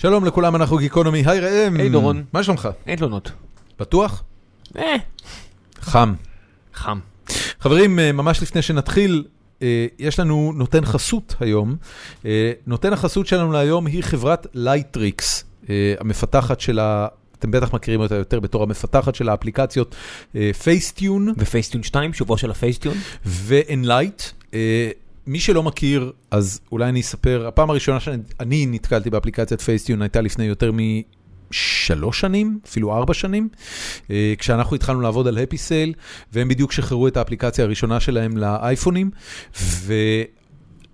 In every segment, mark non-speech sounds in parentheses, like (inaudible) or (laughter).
שלום לכולם, אנחנו גיקונומי, היי ראם. היי דורון. מה שלומך? אין תלונות. בטוח? אה, חם. חם. חברים, אה, ממש לפני שנתחיל, אה, יש לנו נותן חסות היום. אה, נותן החסות שלנו להיום היא חברת לייטריקס, המפתחת של ה... אתם בטח מכירים אותה יותר בתור המפתחת של האפליקציות Facetune. ו Facetune 2, שבוע של ה Facetune. ו-Enlight. מי שלא מכיר, אז אולי אני אספר, הפעם הראשונה שאני נתקלתי באפליקציית פייסטיון הייתה לפני יותר משלוש שנים, אפילו ארבע שנים, אה, כשאנחנו התחלנו לעבוד על הפי סייל, והם בדיוק שחררו את האפליקציה הראשונה שלהם לאייפונים, ו...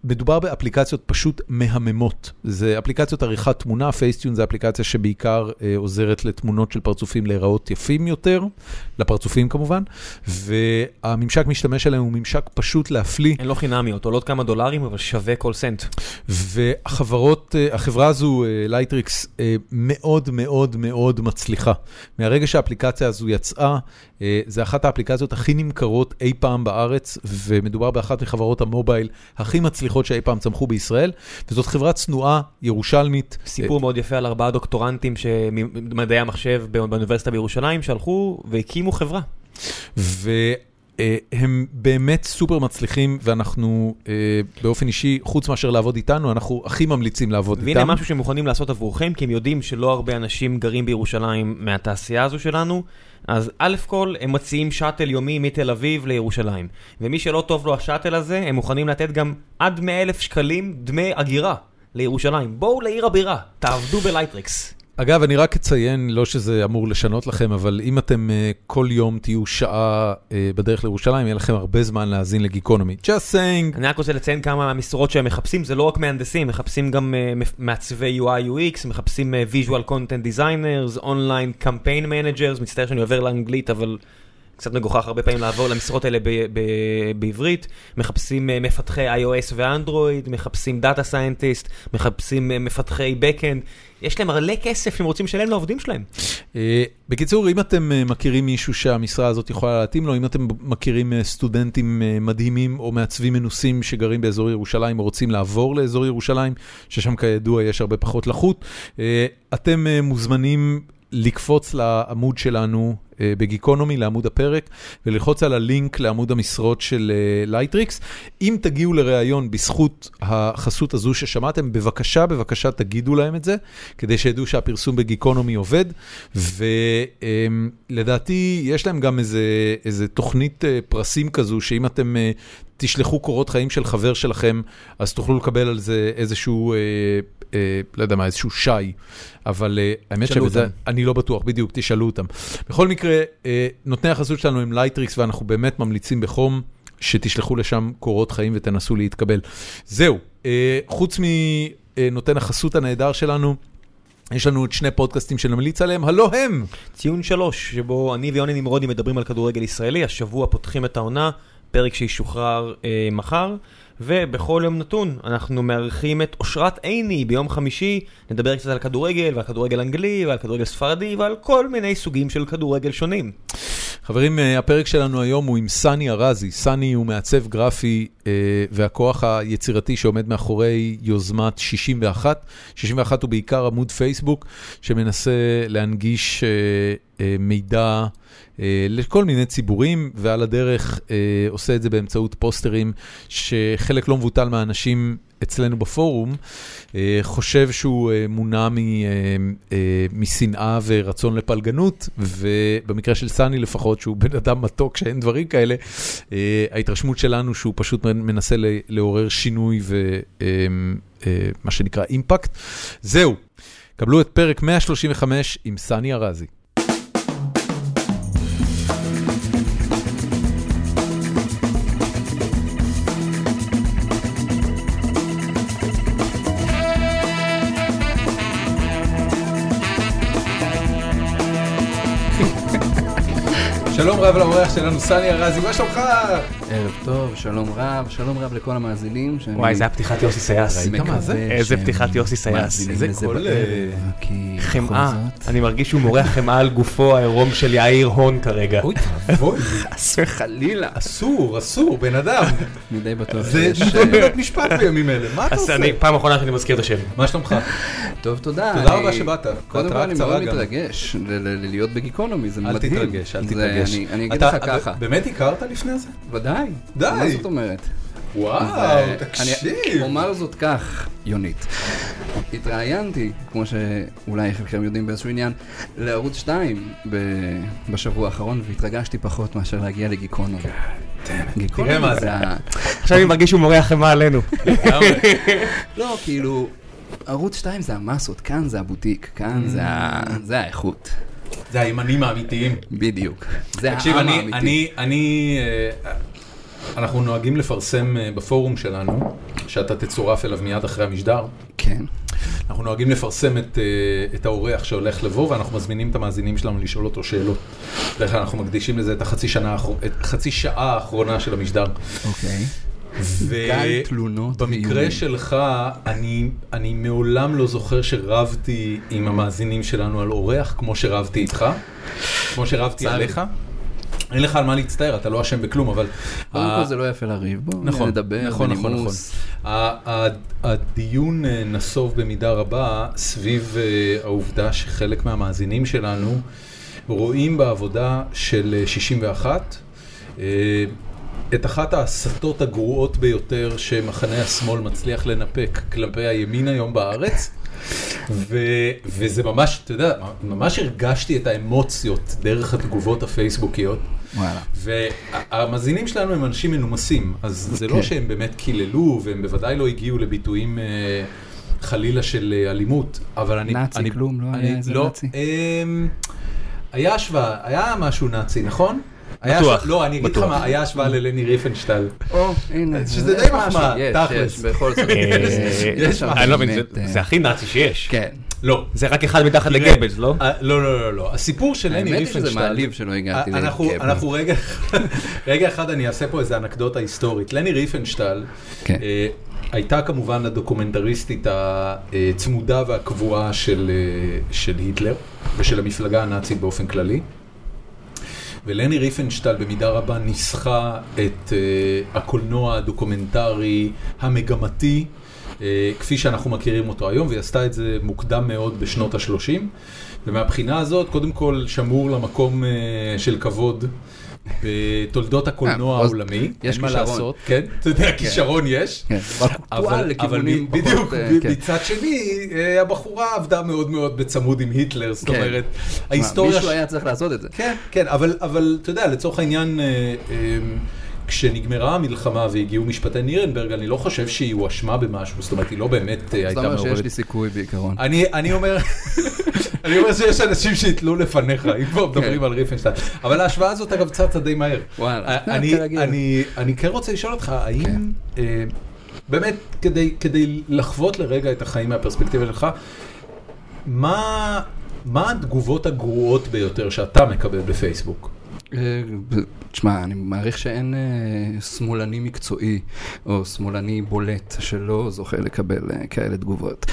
מדובר באפליקציות פשוט מהממות. זה אפליקציות עריכת תמונה, פייסטיון זה אפליקציה שבעיקר אה, עוזרת לתמונות של פרצופים להיראות יפים יותר, לפרצופים כמובן, והממשק משתמש עליהם הוא ממשק פשוט להפליא. הן לא חינמיות, עולות כמה דולרים, אבל שווה כל סנט. והחברות, אה, החברה הזו, אה, לייטריקס, אה, מאוד מאוד מאוד מצליחה. מהרגע שהאפליקציה הזו יצאה, אה, זה אחת האפליקציות הכי נמכרות אי פעם בארץ, ומדובר באחת מחברות המובייל הכי מצליחות שאי פעם צמחו בישראל, וזאת חברה צנועה, ירושלמית. סיפור מאוד יפה על ארבעה דוקטורנטים ממדעי המחשב באוניברסיטה בירושלים, שהלכו והקימו חברה. הם באמת סופר מצליחים, ואנחנו באופן אישי, חוץ מאשר לעבוד איתנו, אנחנו הכי ממליצים לעבוד איתם. והנה משהו שהם מוכנים לעשות עבורכם, כי הם יודעים שלא הרבה אנשים גרים בירושלים מהתעשייה הזו שלנו. אז א' כל, הם מציעים שאטל יומי מתל אביב לירושלים. ומי שלא טוב לו השאטל הזה, הם מוכנים לתת גם עד 100 אלף שקלים דמי הגירה לירושלים. בואו לעיר הבירה, תעבדו בלייטריקס. אגב, אני רק אציין, לא שזה אמור לשנות לכם, אבל אם אתם אה, כל יום תהיו שעה אה, בדרך לירושלים, יהיה לכם הרבה זמן להאזין לגיקונומי. Just saying. אני רק רוצה לציין כמה מהמשרות שהם מחפשים, זה לא רק מהנדסים, מחפשים גם אה, מעצבי UI UX, מחפשים אה, visual content designers, online campaign managers, מצטער שאני עובר לאנגלית, אבל... קצת מגוחך הרבה פעמים לעבור למשרות האלה בעברית, מחפשים מפתחי iOS ואנדרואיד, מחפשים data scientist, מחפשים מפתחי backend, יש להם מלא כסף שהם רוצים לשלם לעובדים שלהם. בקיצור, אם אתם מכירים מישהו שהמשרה הזאת יכולה להתאים לו, אם אתם מכירים סטודנטים מדהימים או מעצבים מנוסים שגרים באזור ירושלים או רוצים לעבור לאזור ירושלים, ששם כידוע יש הרבה פחות לחות, אתם מוזמנים לקפוץ לעמוד שלנו בגיקונומי, לעמוד הפרק, וללחוץ על הלינק לעמוד המשרות של לייטריקס. אם תגיעו לראיון בזכות החסות הזו ששמעתם, בבקשה, בבקשה תגידו להם את זה, כדי שידעו שהפרסום בגיקונומי עובד, ולדעתי יש להם גם איזה, איזה תוכנית פרסים כזו, שאם אתם תשלחו קורות חיים של חבר שלכם, אז תוכלו לקבל על זה איזשהו, לא יודע מה, איזשהו שי. אבל האמת שבזה, אני לא בטוח, בדיוק, תשאלו אותם. בכל מקרה, נותני החסות שלנו הם לייטריקס, ואנחנו באמת ממליצים בחום שתשלחו לשם קורות חיים ותנסו להתקבל. זהו, חוץ מנותן החסות הנהדר שלנו, יש לנו עוד שני פודקאסטים שנמליץ עליהם, הלא הם! ציון שלוש, שבו אני ויוני נמרודי מדברים על כדורגל ישראלי, השבוע פותחים את העונה, פרק שישוחרר אה, מחר. ובכל יום נתון אנחנו מארחים את אושרת עיני ביום חמישי, נדבר קצת על כדורגל ועל כדורגל אנגלי ועל כדורגל ספרדי ועל כל מיני סוגים של כדורגל שונים. חברים, הפרק שלנו היום הוא עם סני ארזי. סני הוא מעצב גרפי והכוח היצירתי שעומד מאחורי יוזמת 61. 61 הוא בעיקר עמוד פייסבוק שמנסה להנגיש מידע לכל מיני ציבורים, ועל הדרך עושה את זה באמצעות פוסטרים שחלק לא מבוטל מהאנשים אצלנו בפורום חושב שהוא מונע משנאה ורצון לפלגנות, ובמקרה של סני לפחות, שהוא בן אדם מתוק שאין דברים כאלה, ההתרשמות שלנו שהוא פשוט מנסה לעורר שינוי ומה שנקרא אימפקט. זהו, קבלו את פרק 135 עם סני ארזי. שלום רב לאורח שלנו, סני ארזי, מה שלומך? ערב טוב, שלום רב, שלום רב לכל המאזינים. שאני וואי, זה היה פתיחת יוסי סיאס. ראית מה זה? איזה פתיחת יוסי סיאס. איזה קול, אה, חמאה. אני מרגיש שהוא מורח חמאה על גופו העירום של יאיר הון כרגע. אוי, אבוי, חס וחלילה. אסור, אסור, בן אדם. אני די בטוח זה שיש... נידון אה, בבית משפט בימים אלה, מה אתה עושה? אני, פעם אחרונה שאני מזכיר את השם. מה שלומך? טוב, תודה. תודה רבה שבאת. קודם כל אני מאוד. מתרגש להיות בגיקונומי, זה אל מדהים. תתרגש, אל תתרגש. אני- אגיד אתה- לך ככה, באמת הכרת לפני זה? ודאי. די. מה זאת אומרת? וואו, תקשיב. אני אומר זאת כך, יונית. התראיינתי, כמו שאולי חלקכם יודעים באיזשהו עניין, לערוץ 2 ב- בשבוע האחרון, והתרגשתי פחות מאשר להגיע לגיקונומי. גיקונומי תראה מה זה. ה- עכשיו אני מרגיש שהוא מורח חמאה עלינו. (laughs) לא, כאילו, ערוץ 2 זה המסות, כאן זה הבוטיק, כאן זה ה- זה האיכות. זה הימנים האמיתיים. בדיוק. זה תקשיב, העם אני, האמיתי. אני, אני, אה, אנחנו נוהגים לפרסם אה, בפורום שלנו, שאתה תצורף אליו מיד אחרי המשדר. כן. אנחנו נוהגים לפרסם את, אה, את האורח שהולך לבוא, ואנחנו מזמינים את המאזינים שלנו לשאול אותו שאלות. בדרך כלל אנחנו מקדישים לזה את החצי שנה, את חצי שעה האחרונה של המשדר. אוקיי. ו... גל תלונות במקרה. שלך, אני, אני מעולם לא זוכר שרבתי עם המאזינים שלנו על אורח, כמו שרבתי איתך, כמו שרבתי. עליך. אין לך על מה להצטער, אתה לא אשם בכלום, אבל... קודם כל זה לא יפה לריב, בואו נכון, נדבר נכון, נכון, ה- הדיון אה, נסוב במידה רבה סביב אה, העובדה שחלק מהמאזינים שלנו רואים בעבודה של אה, 61 אה, את אחת ההסתות הגרועות ביותר שמחנה השמאל מצליח לנפק כלפי הימין היום בארץ. ו, וזה ממש, אתה יודע, ממש הרגשתי את האמוציות דרך התגובות הפייסבוקיות. וואלה. והמאזינים שלנו הם אנשים מנומסים, אז זה לא כן. שהם באמת קיללו, והם בוודאי לא הגיעו לביטויים אה, חלילה של אה, אלימות, אבל אני... נאצי, אני, כלום, לא אני, היה איזה לא, נאצי? אמ, היה השוואה, היה משהו נאצי, נכון? בטוח, לא, אני אגיד לך. מה, היה השוואה ללני ריפנשטל. או, הנה. שזה יש די מחמאה, יש, תכלס. יש, בכל זאת. (laughs) יש. אני לא מבין, זה- הכי נאצי שיש. כן. לא. זה רק אחד מתחת לגבלס, לא? אה, לא, לא, לא, לא. הסיפור של לני האמת היא שזה ריפנשטל... מעליב שלא הגעתי אה, אנחנו, לקאפ. אנחנו רגע, (laughs) רגע אחד אני אעשה פה איזה אנקדוטה היסטורית. לני ריפנשטל כן. אה, הייתה כמובן הדוקומנטריסטית הצמודה והקבועה של, של היטלר ושל המפלגה הנאצית באופן כללי. ולני ריפנשטל במידה רבה ניסחה את אה, הקולנוע הדוקומנטרי המגמתי, אה, כפי שאנחנו מכירים אותו היום, והיא עשתה את זה מוקדם מאוד בשנות ה-30. ומהבחינה הזאת, קודם כל שמור למקום אה, של כבוד בתולדות הקולנוע אה, העולמי. יש מה. לעשות, כן? אתה יודע, כישרון יש. כן, אבל, לכיוונים פחות, בדיוק, אה, כן. מצד שני, אה, הבחורה עבדה מאוד מאוד בצמוד עם היטלר, זאת כן. אומרת, ההיסטוריה... מישהו היה צריך לעשות את זה. כן, כן, אבל, אתה יודע, לצורך העניין, כשנגמרה המלחמה והגיעו משפטי נירנברג, אני לא חושב שהיא הואשמה במשהו, זאת אומרת, היא לא באמת אה, זאת הייתה אומרת שיש מעורבת. לי סיכוי בעיקרון. אני, אומר, (laughs) אני אומר שיש אנשים שיתלו לפניך, אם כבר מדברים כן. על ריפנשטיין. אבל ההשוואה הזאת אגב צצה די מהר. וואלה. אה, אני, כן רוצה לשאול אותך, האם, אה, באמת, כדי, לחוות לרגע את החיים מהפרספקטיבה שלך, מה התגובות הגרועות ביותר שאתה מקבל בפייסבוק? תשמע, אני מעריך שאין אה, שמאלני מקצועי או שמאלני בולט שלא זוכה לקבל אה, כאלה תגובות.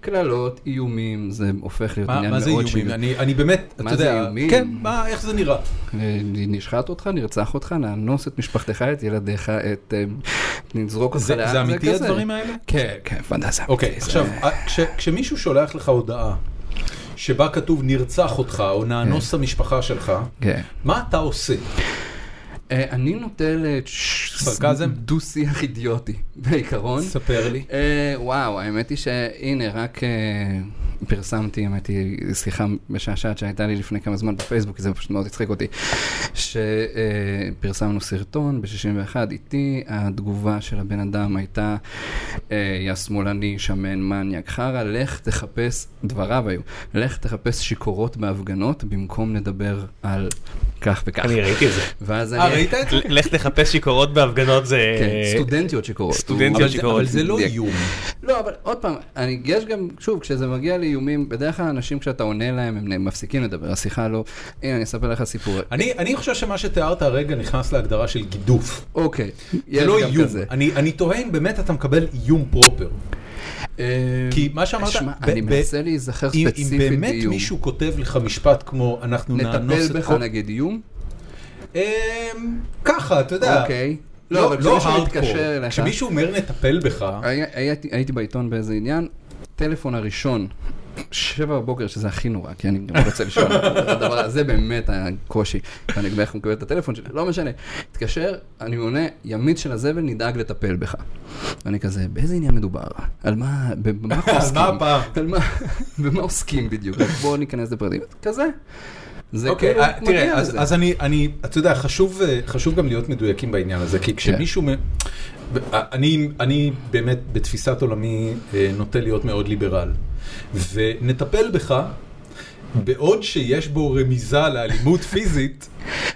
קללות, איומים, זה הופך להיות מה, עניין מה זה מאוד איומים? אני, אני באמת, אתה מה זה יודע, איומים? כן, מה, איך זה נראה? אה, נשחט אותך, נרצח אותך, נאנוס את משפחתך, את ילדיך, את... אה, נזרוק אותך זה, לאן, זה אמיתי כזה. הדברים האלה? כן, כן, פנטזיה. אוקיי, אמיתי, זה- עכשיו, אה, כש, כשמישהו שולח לך הודעה שבה כתוב נרצח אותך או נאנוס את המשפחה שלך, כן. מה אתה עושה? אה, אני נוטה סרקזם? לדו-שיח אידיוטי, בעיקרון. ספר לי. אה, וואו, האמת היא שהנה, רק אה, פרסמתי, האמת היא, שיחה משעשעת שהייתה לי לפני כמה זמן בפייסבוק, כי זה פשוט מאוד הצחיק אותי, שפרסמנו סרטון ב-61 איתי, התגובה של הבן אדם הייתה, אה, יא שמאלני, שמן, מניאק, חרא, לך תחפש, דבריו היו, לך תחפש שיכורות בהפגנות במקום לדבר על כך וכך. אני ראיתי את זה. ואז אה, אני... ראית את זה? לך תחפש שיכורות בהפגנות זה... כן, סטודנטיות שיכורות. סטודנטיות אבל זה- שיכורות. אבל זה לא. איום. לא, אבל עוד פעם, אני, יש גם, שוב, כשזה מגיע איומים, בדרך כלל אנשים כשאתה עונה להם, הם מפסיקים לדבר, השיחה לא... הנה, אני אספר לך סיפור. אני, אני חושב שמה שתיארת הרגע נכנס להגדרה של גידוף. אוקיי, זה יש לא גם איום. כזה. אני, אני תוהה אם באמת אתה מקבל איום פרופר. אה, כי מה שאמרת, שמע, ב- אני ב- מנסה להיזכר אם, אם ספציפית באמת איום. מישהו כותב לך משפט כמו אנחנו נאנוס נטפל את בך כל... נגיד איום? אמ, ככה, אתה יודע. אוקיי. לא, אבל כשמישהו hardcore. מתקשר אליך... כשמישהו אומר נטפל בך, הייתי בעיתון באיזה עניין, טלפון הראשון, שבע בבוקר, שזה הכי נורא, כי אני גם רוצה לישון, (laughs) הדבר הזה באמת הקושי, ואני איך הוא מקבל את הטלפון שלי, לא משנה. התקשר, אני עונה, ימית של הזבל, נדאג לטפל בך. ואני כזה, באיזה עניין מדובר? על מה, במה אנחנו (laughs) על עוסקים? מה הפעם? (laughs) על מה, במה עוסקים בדיוק? בואו ניכנס לפרטים. כזה. זה אוקיי, כאילו אה, מגיע תראה, אז, לזה. אז אני, אני, אתה יודע, חשוב, אה, חשוב גם להיות מדויקים בעניין הזה, כי כשמישהו, מ- אה, אני, אני באמת בתפיסת עולמי אה, נוטה להיות מאוד ליברל, ונטפל בך, בעוד שיש בו רמיזה לאלימות (laughs) פיזית,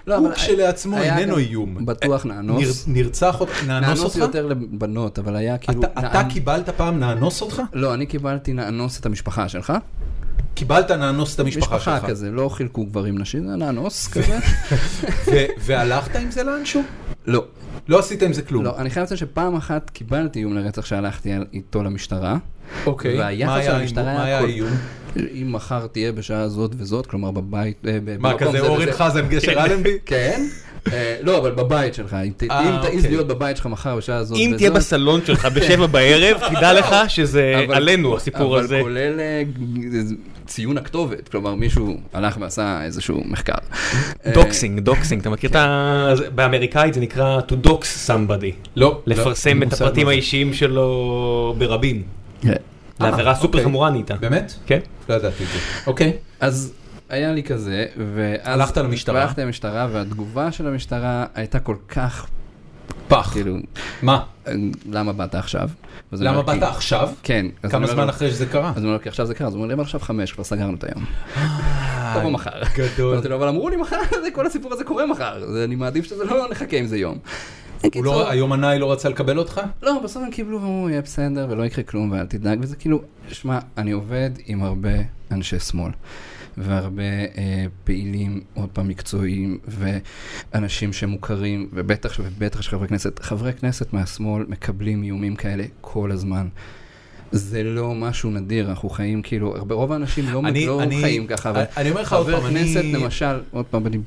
לא, הוא כשלעצמו איננו איום. בטוח אה, נאנוס. נר, נרצח אותך, נאנוס נאנוס אותך? יותר לבנות, אבל היה כאילו... אתה, אתה נאנ- קיבלת פעם נאנוס אותך? לא, אני קיבלתי נאנוס את המשפחה שלך. קיבלת נאנוס את המשפחה משפחה שלך. כזה, לא חילקו גברים נשים, זה נאנוס כזה. והלכת עם זה לאנשהו? לא, לא עשית עם זה כלום. לא, אני חייב לציין שפעם אחת קיבלתי איום לרצח שהלכתי על- איתו למשטרה. אוקיי, מה של היה המשטרה האיום? מה היה האיום? אם מחר תהיה בשעה זאת וזאת, כלומר בבית, אה, מה, כזה זה אורן. חזן גשר אלנבי? (laughs) כן. אה, לא, אבל בבית שלך, אם אה, אם תעז אוקיי. להיות בבית שלך מחר בשעה זאת אם וזאת. תהיה בסלון שלך בשבע בערב, תדע (laughs) לך שזה אבל- עלינו הסיפור הזה. אבל כולל ציון הכתובת, כלומר מישהו הלך ועשה איזשהו מחקר. אה, doxing, doxing, אתה מכיר את ה... זה- באמריקאית זה נקרא to dox somebody. לא. לפרסם לא, את מושג הפרטים. האישיים שלו ברבים. כן. לעבירה סופר אוקיי. חמורה נהייתה. באמת? כן. לא ידעתי את זה. אוקיי. אז היה לי כזה, ואז... הלכת למשטרה? הלכתי למשטרה, והתגובה של המשטרה הייתה כל כך, פח. כאילו, מה? למה באת עכשיו? למה באת עכשיו? כן. כמה זמן אחרי שזה קרה? אז הוא אומר, כי עכשיו זה קרה, אז הוא אומר לי, אבל עכשיו חמש, כבר סגרנו את היום. תבוא מחר. גדול. אמרתי לו, אבל אמרו לי מחר, כל הסיפור הזה קורה מחר, אני מעדיף שזה לא נחכה עם זה יום. הוא לא, היומנאי לא רצה לקבל אותך? לא, בסוף הם קיבלו ואמרו, יהיה בסדר ולא יקרה כלום ואל תדאג, וזה כאילו, שמע, אני עובד עם הרבה אנשי שמאל. והרבה אה, פעילים, עוד פעם מקצועיים, ואנשים שמוכרים, ובטח ובטח שחברי כנסת, חברי כנסת מהשמאל מקבלים איומים כאלה כל הזמן. זה לא משהו נדיר, אנחנו חיים כאילו, הרבה, רוב האנשים לא, אני- לא אני- חיים ככה, אבל אני אומר לך עוד חבר פעם, כנסת אני... למשל, עוד פעם, אני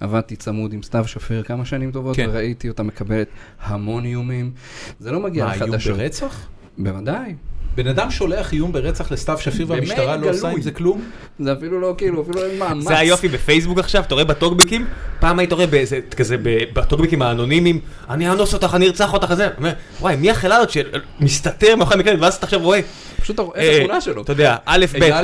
עבדתי צמוד עם סתיו שפיר כמה שנים טובות, כן. וראיתי אותה מקבלת המון איומים. זה לא מגיע מה, איום לחדשות. ברצח? בוודאי. בן אדם שולח איום ברצח לסתיו שפיר והמשטרה לא עושה. עם זה כלום? זה אפילו לא כאילו, אפילו אין מאמץ. זה היופי בפייסבוק עכשיו, אתה רואה בטוקבקים, פעם היית רואה באיזה, כזה, ב- בטוקבקים האנונימיים, אני אאנוס אותך, אני ארצח אותך, זה, אומר, וואי, מי הזאת שמסתתר מאחורי המקלדת, ואז אתה עכשיו רואה, פשוט אתה רואה אה, את התמונה שלו. אתה יודע, א', ב', אה,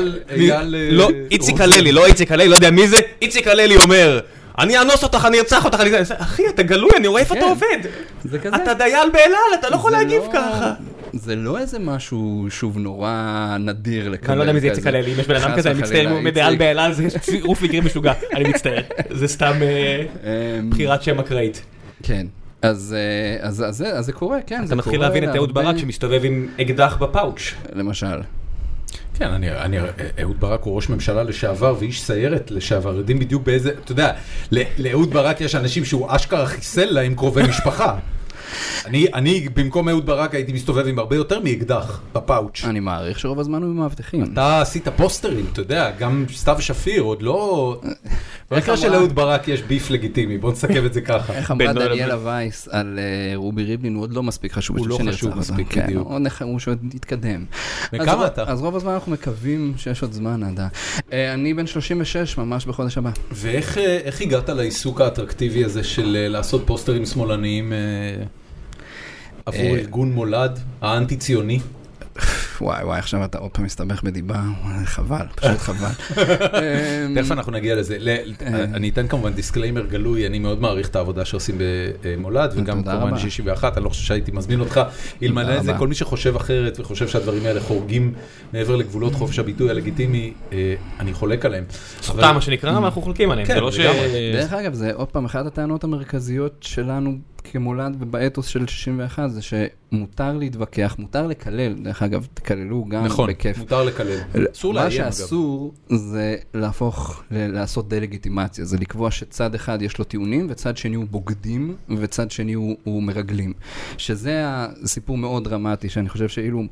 לא, איציק. הללי, לא איציק הללי, לא יודע מי זה, איציק הללי אומר, אני אאנוס אותך, אני ארצח אותך, אני אחי, אתה גלוי, אני רואה איפה כן. אתה עובד, זה כזה. אתה דייל באלעל, אתה לא יכול להגיב לא- ככה. זה לא איזה משהו, שוב, נורא נדיר לקבל אני לא יודע מי זה כזה. איציק הללי, אם יש בן אדם כזה, אני מצטער, איציק. באלעל, זה צירוף מקרים משוגע, אני מצטער, זה סתם אה, אמ, בחירת שם אקראית. כן. אז, אה, אז, אז, זה- אז זה קורה, כן, זה אתה מתחיל קורה להבין את אהוד הרבה- ברק שמסתובב עם אקדח בפאוץ'. למשל. כן, אני, אני, אהוד ברק הוא ראש ממשלה לשעבר ואיש סיירת לשעבר, יודעים בדיוק באיזה, אתה יודע, ל- לאהוד ברק יש אנשים שהוא אשכרה חיסל להם קרובי משפחה. אני, אני במקום אהוד ברק הייתי מסתובב עם הרבה יותר מאקדח בפאוץ'. אני מעריך שרוב הזמן הוא עם מאבטחים. אתה עשית פוסטרים, אתה יודע, גם סתיו שפיר, עוד לא... במקרה של אהוד ברק יש ביף לגיטימי, בוא נסכם את זה ככה. איך אמרה דניאלה וייס על אה, רובי ריבלין, הוא עוד לא מספיק חשוב. הוא לא חשוב. מספיק, כן, בדיוק. הוא שעוד יתקדם. וכמה אתה? אז רוב הזמן אנחנו מקווים שיש עוד זמן עד ה... אה, אני בן 36, ממש בחודש הבא. ואיך אה, הגעת לעיסוק האטרקטיבי הזה של לעשות פוסטרים שמאלניים עבור אה, ארגון מולד, האנטי-ציוני? וואי וואי, עכשיו אתה עוד פעם מסתבך בדיבה, חבל, פשוט (laughs) חבל. אמ, תכף אנחנו נגיע לזה. אה. אני אתן כמובן disclaimer גלוי, אני מאוד מעריך את העבודה שעושים במולד, וגם תודה כמובן רבה. 61, אני לא חושב שהייתי מזמין אותך. אלמלא זה. כל מי שחושב אחרת וחושב שהדברים האלה חורגים מעבר לגבולות חופש הביטוי הלגיטימי, אה, אני חולק עליהם. זכותם מה שנקרא, ואנחנו חולקים עליהם, כן, זה לא ש... דרך אגב, זה עוד פעם אחת הטענות המרכזיות שלנו כמולד באתוס של 61 זה שמותר להתווכח, מותר לקלל, דרך אגב, תקללו גם נכון, בכיף. מותר לקלל. אסור מה לאיים אגב. שאסור זה להפוך, ל- לעשות דה-לגיטימציה, זה לקבוע שצד אחד יש לו טיעונים וצד שני הוא בוגדים וצד שני הוא, הוא מרגלים. שזה הסיפור מאוד דרמטי, שאני חושב שאילו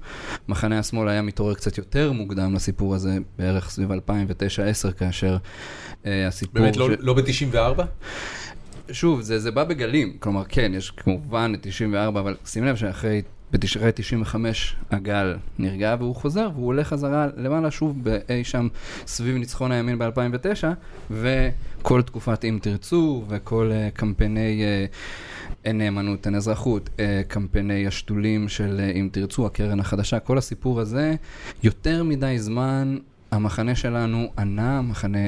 מחנה השמאל היה מתעורר קצת יותר מוקדם לסיפור הזה, בערך סביב 2009-2010, כאשר אה, הסיפור... באמת, לא- ש- לא ב-94? שוב, זה, זה בא בגלים, כלומר, כן, יש כמובן את 94, אבל שים לב שאחרי בתשרי 95 הגל נרגע והוא חוזר, והוא הולך חזרה למעלה שוב באי שם סביב ניצחון הימין ב-2009, וכל תקופת אם תרצו, וכל uh, קמפייני uh, אין נאמנות, אין אזרחות, uh, קמפייני השתולים של uh, אם תרצו, הקרן החדשה, כל הסיפור הזה, יותר מדי זמן המחנה שלנו ענה, המחנה,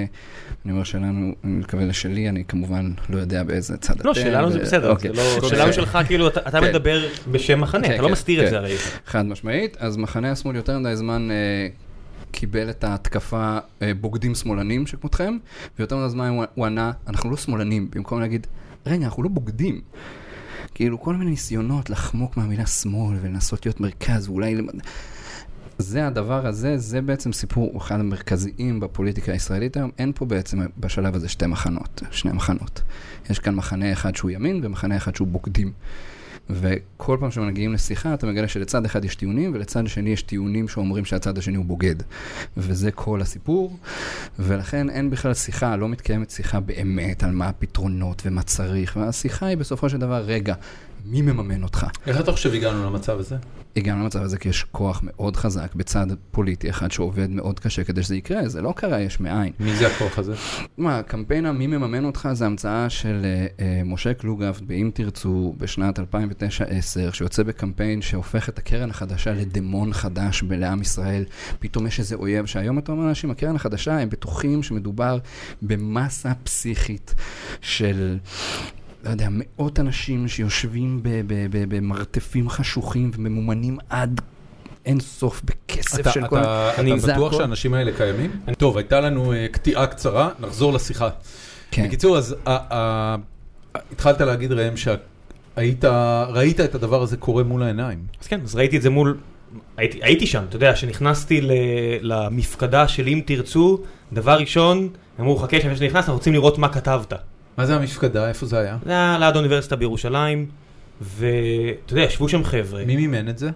אני אומר שלנו, אני מתכוון לשלי, אני כמובן לא יודע באיזה צד אתם. לא, שלנו זה בסדר, אוקיי. לא, שלנו שלך, כאילו, אתה כן. מדבר בשם מחנה, כן, אתה לא כן, מסתיר את. זה הרי. חד משמעית, אז מחנה השמאל יותר מדי זמן אה, קיבל את ההתקפה אה, בוגדים שמאלנים שכמותכם, ויותר מדי זמן הוא, הוא ענה, אנחנו לא שמאלנים, במקום להגיד, רגע, אנחנו לא בוגדים. כאילו, כל מיני ניסיונות לחמוק מהמילה שמאל ולנסות להיות מרכז, ואולי... זה הדבר הזה, זה בעצם סיפור, אחד המרכזיים בפוליטיקה הישראלית היום. אין פה בעצם בשלב הזה שתי מחנות, שני מחנות. יש כאן מחנה אחד שהוא ימין ומחנה אחד שהוא בוגדים. וכל פעם שמגיעים לשיחה, אתה מגלה שלצד אחד יש טיעונים, ולצד שני יש טיעונים שאומרים שהצד השני הוא בוגד. וזה כל הסיפור, ולכן אין בכלל שיחה, לא מתקיימת שיחה באמת על מה הפתרונות ומה צריך, והשיחה היא בסופו של דבר, רגע, מי מממן אותך? איך אתה חושב הגענו למצב הזה? הגענו למצב הזה כי יש כוח מאוד חזק בצד פוליטי אחד שעובד מאוד קשה כדי שזה יקרה, זה לא קרה יש מאין. מי זה הכוח הזה? מה, קמפיין המי מממן אותך זה המצאה של אה, משה קלוגהפט ב"אם תרצו" בשנת 2009-2010, שיוצא בקמפיין שהופך את הקרן החדשה לדמון חדש לעם ישראל. פתאום יש איזה אויב שהיום אתה אומר לאנשים, הקרן החדשה, הם בטוחים שמדובר במסה פסיכית של... לא יודע, מאות אנשים שיושבים ב- ב- ב- במרתפים חשוכים וממומנים עד אין סוף בכסף אתה, של כל... אתה, אני- אתה זה בטוח הכל. שהאנשים האלה קיימים? טוב, הייתה לנו אה, קטיעה קצרה, נחזור לשיחה. כן. בקיצור, אז ה- ה- התחלת להגיד ראם שהיית, ראית את הדבר הזה קורה מול העיניים. אז כן, אז ראיתי את זה מול... הייתי, הייתי שם, אתה יודע, כשנכנסתי ל, למפקדה של אם תרצו, דבר ראשון, אמרו, חכה, לפני שנכנס, אנחנו רוצים לראות מה כתבת. מה זה המפקדה? איפה זה היה? זה היה ליד האוניברסיטה בירושלים, ואתה יודע, ישבו שם חבר'ה. מי מימן את זה?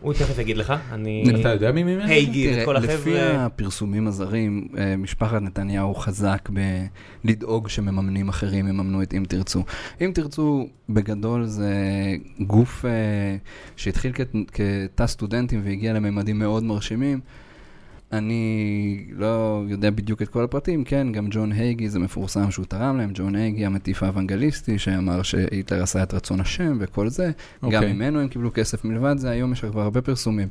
הוא תכף יגיד לך, אני... אתה יודע מי מימן את? גיל, את כל לפי החבר'ה... הפרסומים הזרים, אה, משפחת נתניהו חזק בלדאוג שמממנים אחרים יממנו את אם תרצו. אם תרצו, בגדול זה גוף אה, שהתחיל כת- כתא סטודנטים והגיע לממדים מאוד מרשימים. אני לא יודע בדיוק את כל הפרטים, כן, גם ג'ון הייגי זה מפורסם שהוא תרם להם, ג'ון הייגי המטיף האוונגליסטי שאמר שהיטלר עשה את רצון השם וכל זה, גם אוקיי. ממנו הם קיבלו כסף מלבד זה, היום יש כבר הרבה פרסומים.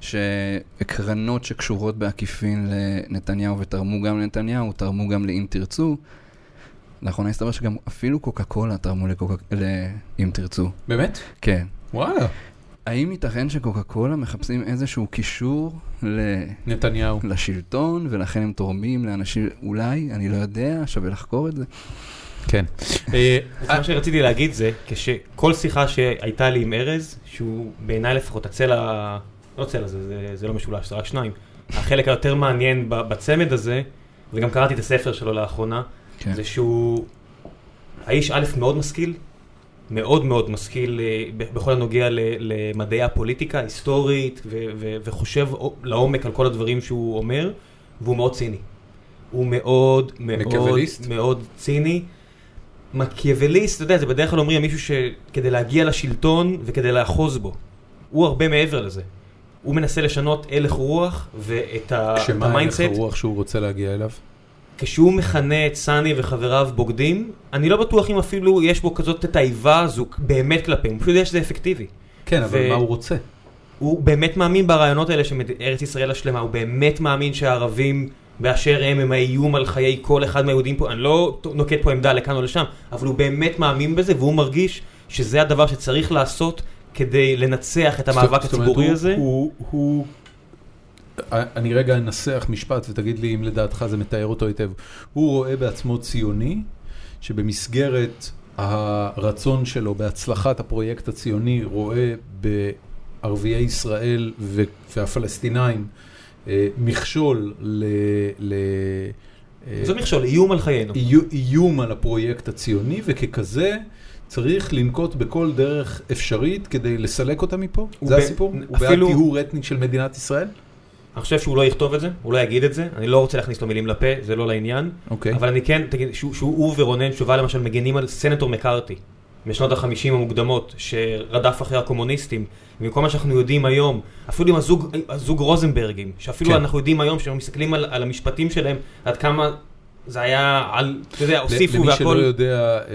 שקרנות שקשורות בעקיפין לנתניהו ותרמו גם לנתניהו, תרמו גם לאם תרצו. לאחרונה הסתבר שגם אפילו קוקה קולה תרמו לקוקה- לאם תרצו. באמת? כן. וואלה. האם ייתכן שקוקה קולה מחפשים איזשהו קישור ל... נתניהו. לשלטון, ולכן הם תורמים לאנשים, אולי, אני לא יודע, שווה לחקור את זה. כן. אה, אז מה שרציתי להגיד זה, כשכל שיחה שהייתה לי עם ארז, שהוא בעיניי לפחות הצלע, לא צלע, זה, זה, זה לא משולש, זה רק שניים. החלק היותר מעניין ב- בצמד הזה, וגם קראתי את הספר שלו לאחרונה, כן. זה שהוא האיש א' מאוד משכיל, מאוד מאוד משכיל אה, בכל הנוגע למדעי הפוליטיקה, היסטורית, ו- ו- וחושב לעומק על כל הדברים שהוא אומר, והוא מאוד ציני. הוא מאוד מאוד? מאוד ציני. מקיאווליסט, אתה יודע, זה בדרך כלל אומרים מישהו שכדי להגיע לשלטון וכדי לאחוז בו. הוא הרבה מעבר לזה. הוא מנסה לשנות הלך רוח ואת ה- את שמה הלך ה mindset. הרוח שהוא רוצה להגיע אליו? כשהוא מכנה את סאני וחבריו בוגדים, אני לא בטוח אם אפילו יש בו כזאת את האיבה הזו באמת כלפיהם, הוא פשוט יודע שזה אפקטיבי. כן, אבל מה הוא רוצה? הוא באמת מאמין ברעיונות האלה של ארץ ישראל השלמה, הוא באמת מאמין שהערבים באשר הם הם האיום על חיי כל אחד מהיהודים פה, אני לא נוקט פה עמדה לכאן או לשם, אבל הוא באמת מאמין בזה והוא מרגיש שזה הדבר שצריך לעשות כדי לנצח את המאבק הציבורי הזה. הוא, אני רגע אנסח משפט ותגיד לי אם לדעתך זה מתאר אותו היטב. הוא רואה בעצמו ציוני שבמסגרת הרצון שלו בהצלחת הפרויקט הציוני רואה בערביי ישראל והפלסטינאים אה, מכשול ל... ל זה מכשול, איום על חיינו. איום על הפרויקט הציוני, וככזה צריך לנקוט בכל דרך אפשרית כדי לסלק אותה מפה? זה הסיפור? הוא בעד טיהור אתני של מדינת ישראל? אני חושב שהוא לא יכתוב את זה, הוא לא יגיד את זה, אני לא רוצה להכניס לו מילים לפה, זה לא לעניין. אוקיי. אבל אני כן, תגיד, שהוא ורונן שובה למשל מגנים על סנטור מקארתי, משנות החמישים המוקדמות, שרדף אחרי הקומוניסטים, ומכל מה שאנחנו יודעים היום, אפילו עם הזוג, הזוג רוזנברגים, שאפילו כן. אנחנו יודעים היום, כשאנחנו מסתכלים על, על המשפטים שלהם, עד כמה זה היה על, אתה יודע, הוסיפו והכל. למי שלא יודע, אה,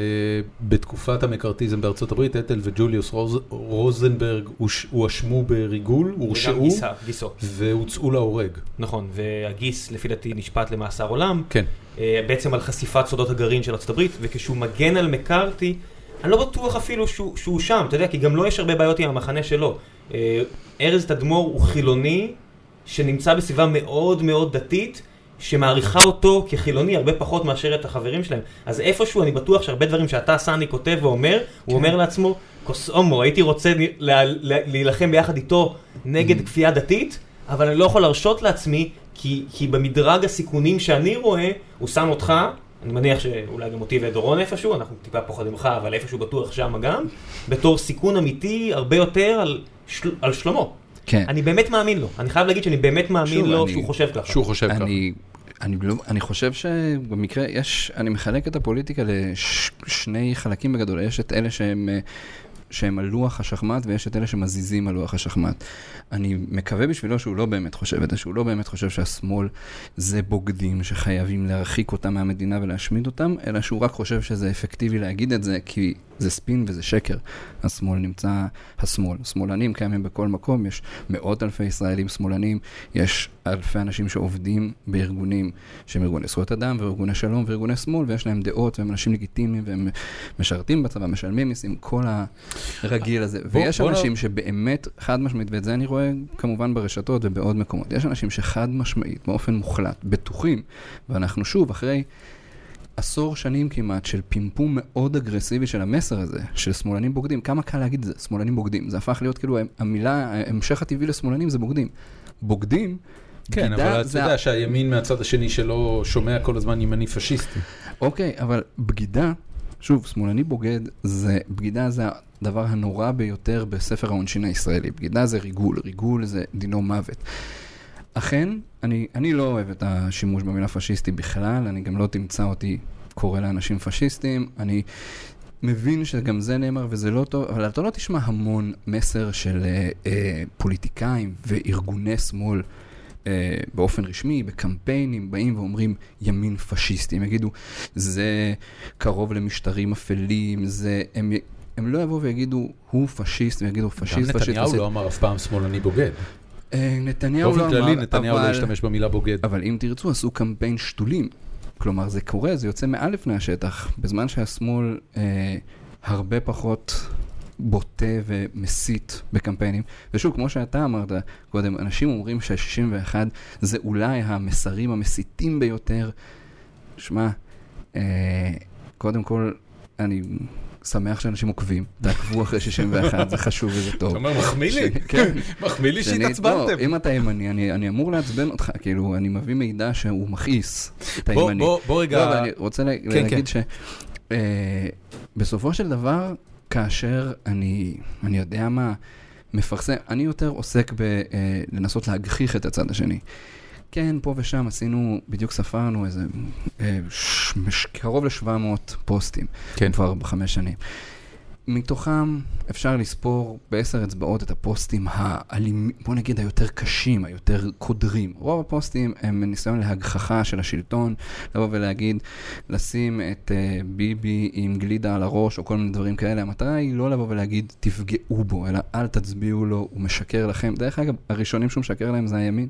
בתקופת המקארתיזם בארצות הברית, אתל וג'וליוס רוזנברג הואשמו בריגול, הורשעו, והוצאו להורג. נכון, והגיס לפי דעתי נשפט למאסר עולם. כן. אה, בעצם על חשיפת סודות הגרעין של ארצות הברית, וכשהוא מגן על מקארתי, אני לא בטוח אפילו שהוא, שהוא שם, אתה יודע, כי גם לו לא יש הרבה בעיות עם המחנה שלו. אה, ארז תדמור הוא חילוני שנמצא בסביבה מאוד מאוד דתית. שמעריכה אותו כחילוני הרבה פחות מאשר את החברים שלהם. אז איפשהו אני בטוח שהרבה דברים שאתה, סני, כותב ואומר, הוא אומר לעצמו, כוס הומו, הייתי רוצה להילחם ביחד איתו נגד mm. כפייה דתית, אבל אני לא יכול להרשות לעצמי, כי, כי במדרג הסיכונים שאני רואה, הוא שם אותך, אני מניח שאולי גם אותי ואת דורון איפשהו, אנחנו טיפה פחות ממך, אבל איפשהו בטוח שם גם, בתור סיכון אמיתי הרבה יותר על, של, על שלמה. כן. אני באמת מאמין לו, אני חייב להגיד שאני באמת מאמין שוב, לו אני, שהוא חושב ככה. שהוא חושב ככה. אני, לא, אני חושב שבמקרה יש, אני מחלק את הפוליטיקה לשני חלקים בגדול, יש את אלה שהם... שהם על לוח השחמט ויש את אלה שמזיזים על לוח השחמט. אני מקווה בשבילו שהוא לא באמת חושב את זה, שהוא לא באמת חושב שהשמאל זה בוגדים שחייבים להרחיק אותם מהמדינה ולהשמיד אותם, אלא שהוא רק חושב שזה אפקטיבי להגיד את זה כי זה ספין וזה שקר. השמאל נמצא, השמאל. שמאלנים קיימים בכל מקום, יש מאות אלפי ישראלים שמאלנים, יש אלפי אנשים שעובדים בארגונים שהם ארגוני זכויות אדם וארגוני שלום וארגוני שמאל, ויש להם דעות והם אנשים לגיטימיים והם משרתים בצבא, משלמים מיסים, כל הרגיל הזה. בוא, ויש בוא אנשים לא... שבאמת, חד משמעית, ואת זה אני רואה כמובן ברשתות ובעוד מקומות, יש אנשים שחד משמעית, באופן מוחלט, בטוחים, ואנחנו שוב, אחרי... עשור שנים כמעט של פמפום מאוד אגרסיבי של המסר הזה, של שמאלנים בוגדים. כמה קל להגיד את זה, שמאלנים בוגדים. זה הפך להיות כאילו, המילה, ההמשך הטבעי לשמאלנים זה בוגדים. בוגדים, כן, אבל אתה יודע שהימין מהצד השני שלו שומע כל הזמן ימני פשיסטי. אוקיי, אבל בגידה, שוב, שמאלני בוגד, זה, בגידה זה הדבר הנורא ביותר בספר העונשין הישראלי. בגידה זה ריגול, ריגול זה דינו מוות. אכן, אני, אני לא אוהב את השימוש במילה פשיסטי בכלל, אני גם לא תמצא אותי קורא לאנשים פשיסטים, אני מבין שגם זה נאמר וזה לא טוב, אבל אתה לא תשמע המון מסר של אה, אה, פוליטיקאים וארגוני שמאל. אה, באופן רשמי, בקמפיינים, באים ואומרים ימין פשיסטי. הם יגידו, זה קרוב למשטרים אפלים, זה... הם, הם לא יבואו ויגידו, הוא פשיסט, ויגידו פשיסט, פשיסט. גם נתניהו לא אמר אף פעם שמאלני בוגד. אה, נתניהו לא אמר. באופן כללי נתניהו לא השתמש במילה בוגד. אבל אם תרצו, עשו קמפיין שתולים. כלומר, זה קורה, זה יוצא מעל לפני השטח, בזמן שהשמאל אה, הרבה פחות בוטה ומסית בקמפיינים. ושוב, כמו שאתה אמרת קודם, אנשים אומרים שה-61 זה אולי המסרים המסיתים ביותר. שמע, אה, קודם כל, אני שמח שאנשים עוקבים, תעקבו אחרי 61, זה חשוב וזה טוב. אתה אומר, מחמיא לי, כן, מחמיא לי שהתעצבנתם. לא, אם אתה ימני, אני אמור לעצבן אותך, כאילו, אני מביא מידע שהוא מכעיס את הימני. בוא רגע... לא, אני רוצה כן, להגיד כן. שבסופו אה, של דבר, כאשר אני, אני יודע מה, מפרסם, אני יותר עוסק בלנסות אה, להגחיך את הצד השני. כן, פה ושם עשינו, בדיוק ספרנו איזה אה, ש, קרוב ל-700 פוסטים. כן. כבר בחמש שנים. מתוכם אפשר לספור בעשר אצבעות את הפוסטים האלימים, בוא נגיד היותר קשים, היותר קודרים. רוב הפוסטים הם ניסיון להגחכה של השלטון, לבוא ולהגיד, לשים את uh, ביבי עם גלידה על הראש או כל מיני דברים כאלה. המטרה היא לא לבוא ולהגיד, תפגעו בו, אלא אל תצביעו לו, הוא משקר לכם. דרך אגב, הראשונים שהוא משקר להם זה הימין.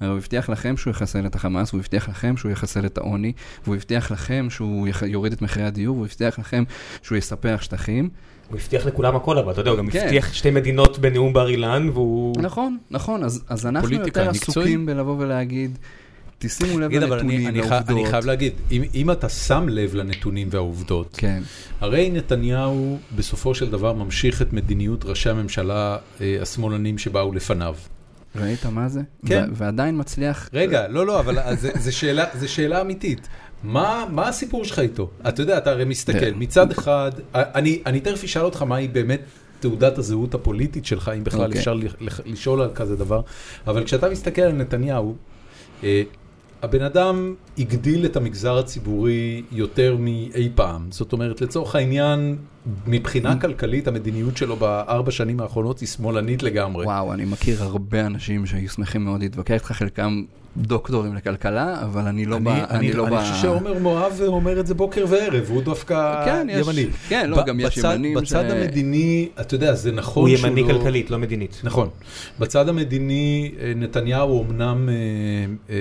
הוא הבטיח לכם שהוא יחסל את החמאס, הוא הבטיח לכם שהוא יחסל את העוני, והוא הבטיח לכם שהוא יוריד את מחירי הדיור, והוא הבטיח לכם שהוא יספח שטחים. הוא הבטיח לכולם הכל, אבל אתה יודע, הוא גם כן. הבטיח שתי מדינות בנאום בר אילן, והוא... נכון, נכון, אז, אז אנחנו יותר עסוקים בלבוא ולהגיד, תשימו לב תגיד, אבל אני, לנתונים, אני, חי- אני. חייב להגיד, אם, אם אתה שם לב לנתונים והעובדות, כן. הרי נתניהו בסופו של דבר ממשיך את מדיניות ראשי הממשלה אה, השמאלנים שבאו לפניו. ראית מה זה? כן. ו- ועדיין מצליח... רגע, לא, לא, אבל אז זה, זה, שאלה, זה שאלה אמיתית. מה, מה הסיפור שלך איתו? אתה יודע, אתה הרי מסתכל, כן. מצד אחד, אני, אני תכף אשאל אותך מהי באמת תעודת הזהות הפוליטית שלך, אם בכלל אוקיי. אפשר לשאול על כזה דבר, אבל כשאתה מסתכל על נתניהו, אה, הבן אדם הגדיל את המגזר הציבורי יותר מאי פעם. זאת אומרת, לצורך העניין, מבחינה כלכלית, המדיניות שלו בארבע שנים האחרונות היא שמאלנית לגמרי. וואו, אני מכיר הרבה אנשים שהיו שמחים מאוד להתווכח איתך, חלקם דוקטורים לכלכלה, אבל אני לא ב... אני, אני, לא אני. חושב שעומר מואב אומר את זה בוקר וערב, הוא דווקא כן, יש- ימני. כן, לא, גם יש בצד, ימנים בצד ש- המדיני, אתה יודע, זה נכון הוא שהוא ימני לא... כלכלית, לא מדינית. נכון. בצד המדיני, אה, נתניהו אמנם, אה, אה,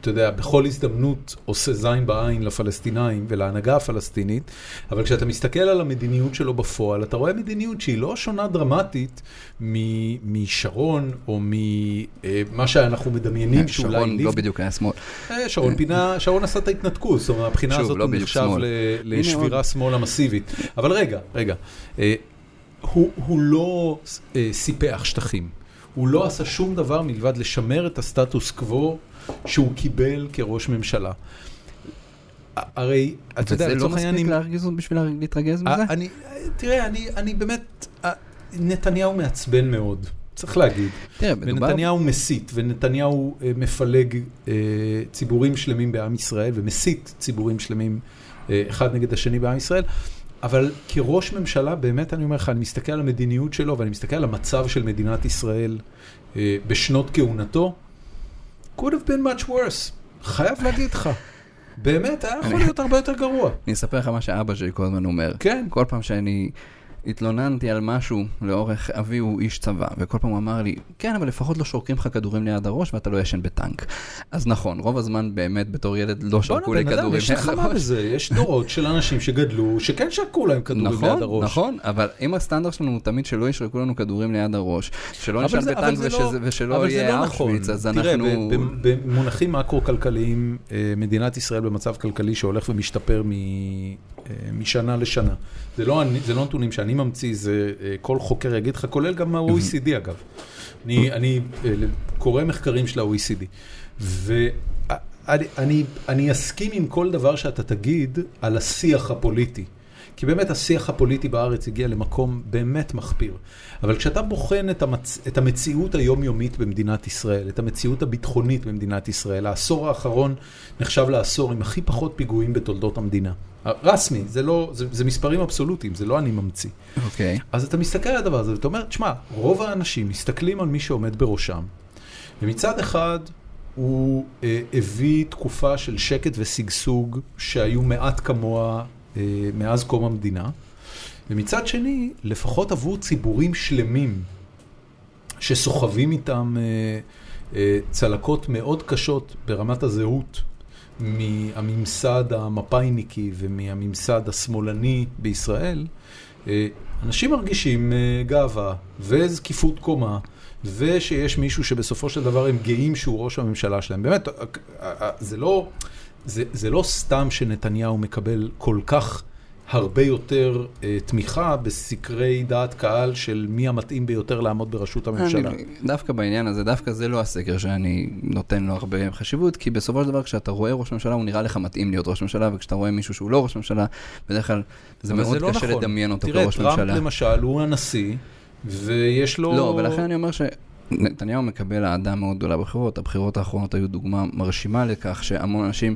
אתה יודע, בכל הזדמנות עושה זין בעין לפלסטינאים ולהנהגה הפלסטינית, אבל כשאתה מסתכל על המדיניות שלו בפועל, אתה רואה מדיניות שהיא לא שונה דרמטית משרון, או ממה שאנחנו מדמיינים (laughs) שאולי שרון לא בדיוק היה שמאל. אה, שרון פינה, שרון עשה את ההתנתקות, זאת אומרת, מהבחינה הזאת לא הוא נחשב לשבירה. שמאלה מסיבית. אבל רגע, רגע, אה, הוא לא אה, סיפח שטחים. הוא לא עשה שום דבר מלבד לשמר את הסטטוס קוו שהוא קיבל כראש ממשלה. הרי, אתה יודע, לא לצורך העניין, מספיק אם- להרגיז אותי בשביל להתרגז אה, מזה? תראה, אני, באמת, אה, נתניהו מעצבן מאוד, צריך להגיד. תראה, מדובר... ונתניהו מסית, ונתניהו אה, מפלג אה, ציבורים שלמים בעם ישראל, ומסית ציבורים שלמים אה, אחד נגד השני בעם ישראל. אבל כראש ממשלה, באמת אני אומר לך, אני מסתכל על המדיניות שלו, ואני מסתכל על המצב של מדינת ישראל אה, בשנות כהונתו, could have been much worse. חייב להגיד לך. באמת, היה יכול להיות הרבה יותר גרוע. אני אספר לך מה שאבא שלי כל הזמן אומר. כן. כל פעם שאני התלוננתי על משהו לאורך אבי הוא איש צבא, וכל פעם הוא אמר לי, כן, אבל לפחות לא שורקים לך כדורים ליד הראש ואתה לא ישן בטנק. אז נכון, רוב הזמן באמת בתור ילד לא שרקו לי בואנה, בן אדם, כדורים יש ליד נחמה הראש. בזה, יש דורות של אנשים שגדלו, שכן שרקו להם כדורים ליד נכון, הראש. נכון, אבל אם הסטנדרט שלנו הוא תמיד שלא ישרקו לנו כדורים ליד הראש, שלא אבל בטנק זה ושזה- לא- ושלא יהיה לא נכון. אושוויץ, אז תראה, אנחנו... ב- במונחים מקרו-כלכליים, אה, מדינת ישראל במצב כלכלי שהולך ומשתפר מ- משנה לשנה. זה לא זה לא נתונים שאני ממציא, זה אה, כל חוקר יגיד לך, כולל גם מה-OECD אגב. אני אני, אה, קורא מחקרים של ה-OECD. ואני אני- אני אסכים עם כל דבר שאתה תגיד על השיח הפוליטי. כי באמת השיח הפוליטי בארץ הגיע למקום באמת מחפיר. אבל כשאתה בוחן את, המצ... את המציאות היומיומית במדינת ישראל, את המציאות הביטחונית במדינת ישראל, העשור האחרון נחשב לעשור עם הכי פחות פיגועים בתולדות המדינה. רסמי, זה, לא, זה, זה מספרים אבסולוטיים, זה לא אני ממציא. אוקיי. אז אתה מסתכל על הדבר הזה ואתה אומר, תשמע, רוב האנשים מסתכלים על מי שעומד בראשם, ומצד אחד הוא אה, הביא תקופה של שקט ושגשוג שהיו מעט כמוה אה, מאז קום המדינה, ומצד שני, לפחות עבור ציבורים שלמים שסוחבים איתם אה, אה, צלקות מאוד קשות ברמת הזהות מהממסד המפא"יניקי ומהממסד השמאלני בישראל, אה, אנשים מרגישים אה, גאווה וזקיפות קומה, ושיש מישהו שבסופו של דבר הם גאים שהוא ראש הממשלה שלהם. באמת, אה, זה לא, זה, זה לא סתם שנתניהו מקבל כל כך הרבה יותר אה, תמיכה בסקרי דעת קהל של מי המתאים ביותר לעמוד בראשות הממשלה. אני, דווקא בעניין הזה, דווקא זה לא הסקר שאני נותן לו הרבה חשיבות, כי בסופו של דבר כשאתה רואה ראש ממשלה הוא נראה לך מתאים להיות ראש ממשלה, וכשאתה רואה מישהו שהוא לא ראש ממשלה, בדרך כלל זה מאוד לא קשה נכון. לדמיין אותו תראה, כראש טראמפ ממשלה. למשל הוא הנשיא, ויש לו... לא, ולכן אני אומר שנתניהו מקבל אהדה מאוד גדולה בבחירות. הבחירות האחרונות היו דוגמה מרשימה לכך שהמון אנשים,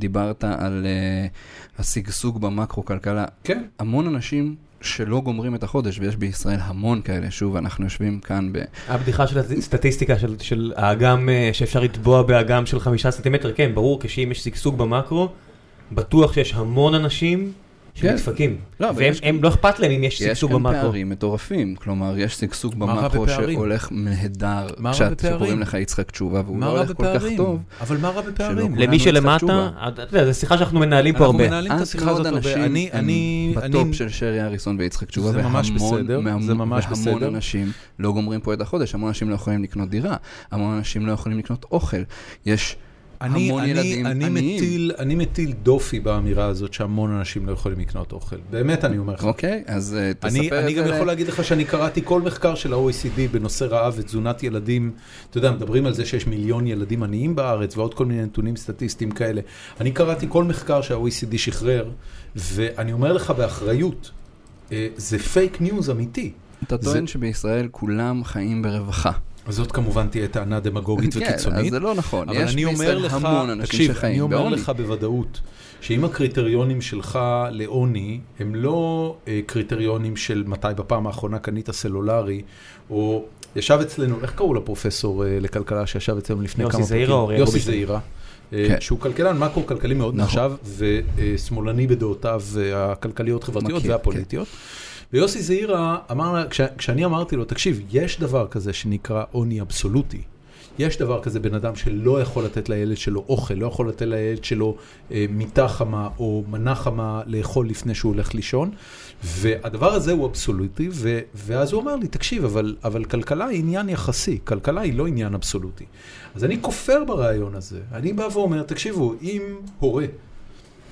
דיברת על uh, השגשוג במקרו-כלכלה. כן. המון אנשים שלא גומרים את החודש, ויש בישראל המון כאלה. שוב, אנחנו יושבים כאן ב... הבדיחה של הסטטיסטיקה של, של האגם, אה, שאפשר לטבוע באגם של חמישה סנטימטר, כן, ברור, כשאם יש שגשוג במקרו, בטוח שיש המון אנשים כן. שמתפקים. לא, והם יש- הם לא אכפת להם אם יש יש שגשוג כאן במקרו. פערים מטורפים, כלומר, יש שגשוג בפערים? שהולך נהדר, מה רע כשאת- בפערים? שקוראים לך יצחק תשובה, והוא לא הולך כל כך? טוב. אבל מה רע בפערים? למי שלמטה, תשובה. אתה יודע, זו שיחה שאנחנו מנהלים פה אנחנו הרבה. מנהלים את מעט השיחה הזאת הרבה. אני, בטופ אני, של שרי אריסון ויצחק תשובה, והמון-. אנשים לא גומרים פה את החודש, המון אנשים לא יכולים לקנות דירה, המון אנשים לא יכולים לקנות אוכל. יש אני, המון אני, ילדים אני עניים. מטיל, אני מטיל דופי באמירה הזאת שהמון אנשים לא יכולים לקנות אוכל. באמת, אני אומר לך. אוקיי, אז אה, תספר אני, את אני זה גם ל- יכול להגיד לך שאני קראתי כל מחקר של ה-OECD בנושא רעב ותזונת ילדים. אתה יודע, מדברים על זה שיש מיליון ילדים עניים בארץ ועוד כל מיני נתונים סטטיסטיים כאלה. אני קראתי כל מחקר שה-OECD שחרר, ואני אומר לך באחריות, אה, זה fake news אמיתי. אתה זה- טוען שבישראל כולם חיים ברווחה. אז זאת כמובן תהיה טענה דמגוגית כן, וקיצונית. אז זה לא נכון. אבל יש אני אומר לך, המון אנשים תקשיב, שחיים אני אומר בעוני. לך בוודאות, שאם הקריטריונים שלך לעוני הם לא אה, קריטריונים של מתי בפעם האחרונה קנית סלולרי, או ישב אצלנו, איך קראו לפרופסור אה, לכלכלה שישב אצלנו לפני יוסי כמה זעירה או אוריאל יוסי רובינשטיין? זעירה. אה, כן. שהוא כלכלן מקרו-כלכלי מאוד נכון. נחשב, ושמאלני בדעותיו הכלכליות, חברתיות מכיר, והפוליטיות. ויוסי זעירה אמר, כש- כשאני אמרתי לו, תקשיב, יש דבר כזה שנקרא עוני אבסולוטי. יש דבר כזה בן אדם שלא יכול לתת לילד שלו אוכל, לא יכול לתת לילד שלו אה, מיטה חמה או מנה חמה לאכול לפני שהוא הולך לישון, והדבר הזה הוא אבסולוטי, ו, ואז הוא אמר לי, תקשיב, אבל, אבל כלכלה היא עניין יחסי, כלכלה היא לא עניין אבסולוטי. אז אני כופר ברעיון הזה, אני בא ואומר, תקשיבו, אם הורה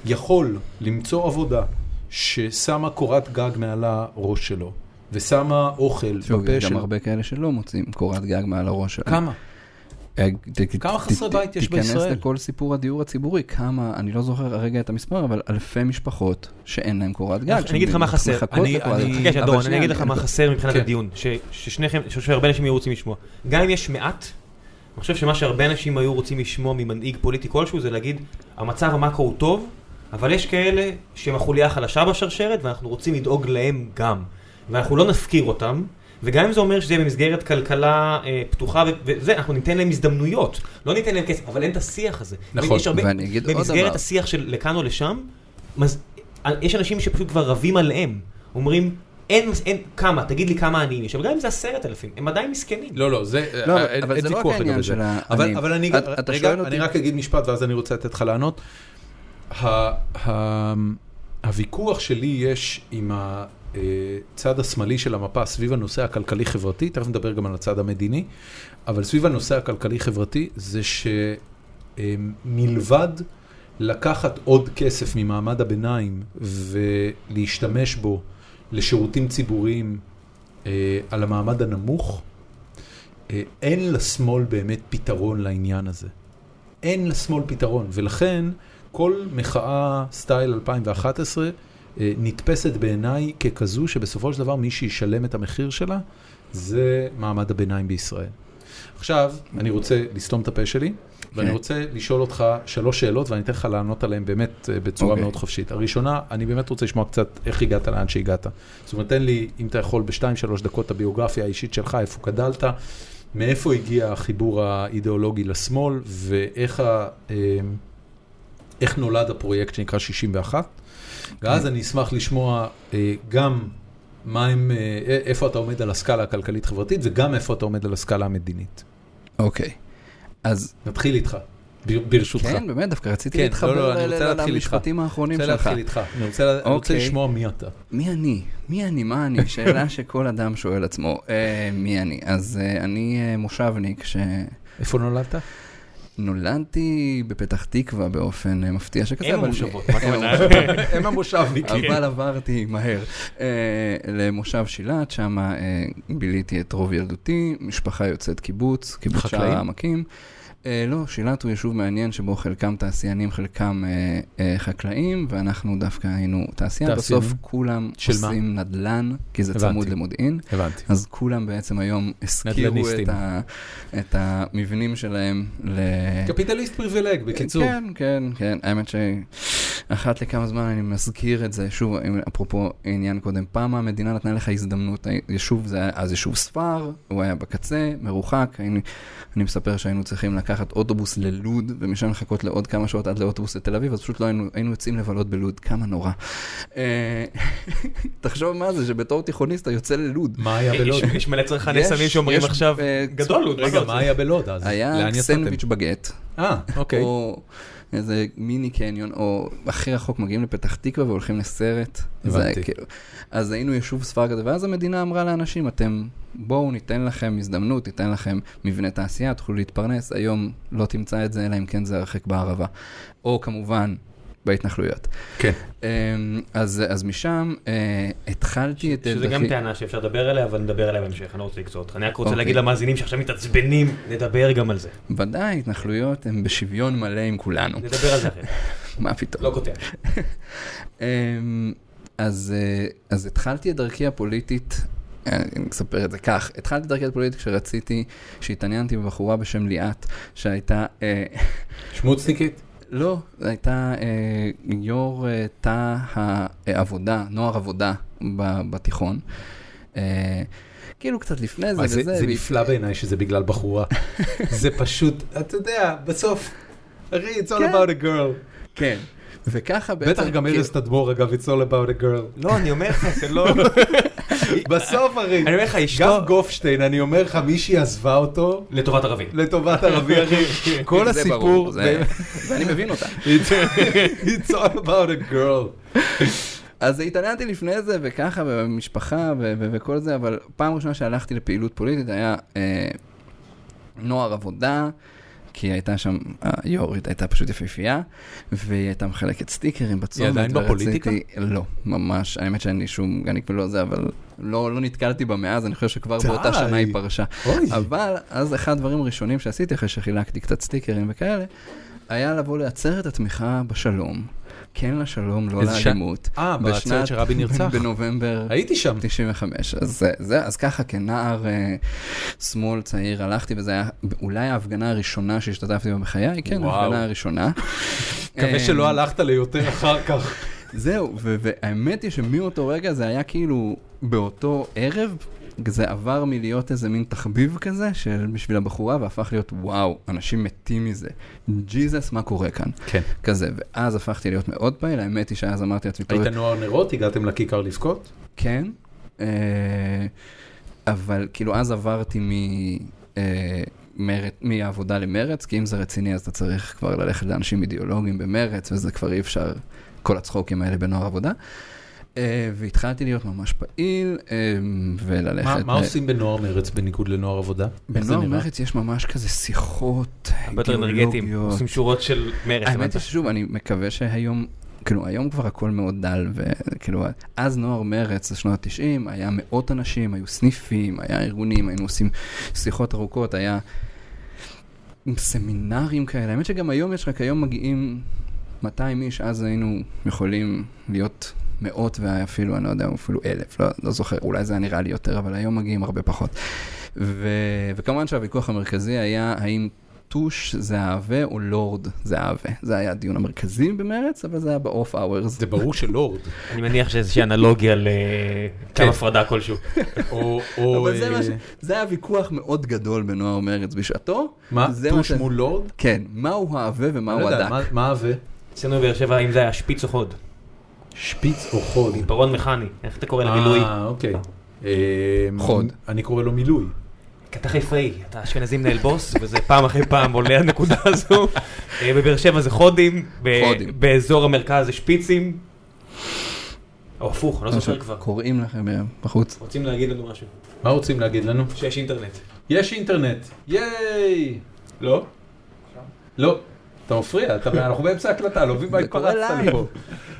יכול למצוא עבודה ששמה קורת גג מעל הראש שלו, ושמה אוכל שוב, בפה יש גם שלו, הרבה כאלה שלא מוצאים קורת גג מעל הראש שלהם. כמה? אה, כמה חסרי בית יש תיכנס בישראל? לכל סיפור הדיור הציבורי, כמה, אני לא זוכר הרגע את המספר, אבל אלפי משפחות שאין להם קורת גג. אני אגיד לך מה חסר. אני- אגיד לך מה חסר מבחינת כן. הדיון, ששניכם, שהרבה אנשים היו רוצים לשמוע. גם אם יש מעט, אני חושב שמה שהרבה אנשים היו רוצים לשמוע ממנהיג פוליטי כלשהו זה להגיד, המצב המקרו הוא טוב, אבל יש כאלה שהם החוליה החלשה בשרשרת ואנחנו רוצים לדאוג להם גם. ואנחנו לא נפקיר אותם, וגם אם זה אומר שזה יהיה במסגרת כלכלה אה, פתוחה ו- וזה, אנחנו ניתן להם הזדמנויות. לא ניתן להם כסף, אבל אין את השיח הזה. נכון, הרבה- ואני אגיד עוד במסגרת דבר. השיח של לכאן או לשם, מז... יש אנשים שפשוט כבר רבים עליהם. אומרים, אין, אין, כמה, תגיד לי כמה עניים יש, אבל גם אם זה עשרת אלפים, הם עדיין מסכנים. לא, לא, זה, לא, אין, אבל אין זה לא רק העניין של זה. העניים. אבל, אבל אני, את- אתה רגע, אני אותי- רק אגיד משפט ואז אני רוצה לתת לך לענות. הוויכוח שלי יש עם הצד השמאלי של המפה סביב הנושא הכלכלי-חברתי, תכף נדבר גם על הצד המדיני, אבל סביב הנושא הכלכלי-חברתי זה שמלבד לקחת עוד כסף ממעמד הביניים ולהשתמש בו לשירותים ציבוריים אה, על המעמד הנמוך, אה, אין לשמאל באמת פתרון לעניין הזה. אין לשמאל פתרון, ולכן כל מחאה סטייל 2011 אה, נתפסת בעיניי ככזו שבסופו של דבר מי שישלם את המחיר שלה זה מעמד הביניים בישראל. עכשיו, אני רוצה לסתום את הפה שלי, ואני כן. רוצה לשאול אותך שלוש שאלות ואני אתן לך לענות עליהן באמת אה, בצורה אוקיי. מאוד חופשית. הראשונה, אני באמת רוצה לשמוע קצת איך הגעת לאן שהגעת. זאת אומרת, תן לי, אם אתה יכול, בשתיים, שלוש דקות את הביוגרפיה האישית שלך, איפה גדלת, מאיפה הגיע החיבור האידיאולוגי לשמאל, ואיך ה, אה, איך נולד הפרויקט שנקרא 61. ואז אני אשמח לשמוע אה, גם מה הם, אה, איפה אתה עומד על הסקאלה הכלכלית-חברתית, וגם איפה אתה עומד על הסקאלה המדינית. אוקיי. אז נתחיל איתך, בר- ברשותך. כן, באמת, דווקא רציתי כן, להתחבר לא, לא, אני ל- רוצה ל- להתחיל איתך. למשפטים האחרונים אני שלך. רוצה להתחיל איתך, אני רוצה, אני אוקיי. לשמוע מי אתה. מי אני? מי אני? מה אני? (laughs) שאלה שכל אדם שואל עצמו. אה, מי אני? אז אה, אני אה, מושבניק איפה נולדת? שנולדתי בפתח תקווה באופן אה, מפתיע שכזה. אין אבל- מושבות, מה הכוונה? הם (laughs) המושבניקים. אבל עברתי מהר אה, למושב שילת, שם אה, ביליתי את רוב ילדותי, משפחה יוצאת קיבוץ, קיבוץ שער? העמקים. אה, לא, שילת הוא יישוב מעניין שבו חלקם תעשיינים, חלקם אה, אה, חקלאים, ואנחנו דווקא היינו תעשיין. תעשיינים? בסוף כולם של מה? עושים נדל"ן, כי זה הבנתי. צמוד למודיעין. הבנתי. אז כולם בעצם היום השכירו נדל"ניסטים. את, ה, את המבנים שלהם ל... קפיטליסט פריבילג, בקיצור. כן, כן, כן. האמת שאחת לכמה זמן אני מזכיר את זה, שוב, אם- אפרופו עניין קודם, פעם המדינה נתנה לך הזדמנות, יישוב זה היה אז יישוב ספר, הוא היה בקצה, מרוחק, היינו, אני מספר שהיינו צריכים לקחת אוטובוס ללוד, ומשם לחכות לעוד כמה שעות עד לאוטובוס לתל אביב, אז פשוט לא היינו, היינו יוצאים לבלות בלוד, כמה נורא. אה, (laughs) תחשוב מה זה, שבתור תיכוניסט אתה יוצא ללוד. מה היה בלוד? יש- מלא צרכני סמים שאומרים עכשיו, אה, גדול לוד, רגע? מה היה בלוד אז? היה? סנדוויץ' בגט, אה, אוקיי. איזה מיני קניון, או הכי רחוק מגיעים לפתח תקווה והולכים לסרט. הבנתי. כאילו- אז היינו יישוב ספר כזה, ואז המדינה אמרה לאנשים, אתם, בואו ניתן לכם הזדמנות, ניתן לכם מבנה תעשייה, תוכלו להתפרנס, היום לא תמצא את זה, אלא אם כן זה הרחק בערבה. או כמובן, בהתנחלויות. כן. אמ, אז, אז משם אה, התחלתי את... שזה גם טענה שאפשר לדבר עליה, אבל נדבר עליה בהמשך, אני לא רוצה לקצור אותך. אני רק רוצה אוקיי. להגיד למאזינים שעכשיו מתעצבנים, נדבר גם על זה. ודאי, התנחלויות הן בשוויון מלא עם כולנו. נדבר על זה אחרי. (laughs) מה פתאום? לא קוטע. (laughs) אמ, אז, אה, אז התחלתי את דרכי הפוליטית, אה, אני אספר את זה כך, התחלתי את דרכי הפוליטית כשרציתי, שהתעניינתי בבחורה בשם ליאת, שהייתה, שמוצניקית? לא, הייתה אה, יו"ר אה, תא העבודה, נוער עבודה ב- בתיכון. אה, כאילו קצת לפני זה זה וזה. זה והיא- נפלא בעיניי שזה בגלל בחורה. (laughs) זה פשוט, אתה יודע, בסוף, אחי, it's all כן. about a girl. כן. וככה בעצם... בטח גם ארז תדמור, אגב, it's all about a girl. לא, אני אומר לך, זה לא... (laughs) בסוף, הרי, אני אומר לך, אשתו... גם גופשטיין, אני אומר לך, מישהי עזבה אותו לטובת ערבים. לטובת ערבי, אחי. (laughs) כל זה הסיפור, ברור, זה- ואני מבין אותה. (laughs) It's all about a girl. אז התעניינתי לפני זה, וככה, במשפחה ו- ו- וכל זה, אבל פעם ראשונה שהלכתי לפעילות פוליטית היה אה, נוער עבודה, כי הייתה שם, היו"רית הייתה פשוט יפהפייה, והיא הייתה מחלקת סטיקרים בצומת. עדיין בפוליטיקה? לא, ממש, האמת שאין לי שום גניק ולא זה, אבל לא, לא נתקלתי בה מאז, אני חושב שכבר די. באותה שנה היא פרשה. אוי. אבל אז אחד הדברים הראשונים שעשיתי אחרי שחילקתי קצת סטיקרים וכאלה, היה לבוא לעצרת התמיכה בשלום. כן לשלום, לא לאלימות. אה, בעצרת שרבין נרצח. בנובמבר הייתי שם. 95. אז זה, אז ככה כנער אה, שמאל צעיר הלכתי, וזו היה אולי ההפגנה הראשונה שהשתתפתי בה בחיי, כן. ההפגנה הראשונה. מקווה אה, שלא הלכת ליותר אחר כך. זהו, והאמת היא שמאותו רגע זה היה כאילו באותו ערב, זה עבר מלהיות איזה מין תחביב כזה של בשביל הבחורה, והפך להיות וואו, אנשים מתים מזה. ג'יזוס, מה קורה כאן? כן. כזה, ואז הפכתי להיות מאוד פעיל, האמת היא שאז אמרתי לעצמי, היית נוער נרות? הגעתם לכיכר לבכות? כן, אה, אבל כאילו אז עברתי מ... אה, מרצ, מהעבודה למרץ, כי אם זה רציני אז אתה צריך כבר ללכת לאנשים אידיאולוגיים במרץ, וזה כבר אי אפשר, כל הצחוקים האלה בנוער עבודה. אה, והתחלתי להיות ממש פעיל, אה, וללכת... מה- מה ל- עושים בנוער מרץ בניגוד לנוער עבודה? בנוער? מרץ יש ממש כזה שיחות הרבה יותר אנרגטיים. עושים שורות של מרץ. האמת? היא ששוב, אני מקווה שהיום, כאילו, היום כבר הכל מאוד דל, וכאילו, אז נוער מרץ, בשנות ה-90, היה מאות אנשים, היו סניפים, היה ארגונים, היינו עושים שיחות ארוכות, היה סמינרים כאלה. האמת שגם היום יש, רק היום מגיעים 200 איש, אז היינו יכולים להיות מאות ואפילו, אני לא יודע, אפילו אלף, לא, לא זוכר, אולי זה היה נראה לי יותר, אבל היום מגיעים הרבה פחות. ו... וכמובן שהוויכוח המרכזי היה האם טוש זה העבה או לורד זה העבה. זה היה הדיון המרכזי במרץ, אבל זה היה באוף אאוורס. זה ברור שלורד. (laughs) אני מניח שזה איזושהי אנלוגיה לקו (laughs) כן. הפרדה כלשהו. (laughs) או... או, אבל זה, אה, מה ש... זה היה ויכוח מאוד גדול בנוער מרץ בשעתו. מה? טוש מול לורד? כן, מהו אני ומהו לא הדק. מה- עבה? אצלנו בבאר שבע, האם זה היה שפיץ או חוד? שפיץ או חוד? עיפרון מכני, איך אתה קורא למילוי? אה, אוקיי. חוד. אני קורא לו מילוי. כי אתה חיפאי, אתה אשכנזי מנהל בוס, (laughs) וזה פעם אחרי פעם עולה הנקודה הזו. אה, בבאר שבע זה חודים. באזור המרכז זה שפיצים. או הפוך, לא זוכר כבר. קוראים לכם אה, בחוץ. רוצים להגיד לנו משהו? מה רוצים להגיד לנו? שיש אינטרנט. יש אינטרנט. ייי! לא? לא. אתה מפריע, אנחנו באמצע הקלטה, לא מבין מה התפרצת לי. פה.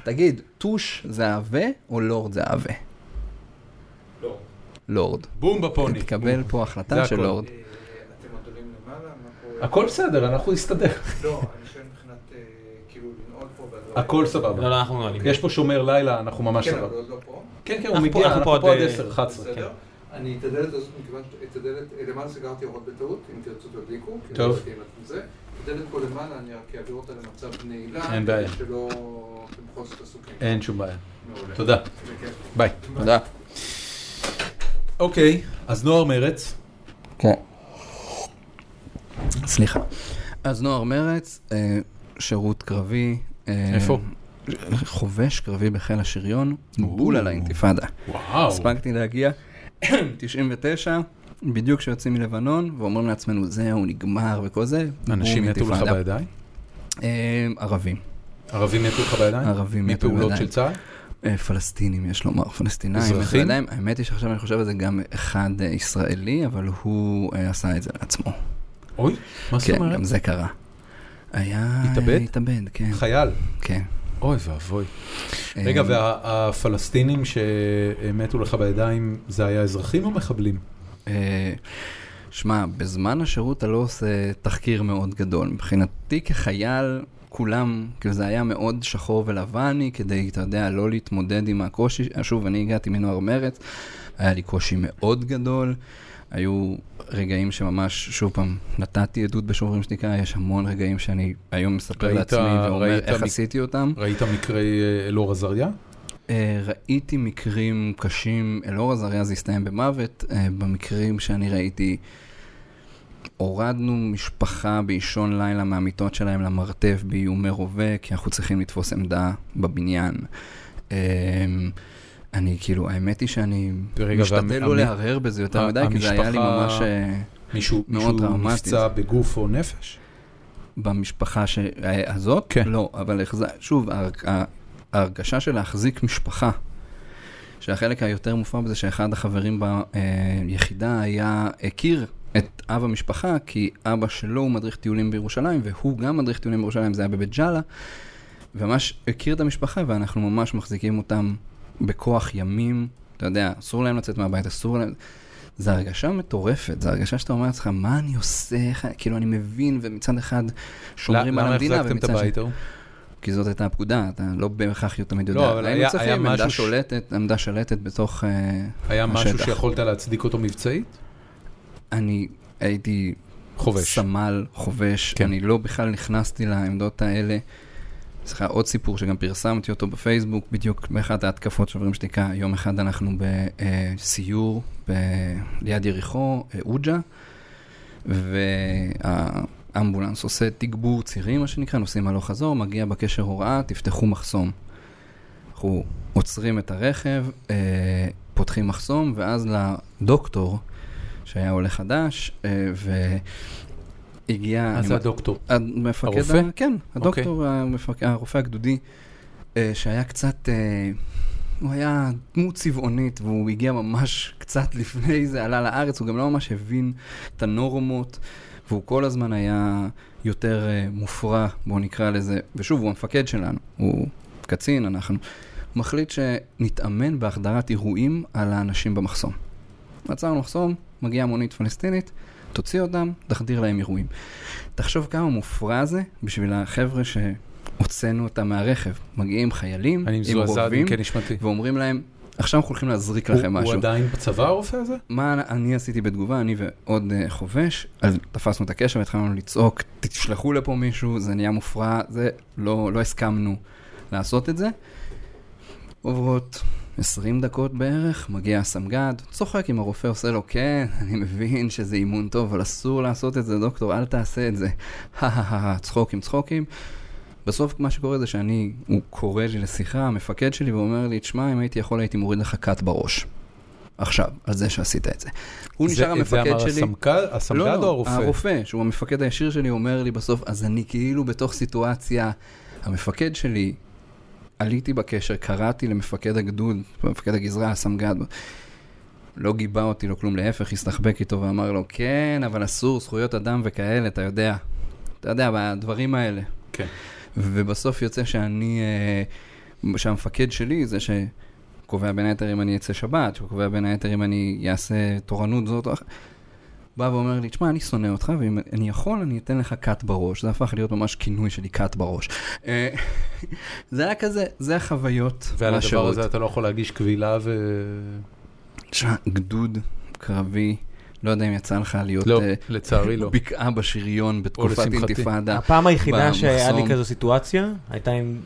תגיד, טוש זה העבה או לורד זה העבה? לא. לורד. בום בפוני. תקבל פה החלטה של. לורד. אתם עולים למעלה? מה קורה? הכל בסדר, אנחנו נסתדר. לא, אני שואל מבחינת, אה, כאילו, לנעול פה בדברים. הכל לא, סבבה. לא, אנחנו נועלים. יש פה שומר לילה, אנחנו ממש כן, אבל סבבה. עוד לא פה. כן, כן, הוא אנחנו פה- מגיע, אנחנו פה עד עד, 10, 11. כן. בסדר? אני את הדלת הזאת, מכיוון שאת הדלת, אה, למעלה סגרתי אורות בטעות, אם תרצו תדליקו. טוב. הדלת פה למעלה, אני רק אעביר אותה למצב נעילה. אין בעיה. שלא, אתם בכל זאת עסוקים. אין שום בעיה. מעולה. תודה. ביי. תודה. אוקיי, אז נוער מרץ. כן. סליחה. אז נוער מרץ, אה, שירות קרבי. אה, איפה? חובש קרבי בחיל השריון. בול על האינתיפאדה. וואו. הספקתי להגיע, (coughs) 99, בדיוק כשיוצאים מלבנון, ואומרים לעצמנו, זהו, נגמר וכל זה. אנשים מתו לך. בידיים? אה, ערבים. ערבים מתו לך בידיים? ערבים מתו מפעולות בידיים. של צה"ל? אה, פלסטינים, יש לומר, פלסטינאים. אזרחים? האמת היא שעכשיו אני חושב על זה גם אחד אה, ישראלי, אבל הוא עשה את זה לעצמו. אוי, מה זאת כן, אומרת? גם זה קרה. היה... התאבד? התאבד, כן. חייל. כן. אוי ואבוי. רגע, והפלסטינים שמתו לך בידיים, זה היה אזרחים או מחבלים? אה, שמע, בזמן השירות אתה לא עושה תחקיר מאוד גדול. מבחינתי כחייל, כולם, כאילו זה היה מאוד שחור ולבני, כדי, אתה יודע, לא להתמודד עם הקושי. שוב, אני הגעתי מנוער מרץ, היה לי קושי מאוד גדול. היו רגעים שממש, שוב פעם, נתתי עדות בשוברים שתיקה, יש המון רגעים שאני היום מספר ראית- לעצמי ואומר ראית איך מ- עשיתי אותם. ראית מקרי אה, אלאור עזריה? אה, ראיתי מקרים קשים, אלאור עזריה זה הסתיים במוות, אה, במקרים שאני ראיתי, הורדנו משפחה באישון לילה מהמיטות שלהם למרתף באיומי רובה, כי אנחנו צריכים לתפוס עמדה בבניין. אה, אני כאילו, האמת היא שאני רגע, משתדל לא להרהר בזה יותר מדי, כי זה היה לי ממש מישהו מאוד מישהו טראומטי. נפצע בגוף או נפש? במשפחה ש... הזאת. כן. לא, אבל החז... שוב. ההרגשה של להחזיק משפחה, שהחלק היותר מופרע בזה שאחד החברים ביחידה היה, הכיר את אב המשפחה, כי אבא שלו הוא מדריך טיולים בירושלים, והוא גם מדריך טיולים בירושלים, זה היה בבית ג'אלה, וממש הכיר את המשפחה, ואנחנו ממש מחזיקים אותם בכוח ימים, אתה יודע, אסור להם לצאת מהבית, אסור להם... זו הרגשה מטורפת, זו הרגשה שאתה אומר לעצמך, מה אני עושה. כאילו אני מבין, ומצד אחד שומרים על למה המדינה, החזקתם את ומצד הבית ההוא? כי זאת הייתה הפקודה, אתה לא בהכרח תמיד יודע. לא, אבל היה- היה עמדה משהו שולטת, עמדה שלטת בתוך... אה, היה משהו השטח. שיכולת להצדיק אותו מבצעית? אני הייתי חובש. סמל, חובש, כן. אני לא בכלל נכנסתי לעמדות האלה. סליחה, עוד סיפור שגם פרסמתי אותו בפייסבוק, בדיוק באחת ההתקפות שוברים שתיקה. יום אחד אנחנו בסיור ב- ליד יריחו, אה, עוג'ה, והאמבולנס עושה תגבור צירים, מה שנקרא, נוסעים הלוך חזור, מגיע בקשר הוראה, תפתחו מחסום. אנחנו עוצרים את הרכב, אה, פותחים מחסום, ואז לדוקטור, שהיה עולה חדש, אה, והגיע... זה הדוקטור? המפקד, הרופא? ה... כן, הדוקטור, המפק... הרופא הגדודי, אה, שהיה קצת, אה, הוא היה דמות צבעונית, והוא הגיע ממש קצת לפני זה, עלה לארץ, הוא גם לא ממש הבין את הנורמות, והוא כל הזמן היה יותר אה, מופרע, בואו נקרא לזה, ושוב, הוא המפקד שלנו, הוא קצין, אנחנו. הוא מחליט שנתאמן בהחדרת אירועים על האנשים במחסום. עצרנו מחסום, מגיעה מונית פלסטינית, תוציא אותם, תחדיר להם אירועים. תחשוב כמה מופרע זה בשביל החבר'ה שהוצאנו אותם מהרכב. מגיעים חיילים עם רובים. ואומרים להם, עכשיו אנחנו הולכים להזריק הוא לכם הוא משהו. עדיין בצבא הרופא הזה? מה אני עשיתי בתגובה, אני ועוד uh, חובש, אז תפסנו את הקשר והתחלנו לצעוק, תשלחו לפה מישהו, זה נהיה מופרע, זה, לא, לא הסכמנו לעשות את זה. עוברות 20 דקות בערך, מגיע הסמג"ד, צוחק עם הרופא, עושה לו, כן, (laughs) אני מבין שזה אימון טוב, אבל אסור לעשות את זה, דוקטור, אל תעשה את זה. (laughs) צחוקים, צחוקים. בסוף מה שקורה זה שאני, הוא קורא לי לשיחה, המפקד שלי, ואומר לי, תשמע, אם הייתי יכול הייתי מוריד לך קאט בראש. עכשיו, על זה שעשית את זה. הוא זה- נשאר זה המפקד אמר שלי. הסמג"ד הסמג"ד לא, או לא, הרופא? הרופא, שהוא המפקד הישיר שלי, אומר לי בסוף, אז אני כאילו בתוך סיטואציה, המפקד שלי, עליתי בקשר, קראתי למפקד הגדוד, מפקד הגזרה, הסמג"ד, לא גיבה אותי, לא כלום, להפך, הסתחבק איתו ואמר לו, כן, אבל אסור, זכויות אדם וכאלה, אתה יודע. אתה יודע, בדברים האלה. כן. ובסוף יוצא שאני, אה, שהמפקד שלי זה שקובע בין היתר אם אני אצא שבת, שקובע בין היתר אם אני אעשה תורנות זאת או אחרת. בא ואומר לי, תשמע, אני שונא אותך, ואם אני יכול, אני אתן לך קאט בראש. זה הפך להיות ממש כינוי שלי, קאט בראש. אה, (laughs) זה היה כזה, זה החוויות ועל הדבר. הזה אתה לא יכול להגיש קבילה ו... תשמע, גדוד קרבי, לא יודע אם יצא לך להיות לא, אה, לצערי לא. בקעה בשריון בתקופת. אינתיפאדה. הפעם היחידה במחסום. שהיה לי כזו סיטואציה, הייתה עם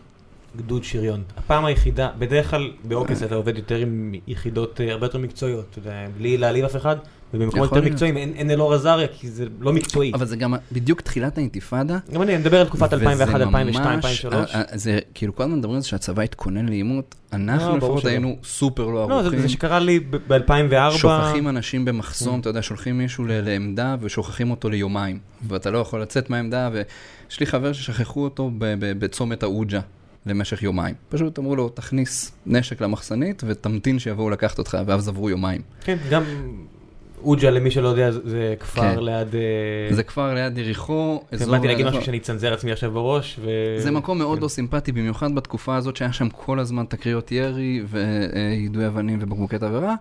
גדוד שריון. הפעם היחידה, בדרך כלל בעוקץ אתה עובד יותר עם יחידות אה, הרבה יותר מקצועיות, אתה יודע, בלי להעליב אף אחד, ובמקומות יותר. מקצועיים אין אלאור עזריה, כי זה לא מקצועי. אבל זה גם בדיוק תחילת האינתיפאדה. גם אני מדבר על תקופת 2001, וזה 2002, ממש- 2003. אה, אה, זה כאילו כל הזמן מדברים על זה שהצבא התכונן לעימות, לא, אנחנו ברור לפחות. היינו סופר לא לא, זה- ערוכים. זה שקרה לי ב-2004. שוכחים אנשים במחסום, כן. אתה יודע, שולחים מישהו לעמדה ושוכחים אותו ליומיים, ואתה לא יכול לצאת מהעמדה, ויש לי חבר ששכחו אותו בצומת העוג'ה למשך יומיים. פשוט אמרו לו, תכניס נשק למחסנית ותמתין שיבואו לקחת אותך, ואז עברו יומיים. כן, גם עוג'ה, למי שלא יודע, זה- כפר כן. ליד... אה, זה כפר ליד יריחו. באתי להגיד משהו שאני אצנזר עצמי עכשיו בראש, ו... זה מקום מאוד כן. לא סימפטי, במיוחד בתקופה הזאת שהיה שם כל הזמן תקריות ירי ויידוי אבנים ובקבוקי תבערה,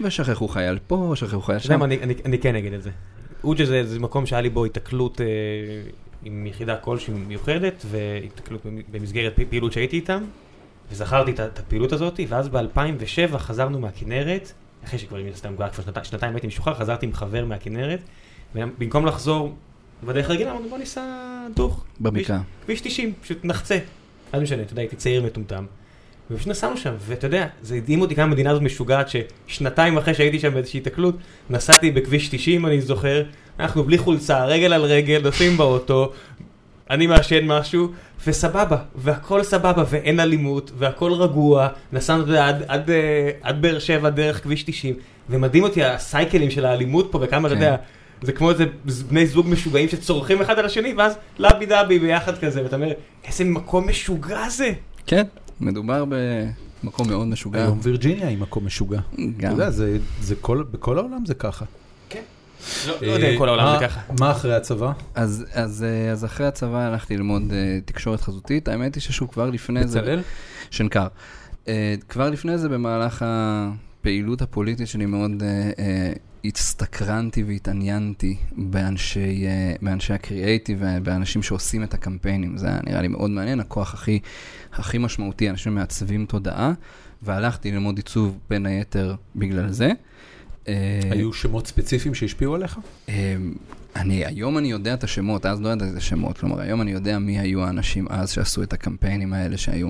ושכחו חייל פה, שכחו חייל שם. אני- אני- אני כן אגיד את זה. עוג'ה זה- זה מקום שהיה לי בו התקלות אה, עם יחידה כלשהי מיוחדת, והתקלות במ- במסגרת פעילות שהייתי איתם, וזכרתי את הפעילות הזאת, ואז ב-2007 חזרנו מהכנרת, אחרי שכבר מן הסתם כבר שנתי- שנתיים הייתי משוחרר, חזרתי עם חבר מהכנרת, ובמקום לחזור בדרך רגילה, אמרנו בוא ניסע דוך. בבקעה. כביש 90, פשוט נחצה. לא משנה, אתה יודע, הייתי צעיר מטומטם. ופשוט נסענו שם, ואתה יודע, זה הדהים אותי כמה המדינה הזאת משוגעת, ששנתיים אחרי שהייתי שם באיזושהי התקלות, נסעתי בכביש 90, אני זוכר, אנחנו בלי חולצה, רגל על רגל, נוסעים באוטו, אני מעשן משהו, וסבבה, והכל סבבה, ואין אלימות, והכל רגוע, נסענו אתה עד, עד, אה, עד באר שבע דרך כביש 90, ומדהים אותי הסייקלים של האלימות פה, וכמה אתה כן. יודע, זה כמו איזה בני זוג משוגעים שצורכים אחד על השני, ואז לבי דבי ביחד כזה, ואתה אומר, איזה מקום משוגע זה. כן, מדובר במקום מאוד משוגע. היום וירג'יניה היא מקום משוגע. אתה גם. יודע, זה- זה כל- בכל העולם זה ככה. לא לא יודע אם כל העולם מה- זה ככה. מה אחרי הצבא? אז, אז, אה, אז אחרי הצבא הלכתי ללמוד אה, תקשורת חזותית, האמת היא ששוב כבר לפני זה... בצלאל? שנקר. אה, כבר לפני זה במהלך הפעילות הפוליטית שלי מאוד אה, אה, הצטקרנתי והתעניינתי באנשי, אה, באנשי הקריאייטיב ובאנשים שעושים את הקמפיינים. זה היה נראה לי מאוד מעניין, הכוח הכי, הכי משמעותי, אנשים מעצבים תודעה, והלכתי ללמוד עיצוב בין היתר בגלל זה. אה, היו שמות ספציפיים שהשפיעו עליך? אה, אני, היום אני יודע את השמות, אז לא ידעתי את השמות, כלומר, היום אני יודע מי היו האנשים אז שעשו את הקמפיינים האלה שהיו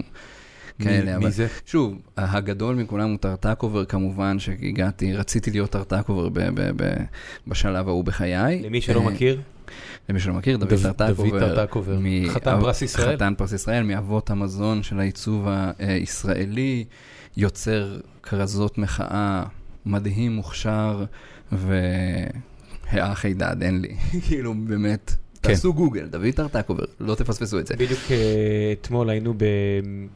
כאלה, מי- אבל מי זה? שוב, הגדול מכולם הוא טרטקובר כמובן, שהגעתי, רציתי להיות טרטקובר ב- ב- ב- בשלב ההוא בחיי. למי שלא אה, מכיר, למי שלא מכיר, דוד טרטקובר. דוד טרטקובר, מ- חתן פרס ישראל. חתן פרס ישראל, מאבות המזון של העיצוב הישראלי, יוצר כרזות מחאה, מדהים, מוכשר, והאח הידד, אין לי. (laughs) כאילו, באמת, כן. תעשו גוגל, דוד טרטקובר, לא תפספסו את זה. בדיוק אה, אתמול היינו ב- ב-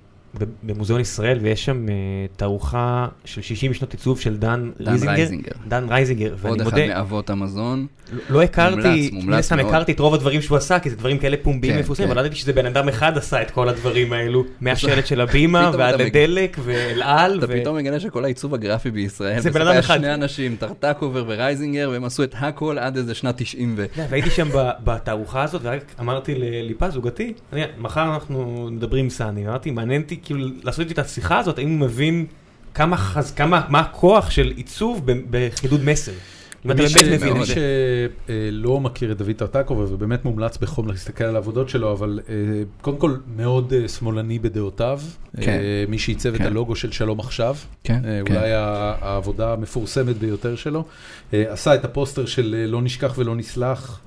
במוזיאון ישראל, ויש שם אה, תערוכה של 60 שנות עיצוב של דן רייזינגר. דן רייזינגר, עוד אחד מאבות המזון. לא הכרתי, מומלץ, מומלץ מן הסתם מאוד. הכרתי את רוב הדברים שהוא עשה, כי זה דברים כאלה פומביים כן, מפורסמים, כן. אבל לא ידעתי שזה בן אדם אחד עשה את כל הדברים האלו, מהשלט של הבימה ועד לדלק ואל על. אתה פתאום מגלה שכל העיצוב הגרפי בישראל, זה בן אדם אחד. שני אנשים, טרטקובר ורייזינגר, והם עשו את הכל עד איזה שנת 90 ו... יודע, והייתי שם בתערוכה הזאת, ורק אמרתי לליפה, זוגתי, מחר אנחנו מדברים סני, אמרתי, מעניין אותי כאילו לעשות איתי את השיחה הזאת, האם הוא מבין כמה חז... כמה, מה הכוח של עיצוב בחידוד מסר. אם אתה מי באמת מבין מי את זה. שלא מכיר את דוד טרטקובר, ובאמת מומלץ בחום להסתכל על העבודות שלו, אבל אה, קודם כל מאוד אה, שמאלני בדעותיו. כן. אה, מי שעיצב את כן. הלוגו של שלום עכשיו, כן. אולי העבודה המפורסמת ביותר שלו. עשה את הפוסטר של לא נשכח ולא נסלח,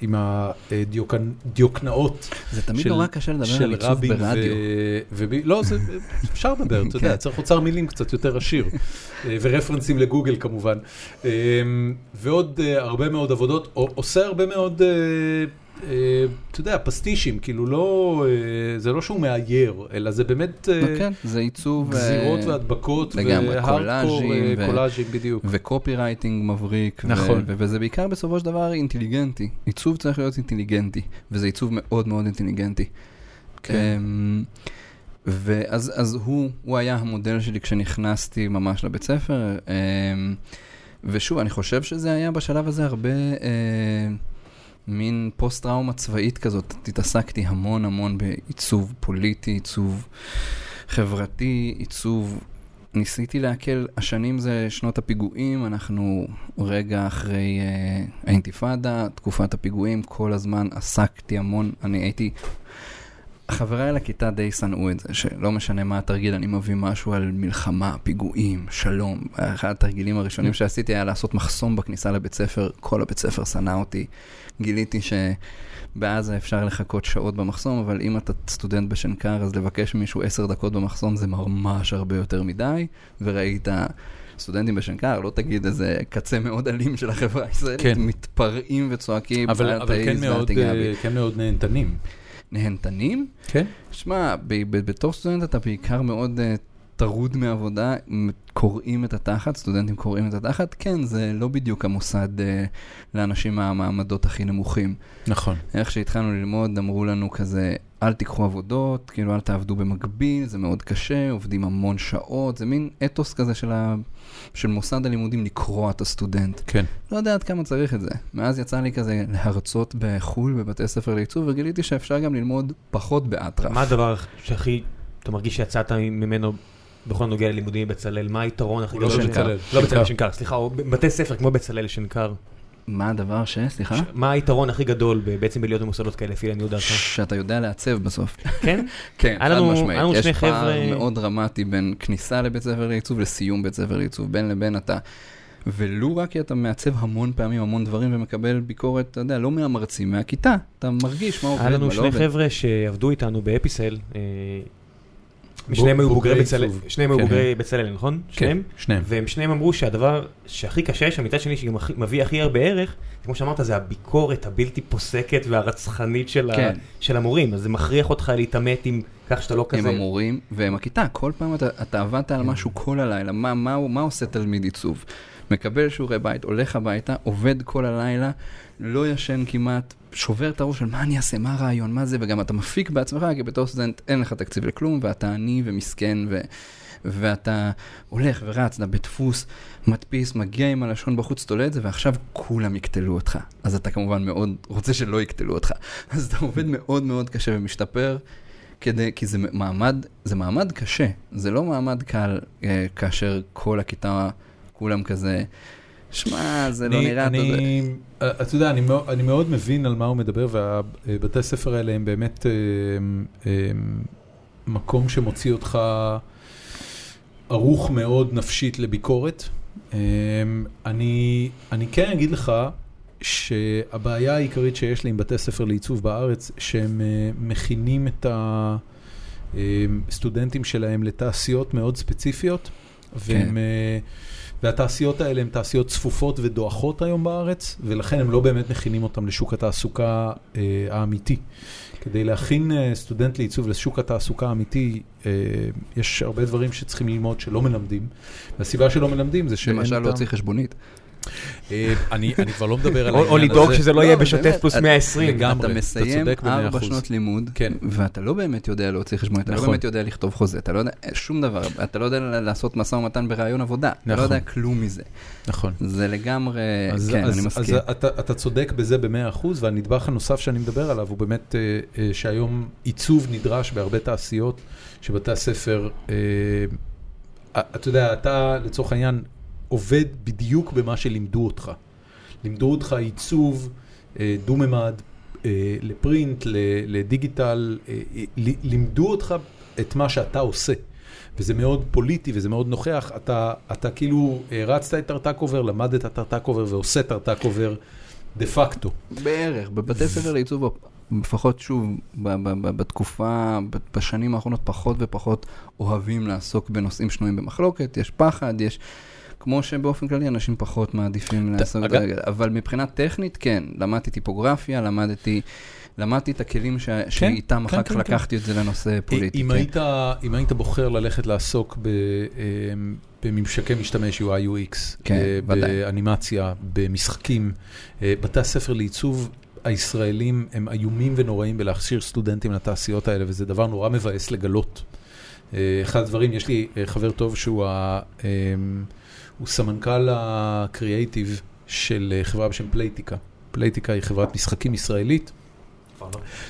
עם הדיוקנאות זה תמיד נורא קשה לדבר על עיצוב ברדיו. לא. אפשר לדבר, אתה (laughs) יודע. צריך אוצר מילים קצת יותר עשיר. ורפרנסים לגוגל כמובן. אה, ועוד אה, הרבה מאוד עבודות, עושה הרבה מאוד, אה, אה, אתה יודע, פסטישים, כאילו לא, זה לא שהוא מאייר, אלא זה באמת נו, כן, זה עיצוב... גזירות והדבקות, לגמרי, קולאז'ים קולאז'ים בדיוק. וקופי רייטינג מבריק. נכון. וזה בעיקר בסופו של דבר אינטליגנטי. עיצוב צריך להיות אינטליגנטי, וזה עיצוב מאוד מאוד אינטליגנטי. כן. אמ, ואז אז הוא, הוא היה המודל שלי כשנכנסתי ממש לבית ספר. ושוב, אני חושב שזה היה בשלב הזה הרבה אה, מין פוסט-טראומה צבאית כזאת. התעסקתי המון המון בעיצוב פוליטי, עיצוב חברתי, עיצוב... ניסיתי להקל, השנים זה שנות הפיגועים, אנחנו רגע אחרי אה, האינתיפאדה, תקופת הפיגועים, כל הזמן עסקתי המון, אני הייתי חבריי לכיתה די שנאו את זה, שלא משנה מה התרגיל, אני מביא משהו על מלחמה, פיגועים, שלום. אחד התרגילים הראשונים שעשיתי היה לעשות מחסום בכניסה לבית ספר, כל הבית ספר שנא אותי. גיליתי שבעזה אפשר לחכות שעות במחסום, אבל אם אתה סטודנט בשנקר, אז לבקש ממישהו עשר דקות במחסום זה ממש הרבה יותר מדי, וראית... סטודנטים בשנקר, לא תגיד איזה קצה מאוד אלים של החברה הישראלית, כן. מתפרעים וצועקים, אבל, "אל אבל כן, מאוד, תיגע בי." אה, כן מאוד נהנתנים. נהנתנים? כן? שמע, בתור סטודנט אתה בעיקר מאוד uh, טרוד מעבודה, קוראים את התחת, סטודנטים קוראים את התחת, כן, זה לא בדיוק המוסד uh, לאנשים מהמעמדות הכי נמוכים. נכון. איך שהתחלנו ללמוד, אמרו לנו כזה, אל תיקחו עבודות, כאילו אל תעבדו במקביל, זה מאוד קשה, עובדים המון שעות, זה מין אתוס כזה של, ה... של מוסד הלימודים לקרוע את הסטודנט. כן. לא יודע עד כמה צריך את זה. מאז יצא לי כזה להרצות בחו"ל, בבתי ספר לעיצוב, וגיליתי שאפשר גם ללמוד פחות באטרף. מה הדבר שהכי, אתה מרגיש שיצאת ממנו בכל הנוגע ללימודים בבצלאל? מה היתרון הכי לא גדול? בצלאל, לא. בצלאל, שנקר, סליחה, או בבתי ספר כמו בצלאל שנקר. מה הדבר ש... סליחה? ש- מה היתרון הכי גדול בעצם בלהיות במוסדות כאלה, לפי לעניות דעתך? שאתה יודע לעצב בסוף. כן? (laughs) כן, היה חד לנו- משמעית. היה לנו יש שני פער חבר'ה- מאוד דרמטי בין כניסה לבית ספר לעיצוב לסיום בית ספר לעיצוב. בין לבין אתה... ולו רק כי אתה מעצב המון פעמים המון דברים ומקבל ביקורת, אתה יודע, לא מהמרצים, מהכיתה. אתה מרגיש מה עובד, היה מה לנו לא שני עובד. חבר'ה שעבדו איתנו באפיסל. שניהם היו בוגרי בצלאל, כן. בוגרי בצלאל, נכון? שניהם? שניהם. והם שניהם אמרו שהדבר שהכי קשה שם, מצד שני שגם מביא הכי הרבה ערך, כמו שאמרת, זה הביקורת הבלתי פוסקת והרצחנית של כן. של המורים. אז זה מכריח אותך להתעמת עם כך שאתה לא כזה... המורים ועם הכיתה, כל פעם אתה, עבדת על כן. משהו כל הלילה, מה, מה, הוא- מה עושה תלמיד עיצוב? מקבל שיעורי בית, הולך הביתה, עובד כל הלילה, לא ישן כמעט, שובר את הראש של מה אני אעשה, מה הרעיון, מה זה, וגם אתה מפיק בעצמך, כי בתור סטודנט אין לך תקציב לכלום, ואתה עני ומסכן, ו... ואתה הולך ורץ, אתה בדפוס, מדפיס, מגיע עם הלשון בחוץ, תולה את זה, ועכשיו כולם יקטלו אותך. אז אתה כמובן מאוד רוצה שלא יקטלו אותך. (laughs) אז אתה עובד מאוד מאוד קשה ומשתפר, כדי, כי זה מעמד, זה מעמד קשה, זה לא מעמד קל אה, כאשר כל הכיתה, כולם כזה, שמע, זה לא נראה. אני, אה, אתה יודע, אני מאוד- אני מאוד מבין על מה הוא מדבר, והבתי הספר האלה הם באמת אה, מקום שמוציא אותך ערוך מאוד נפשית לביקורת. אה, אני אני כן אגיד לך שהבעיה העיקרית שיש לי עם בתי ספר לעיצוב בארץ, שהם אה, מכינים את הסטודנטים שלהם לתעשיות מאוד ספציפיות, והם... אה, והתעשיות האלה הן תעשיות צפופות ודועכות היום בארץ, ולכן הם לא באמת מכינים אותם לשוק התעסוקה אה, האמיתי. כדי להכין אה, סטודנט לעיצוב לשוק התעסוקה האמיתי, אה, יש הרבה דברים שצריכים ללמוד שלא מלמדים. והסיבה שלא מלמדים זה שאין למשל להוציא חשבונית. אה, אני אני כבר לא מדבר על או- או העניין לדאוג הזה. שזה לא לא, יהיה אבל בשוטף פלוס אתה- 120. לגמרי. אתה אתה מסיים ארבע. שנות לימוד, כן. ואתה לא באמת יודע להוציא חשבונית, אתה לא נכון. באמת יודע לכתוב חוזה, אתה לא יודע שום דבר, אתה לא יודע לעשות משא ומתן בראיון עבודה, אתה לא נכון. יודע כלום מזה. נכון. זה לגמרי, כן, אני מסכים. אז אתה, צודק בזה במאה אחוז, והנדבך הנוסף שאני מדבר עליו הוא באמת אה, אה, שהיום עיצוב נדרש בהרבה תעשיות, שבתי הספר, אה, אה, אתה יודע, אתה לצורך העניין עובד בדיוק במה שלימדו אותך. לימדו אותך עיצוב אה, דו-ממד אה, ל print, ל digital, אה, לימדו אותך את מה שאתה עושה. וזה מאוד פוליטי וזה מאוד נוכח, אתה, אתה כאילו הרצת את טרטקובר, למדת טרטקובר ועושה טרטקובר de facto. בערך, בבתי ספר לעיצוב, לפחות שוב, בתקופה, בשנים האחרונות פחות ופחות אוהבים לעסוק בנושאים שנויים במחלוקת, יש פחד, יש... כמו שבאופן כללי אנשים פחות מעדיפים לעסוק, אגב- בזה, אבל מבחינה טכנית כן, למדתי טיפוגרפיה, למדתי, למדתי את הכלים ש... שאיתם כן, אחר כך כן, כן. לקחתי את זה לנושא פוליטי. אם, כן. היית, אם היית בוחר ללכת לעסוק ב, אמ, בממשקי משתמש UI UX, כן, אה. באנימציה, במשחקים, אה, בתי הספר לעיצוב הישראלים הם איומים ונוראים בלהכשיר סטודנטים לתעשיות האלה, וזה דבר נורא מבאס לגלות. אה, אחד הדברים, יש לי חבר טוב שהוא ה, אמ, הוא סמנכ"ל הקריאייטיב של אה, חברה בשם פלייטיקה. פלייטיקה היא חברת משחקים ישראלית,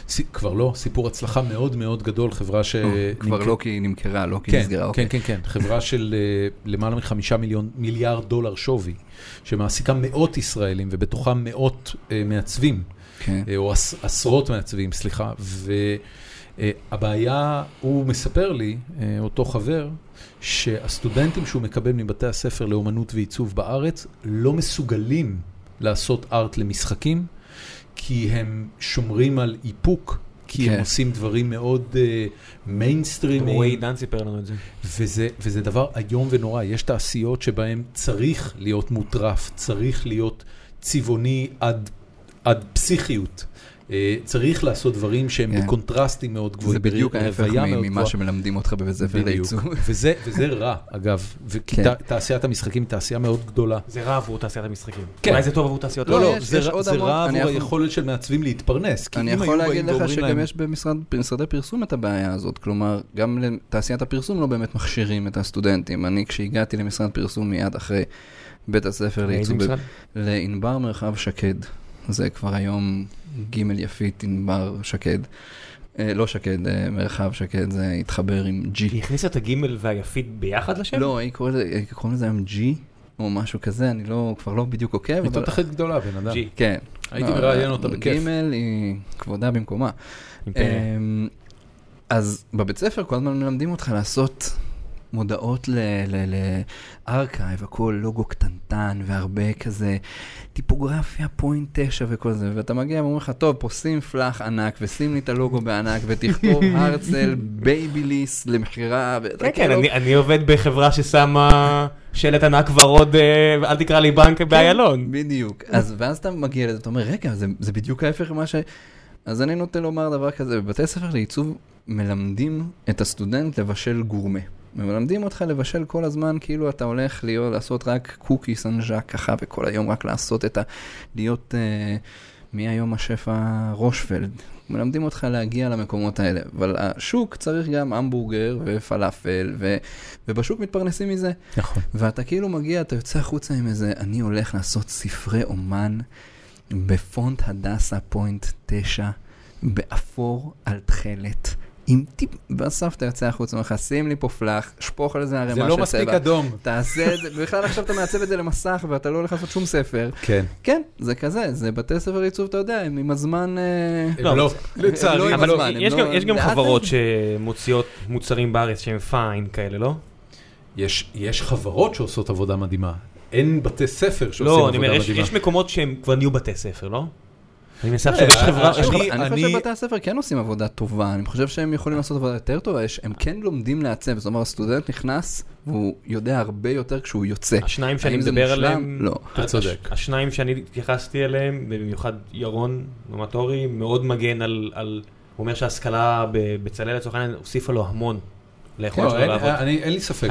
ס- כבר לא, סיפור הצלחה מאוד מאוד גדול, חברה ש... כבר לא כי היא נמכרה, לא כי כן, נסגרה. כן, אוקיי. כן, כן, חברה של אה, למעלה מחמישה מיליון, מיליארד דולר שווי, שמעסיקה מאות ישראלים ובתוכם מאות אה, מעצבים, כן. אה, או עש, עשרות מעצבים, סליחה, והבעיה, הוא מספר לי, אה, אותו חבר, שהסטודנטים שהוא מקבל מבתי הספר לאומנות ועיצוב בארץ לא מסוגלים לעשות art למשחקים, כי הם שומרים על איפוק, כי הם כן. עושים דברים מאוד מיינסטרימיים. רועי דן סיפר לנו את זה. וזה, וזה דבר איום ונורא, יש תעשיות שבהן צריך להיות מוטרף, צריך להיות צבעוני עד, עד פסיכיות. אה, צריך לעשות דברים שהם כן. בקונטרסטים מאוד גבוהים. זה בדיוק ההפך ממה. שמלמדים אותך בבית ספר בדיוק. לעיצוב. (laughs) וזה, וזה רע, אגב, וכי כן. תעשיית המשחקים היא תעשייה מאוד גדולה. זה רע עבור תעשיית המשחקים. כן. אולי זה טוב עבור תעשיות לא, לא. לא, יש- זה יש רע- זה המון- רע אני עבור יכול- היכולת של מעצבים להתפרנס. אני יכול להגיד לך שגם להם- יש במשרד- במשרדי פרסום את הבעיה הזאת, כלומר, גם לתעשיית הפרסום לא באמת מכשירים את הסטודנטים. אני, כשהגעתי למשרד פרסום מיד אחרי בית הספר לעיצוב? לענבר מרחב שקד, זה כבר היום ג' יפית ענבר שקד. אה, לא שקד, אה, מרחב שקד, זה התחבר עם G. היא הכניסה את הגימל והיפית ביחד לשם? לא, היא קוראים לזה היום G, או משהו כזה, אני לא, כבר לא בדיוק עוקב, היא אבל... תותחית גדולה, בן אדם. G. כן. הייתי לא, מראיין אותה בכיף. ג' היא כבודה במקומה. אמ, אז בבית ספר כל הזמן מלמדים אותך לעשות מודעות ל archive, הכל לוגו קטנטן והרבה כזה טיפוגרפיה point 9 וכל זה, ואתה מגיע ואומרים לך, טוב, פה שים פלאח ענק ושים לי את הלוגו בענק ותכתוב (laughs) הרצל בייביליס למכירה. כן, כן, כאילו- אני- אני עובד בחברה ששמה שלט ענק ורוד, אה, אל תקרא לי בנק באיילון. בדיוק. אז ואז אתה מגיע לזה, אתה אומר, רגע, זה, זה בדיוק ההפך ממה ש... אז אני נוטה לומר דבר כזה, בבתי ספר לעיצוב מלמדים את הסטודנט לבשל גורמה. מלמדים אותך לבשל כל הזמן כאילו אתה הולך להיות, לעשות רק קוקי סן ז'אק ככה וכל היום רק לעשות את ה... להיות אה, מי היום השף הירשפלד. מלמדים אותך להגיע למקומות האלה, אבל השוק צריך גם המבורגר ופלאפל, ו... ובשוק מתפרנסים מזה. נכון. ואתה כאילו מגיע, אתה יוצא החוצה עם איזה, אני הולך לעשות ספרי אומן בפונט הדסה point 9, באפור על תכלת. עם טיפ, בסוף אתה יוצא החוצה, אומר לך, שים לי פה פלאח, שפוך על זה ערימה של זה צבע. לא מספיק אדום. תעשה את זה, (laughs) בכלל עכשיו אתה מעצב את זה למסך ואתה לא הולך לעשות שום ספר. כן. כן, זה כזה, זה בתי ספר לעיצוב, אתה יודע, הם עם הזמן... אה, לא, לא, לא לצערי. עם אבל יש לא- גם- יש גם לאט חברות. שמוציאות מוצרים בארץ שהם פיין כאלה, לא? יש, יש חברות שעושות עבודה מדהימה. אין בתי ספר שעושים לא, אני עבודה אומר, יש- מדהימה. יש מקומות שהם כבר נהיו בתי ספר, לא? אני מנסה אה, עכשיו, יש חברה, יש אני- חברה- אני אני- חושב שבתי הספר כן עושים עבודה טובה, אני חושב שהם יכולים לעשות עבודה יותר טובה, יש- הם כן לומדים לעצב, זאת אומרת, הסטודנט נכנס והוא יודע הרבה יותר כשהוא יוצא. השניים שאני מדבר? עליהם, לא. אתה צודק. השניים שאני התייחסתי אליהם, במיוחד ירון נומטורי, מאוד מגן על, על- הוא אומר שההשכלה בבצלאל לצורך העניין הוסיפה לו המון ליכולת לא, שלו אין- לעבוד. אני- אין לי ספק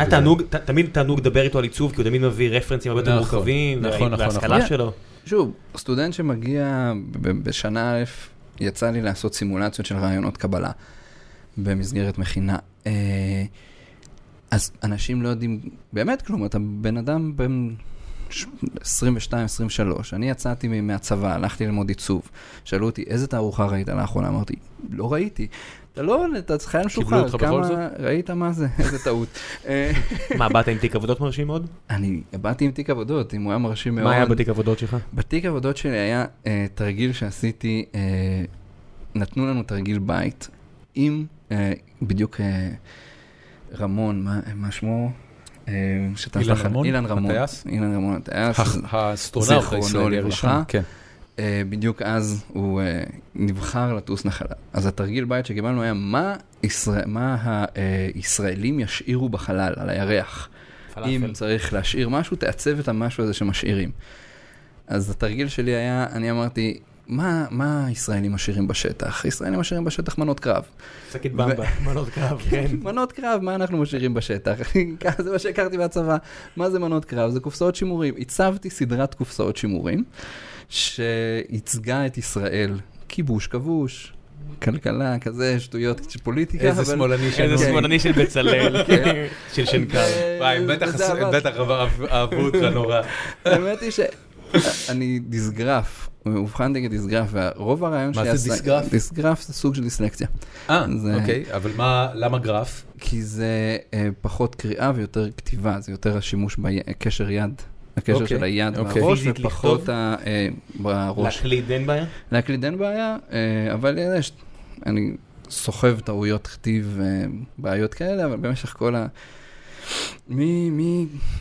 תמיד תענוג לדבר איתו על עיצוב, כי הוא תמיד מביא רפרנסים הרבה יותר נכון, מורכבים, נכון, נכון, וההשכלה נכון. שלו. שוב, סטודנט שמגיע בשנה א', יצא לי לעשות סימולציות של רעיונות קבלה במסגרת מכינה. אה, אז אנשים לא יודעים באמת כלום, אתה בן אדם בן 22-23, אני יצאתי מהצבא, הלכתי ללמוד עיצוב. שאלו אותי, איזה תערוכה ראית לאחרונה? אמרתי, לא ראיתי. אתה לא, אתה חייל משוחרר, אותך בכל זאת? ראית מה זה? (laughs) איזה טעות. אה, מה, באת עם תיק עבודות מרשים מאוד? אני באתי עם תיק עבודות, אם הוא היה מרשים מאוד. מה היה בתיק עבודות שלך? בתיק עבודות שלי היה אה, תרגיל שעשיתי, אה, נתנו לנו תרגיל בית עם בדיוק רמון, מה, מה שמו? אילן רמון? אילן רמון. הטייס? אילן רמון, הטייס. האסטרונאוט הישראלי. הראשון. כן. אה, בדיוק אז הוא אה, נבחר לטוס לחלל. אז התרגיל בית שקיבלנו היה מה, ישראל, מה הישראלים ישאירו בחלל, על הירח. אם צריך להשאיר משהו, תעצב את המשהו הזה שמשאירים. אז התרגיל שלי היה, אני אמרתי, מה, מה הישראלים משאירים בשטח? ישראלים משאירים בשטח מנות קרב. שקית במבה, (laughs) מנות קרב, כן. (laughs) מנות קרב, מה אנחנו משאירים בשטח? (laughs) זה מה שהכרתי מהצבא. מה זה מנות קרב? זה קופסאות שימורים. הצבתי סדרת קופסאות שימורים, שייצגה את ישראל. כיבוש כבוש, כלכלה, כזה, שטויות של פוליטיקה. איזה אבל- שמאלני שלנו. איזה. שמאלני של בצלאל, (laughs) כן. של שנקר. ו- וואי, בטח אהבו אותך נורא. האמת היא ש... אני דיסגרף, אובחנתי כדיסגרף, ורוב הרעיון מה זה דיסגרף? דיסגרף זה סוג של דיסלקציה. אה, אוקיי, אבל מה, למה גרף? כי זה אה, פחות קריאה ויותר כתיבה, זה יותר השימוש בקשר יד. הקשר אוקיי, של היד אוקיי. והראש, ופחות? ה- אה, בראש. להקליד אין בעיה? להקליד אין בעיה, אה, אבל יש, אני סוחב טעויות כתיב, אה, בעיות כאלה, אבל במשך כל ה...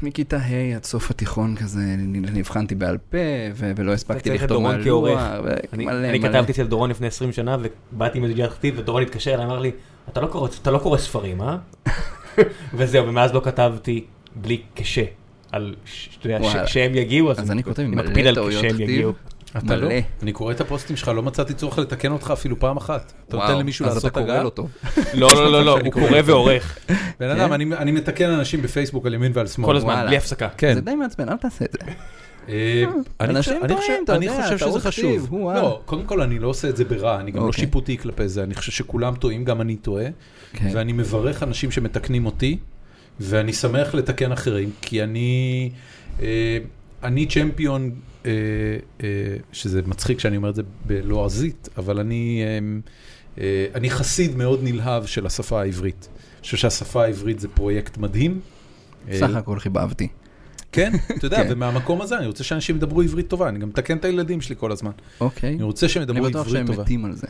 מכיתה ה' עד סוף התיכון כזה, נבחנתי בעל פה, ולא הספקתי לכתוב כעורך. ו- אני. כתבתי אצל דורון לפני 20 שנה, ובאתי עם איזה כתיב, ודורון התקשר אליי, אמר לי, "אתה לא קורא- אתה לא קורא ספרים, אה? (laughs) וזהו, ומאז לא כתבתי בלי קשה. על, אתה יודע, שהם יגיעו, אז אז אני כותב מלא על טעויות כתיב. יגיעו. אתה לא? מלא. אני קורא את הפוסטים שלך, לא מצאתי צורך לתקן אותך אפילו פעם אחת. אתה נותן למישהו אז לעשות אתה קורא הגעה? לא טוב. לא, לא, לא, לא, שאני הוא קורא קורא. ועורך. בן אדם? אני- אני מתקן אנשים בפייסבוק על ימין ועל שמאל. כל הזמן. בלי הפסקה. כן. זה די מעצבן, אל תעשה את זה. אה, אני אנשים חושב- אתה שזה חשוב. הוא, אה. לא, קודם כל אני לא עושה את זה ברע, אני גם לא אוקיי. שיפוטי כלפי זה, אני חושב שכולם טועים, גם אני טועה, כן. ואני מברך אנשים שמתקנים אותי, ואני שמח לתקן אחרים, כי אני, אה, אני צ'מפיון, אה, אה, שזה מצחיק שאני אומר את זה בלועזית, אבל אני, אה, אה, אני חסיד מאוד נלהב של השפה העברית. אני חושב שהשפה העברית זה פרויקט מדהים. אה, סך הכל חיבבתי. כן, אתה יודע, (laughs) כן. ומהמקום הזה אני רוצה שאנשים ידברו עברית טובה, אני גם מתקן את הילדים שלי כל הזמן. אוקיי. אני רוצה שהם אני ידברו בטוח עברית שהם טובה. מתים על זה.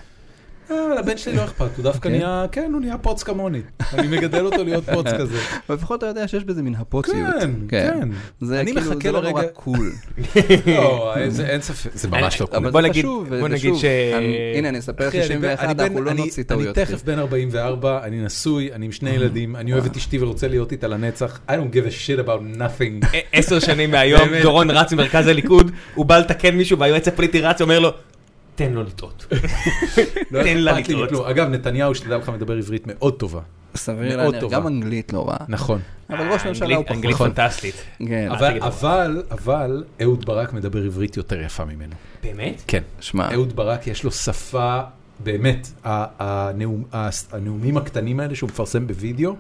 אה, לבן שלי לא אכפת, הוא דווקא כן? נהיה, כן, הוא נהיה פוץ כמוני. אני מגדל אותו להיות פוץ (laughs) כזה. אבל לפחות אתה יודע שיש בזה מין הפוציות. כן, כן. זה אני כאילו, זה לא נורא cool. (laughs) לא, אין- זה- ספק, זה ממש לא cool. אבל בוא זה נגיד- חשוב, בוא נגיד. ש- אני- הנה, אני אספר אחי, אני 61, בן- אנחנו לא אני- נוציא אני טעויות. תכף בן 44, אני נשוי, אני עם שני ילדים, אני אוהב את אשתי ורוצה להיות איתה לנצח. I don't give a shit about nothing. עשר שנים מהיום. דורון רץ ממרכז הליכוד, הוא בא לתקן מישהו והיועץ הפוליטי רץ, אומר לו, תן לו לטעות. לא (laughs) תן לה לטעות. אגב, נתניהו, שתדע לך, מדבר עברית מאוד טובה. סביר להניח. גם אנגלית לא רעה. נכון. אבל ראש ממשלה הוא פחות. אנגלית נכון. פנטסטית. כן. אבל. אבל, אהוד ברק מדבר עברית יותר יפה ממנו. באמת? כן. שמע, אהוד ברק יש לו שפה, באמת, הנאומים הקטנים האלה שהוא מפרסם בווידאו,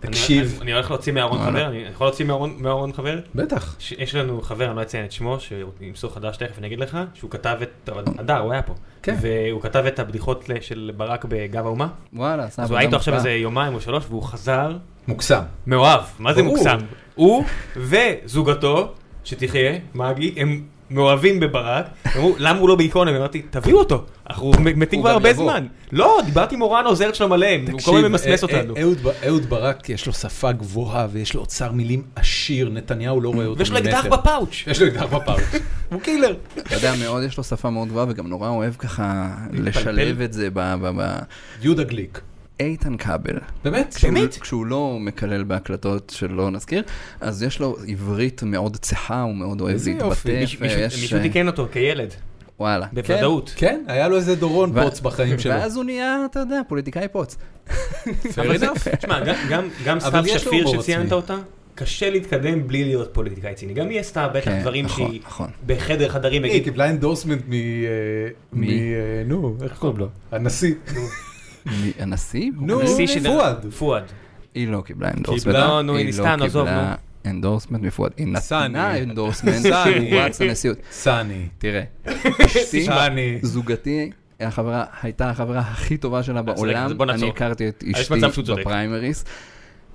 תקשיב, אני- הולך להוציא מארון. חבר, אני יכול להוציא מארון- חבר? בטח, יש לנו חבר, אני לא אציין את שמו, שהוא ימסור חדש תכף, אני אגיד לך, שהוא כתב את, הדר, הוא היה פה, כן. והוא כתב את הבדיחות של ברק בגב האומה, וואלה, עשה אז הוא היה איתו עכשיו. איזה יומיים או שלוש, והוא חזר מוקסם. מאוהב, מה זה. מוקסם? הוא וזוגתו, שתחיה, מגי, הם מאוהבים בברק, אמרו, למה הוא לא באיקונומי? אמרתי, תביאו אותו, אנחנו מתים כבר הרבה. זמן. לא, דיברתי עם אורן העוזרת שלו מלא, הוא כל הזמן ממסמס אה, אה, אותנו. אהוד ב- אהוד ברק יש לו שפה גבוהה ויש לו אוצר מילים עשיר, נתניהו לא רואה אותו ויש לו אקדח ממטר. בפאוץ'. יש לו אקדח בפאוץ'. (laughs) הוא קילר. אתה יודע, מאוד, יש לו שפה מאוד גבוהה, וגם נורא אוהב ככה לשלב את זה ב- יהודה גליק. איתן כבל. באמת? כשהוא- באמת? כשהוא לא מקלל בהקלטות שלא נזכיר, אז יש לו עברית מאוד צחה, הוא מאוד אוהב איזה להתבטא. יופי. מישהו- מישהו תיקן אותו כילד, וואלה. בוודאות. כן, היה לו איזה דורון ו- פוץ בחיים (laughs) שלו. ואז הוא נהיה, אתה יודע, פוליטיקאי פוץ. (laughs) תשמע, גם- גם- גם אבל סתיו שפיר שציינת. אותה, קשה להתקדם בלי להיות פוליטיקאי ציני. גם היא עשתה בטח כן, דברים נכון, שהיא נכון. בחדר חדרים היא קיבלה endorsement מ... אה. אה, נו, איך קוראים לו? הנשיא. הנשיא? נו, הנשיא של- פואד. פואד. היא לא קיבלה endorsement. לא, נו, היא ניסתה, נו, עזוב, היא לא קיבלה endorsement מפואד. היא נתנה. endorsement. שהוא רץ לנשיאות. סני. תראה, (laughs) אשתי. זוגתי, החברה, הייתה החברה הכי טובה שלה בעולם. אז בוא נעצור. אני הכרתי את אשתי. בפריימריס.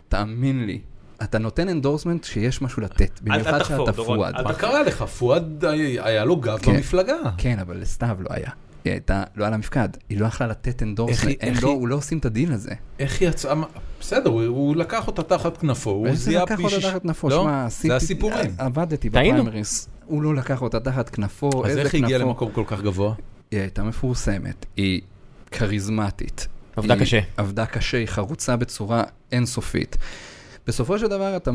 תאמין לי, אתה נותן endorsement שיש משהו לתת, במיוחד תחפור, שאתה פואד. אל מה קרה לך? פואד היה היה לו גב כן. במפלגה. כן, אבל לסתיו לא היה. היא הייתה, לא על המפקד, היא לא יכלה לתת endorsement, לא, הוא לא עושים את הדיל הזה. איך היא יצאה? בסדר, הוא- הוא לקח אותה תחת כנפו, הוא זיהה לקח פי אותה שיש- תחת כנפו? לא? שמע, עשיתי, זה הסיפורים. עבדתי. בפריימריס, הוא לא לקח אותה תחת כנפו, אז איזה איך היא הגיעה כנפו? למקום כל כך גבוה? היא הייתה מפורסמת, היא כריזמטית. עבדה היא קשה. עבדה קשה, היא חרוצה בצורה אינסופית. בסופו של דבר אתה,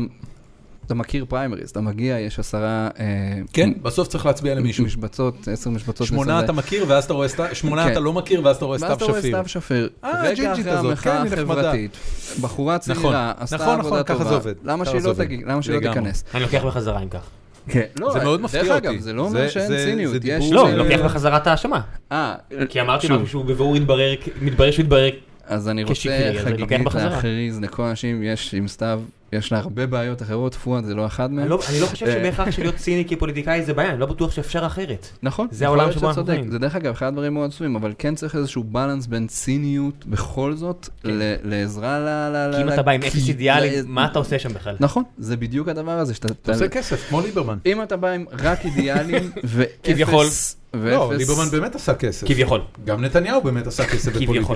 אתה מכיר פריימריז, אתה מגיע, יש עשרה... אה, כן, בסוף צריך להצביע למישהו. משבצות, עשר משבצות. שמונה. אתה מכיר ואז אתה רואה סתיו, שמונה כן. אתה לא מכיר ואז אתה רואה ואז סתיו אתה רואה שפיר. סתיו שפיר. אה, הג'ינג'ית הזאת, כן, היא נחמדה. בחורה נכון, צעירה, עשתה נכון, עבודה נכון, ככה טובה. זה עובד. למה שהיא לא. תגיד- למה שהיא לא. תיכנס? אני לוקח בחזרה אם כך. כן, לא, זה מאוד מפתיע דרך אותי. אגב, זה לא אומר שאין זה- ציניות. זה יש... דיבור- לא, אה, אני לוקח בחזרה את האשמה. אה, כי אמרתי שוב, משהו שהוא בבירור מתברר שהוא התברר אז אני כשקרי, רוצה אז אני לוקח חגיגית. להכריז לכל האנשים, יש עם סתיו, יש לה הרבה בעיות אחרות, פואד זה לא אחד מהם. אני לא- אני לא חושב אה. שבהכרח שלהיות (laughs) ציני כפוליטיקאי זה בעיה, אני לא בטוח שאפשר אחרת. נכון, זה העולם שבו אנחנו. חיים. זה דרך אגב אחד הדברים מאוד עצובים, אבל כן צריך איזשהו בלנס בין ציניות בכל זאת, כן. ל- לעזרה ל... ל- כי אם ל- אתה בא עם אפס ל- מה אתה עושה שם בכלל? נכון, זה בדיוק הדבר הזה, שאתה... אתה עושה כסף, כמו ליברמן. אם אתה בא עם רק אידיאלים (laughs) ואפס... כביכול. לא, ליברמן באמת עשה כסף. כביכול. גם נתניהו באמת עשה כסף. בפוליטיקה.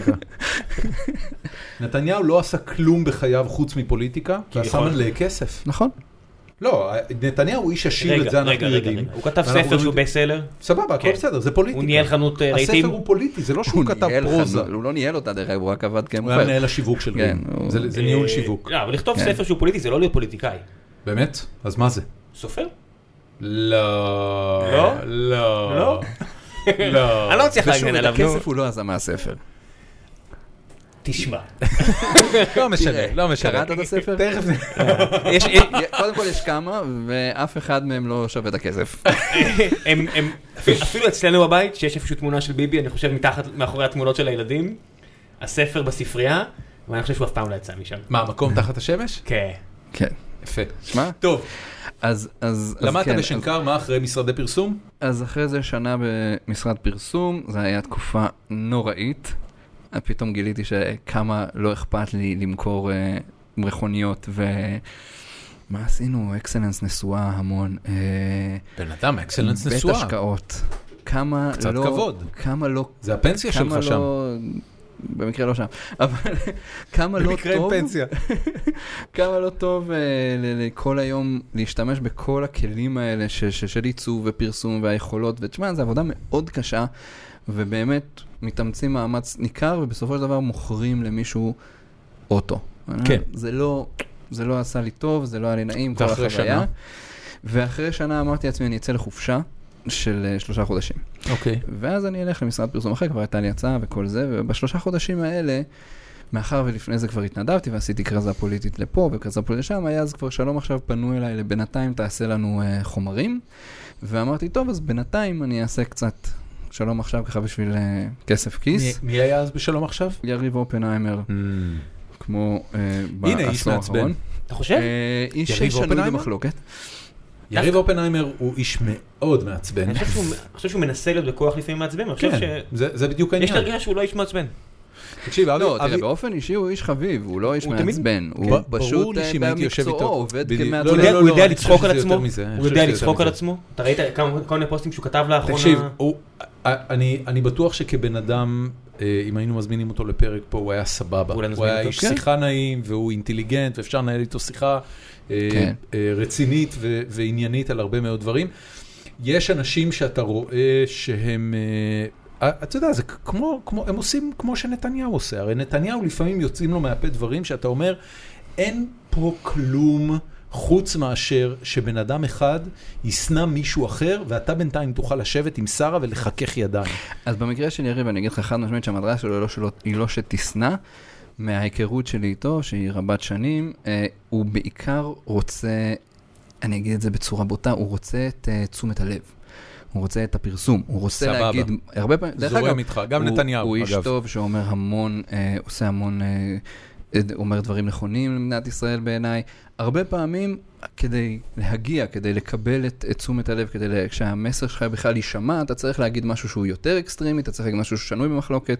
(laughs) נתניהו לא עשה כלום בחייו חוץ מפוליטיקה, ועשה כביכול. מלא כסף. נכון. לא, נתניהו איש עשיר, את רגע, זה אנחנו רגע, רגע, יודעים. רגע. הוא כתב ספר שהוא יודעים- בסלר, סבבה, הכל כן. בסדר, זה פוליטיקה. הוא ניהל חנות אה, הספר רהיטים. הוא פוליטי, זה לא שהוא הוא כתב פרוזה. חנות, הוא לא ניהל אותה דרך אגב, הוא רק עבד הוא היה. מנהל השיווק של כן, רים. הוא- זה- זה ניהול אה, שיווק. לא, אבל לכתוב כן. ספר שהוא פוליטי זה לא להיות פוליטיקאי. באמת? אז מה זה? סופר? לא. לא? לא. לא? לא. (laughs) אני לא מצליח ושוב, להגן את עליו, נו. הכסף הוא לא עשה מהספר. תשמע. לא משנה, לא משנה. קראת את הספר? תכף (laughs) יש- קודם כל יש כמה, ואף אחד מהם לא שווה את הכסף. (laughs) אפילו- אצלנו בבית, שיש איפשהו תמונה של ביבי, אני חושב מתחת, מאחורי התמונות של הילדים, הספר בספרייה, ואני חושב שהוא אף פעם לא יצא משם. מה, מקום תחת השמש? כן. כן. יפה. שמע, טוב, אז... אז אז למדת כן, בשנקר, מה אחרי משרדי פרסום? אז, אז אחרי זה שנה במשרד פרסום, זו הייתה תקופה נוראית. פתאום גיליתי שכמה לא אכפת לי למכור אה, מכוניות ו... מה עשינו? אקסלנס נשואה המון. אה, בן אדם, אקסלנס בית נשואה. השקעות. כמה קצת לא... כבוד. כמה לא... זה הפנסיה שלך שם. במקרה לא שם. אבל כמה לא במקרה עם טוב... פנסיה. (laughs) כמה לא טוב אה, ל- ל- כל היום להשתמש בכל הכלים האלה של עיצוב ופרסום והיכולות, ותשמע, זו עבודה מאוד קשה, ובאמת מתאמצים מאמץ ניכר, ובסופו של דבר מוכרים למישהו אוטו. כן. זה לא, זה לא עשה לי טוב, זה לא היה לי נעים, כל החוויה. ואחרי שנה אמרתי לעצמי, אני אצא לחופשה של אה, שלושה חודשים. אוקיי. ואז אני אלך למשרד פרסום אחר, כבר הייתה לי הצעה וכל זה, ובשלושה חודשים האלה, מאחר ולפני זה כבר התנדבתי ועשיתי כרזה פוליטית לפה וכרזה פוליטית לשם, היה אז כבר שלום עכשיו פנו אליי לבינתיים תעשה לנו uh, חומרים, ואמרתי, טוב, אז בינתיים אני אעשה קצת שלום עכשיו ככה בשביל uh, כסף מי- כיס. מי היה אז בשלום עכשיו? יריב אופנהיימר, כמו uh, הנה, איש בעשור מעצבן. האחרון. אתה חושב? אה, איש שנוי? במחלוקת. יריב אופנהיימר הוא איש מאוד מעצבן. אני חושב שהוא- מנסה להיות בכוח לפעמים מעצבן, אני חושב כן, ש... זה זה בדיוק יש לי העניין. הרגשה שהוא לא איש מעצבן. תקשיב, אבי- לא, תראה, אבי- באופן אישי הוא איש חביב, הוא לא איש מעצבן, ב- הוא ברור פשוט לי אה, שאם הייתי יושב במקצועו עובד. כמעצבן. לא, הוא לא, יודע- לא, הוא לא, לצחוק על עצמו? הוא יודע לצחוק על. עצמו? אתה ראית כמה כל מיני פוסטים שהוא כתב לאחרונה? תקשיב, הוא- אני אני בטוח שכבן אדם, אה, אם היינו מזמינים אותו לפרק פה, הוא היה סבבה. הוא היה. איש. שיחה נעים, והוא אינטליגנט, ואפשר לנהל איתו שיחה אה, כן. אה, רצינית ו- ועניינית על הרבה מאוד דברים. יש אנשים שאתה רואה שהם... אה, אתה יודע, זה כמו, כמו, הם עושים כמו שנתניהו עושה. הרי נתניהו לפעמים יוצאים לו מהפה דברים שאתה אומר, אין פה כלום חוץ מאשר שבן אדם אחד ישנא מישהו אחר, ואתה בינתיים תוכל לשבת עם שרה ולחכך ידיים. אז במקרה של יריב, אני אגיד לך חד משמעית שהמטרה שלו היא לא, שלא, היא לא שתשנא, מההיכרות שלי איתו, שהיא רבת שנים, אה, הוא בעיקר רוצה, אני אגיד את זה בצורה בוטה, הוא רוצה את אה, תשומת הלב. הוא רוצה את הפרסום, הוא רוצה סבבה. להגיד, הרבה פעמים, דרך זורם אגב, איתך, גם הוא, נתניהו, הוא איש. טוב שאומר המון, אה, עושה המון, אה, אה, אומר דברים נכונים למדינת ישראל בעיניי. הרבה פעמים כדי להגיע, כדי לקבל את, את תשומת הלב, כדי לה- שהמסר שלך בכלל יישמע, אתה צריך להגיד משהו שהוא יותר אקסטרימי, אתה צריך להגיד משהו ששנוי במחלוקת.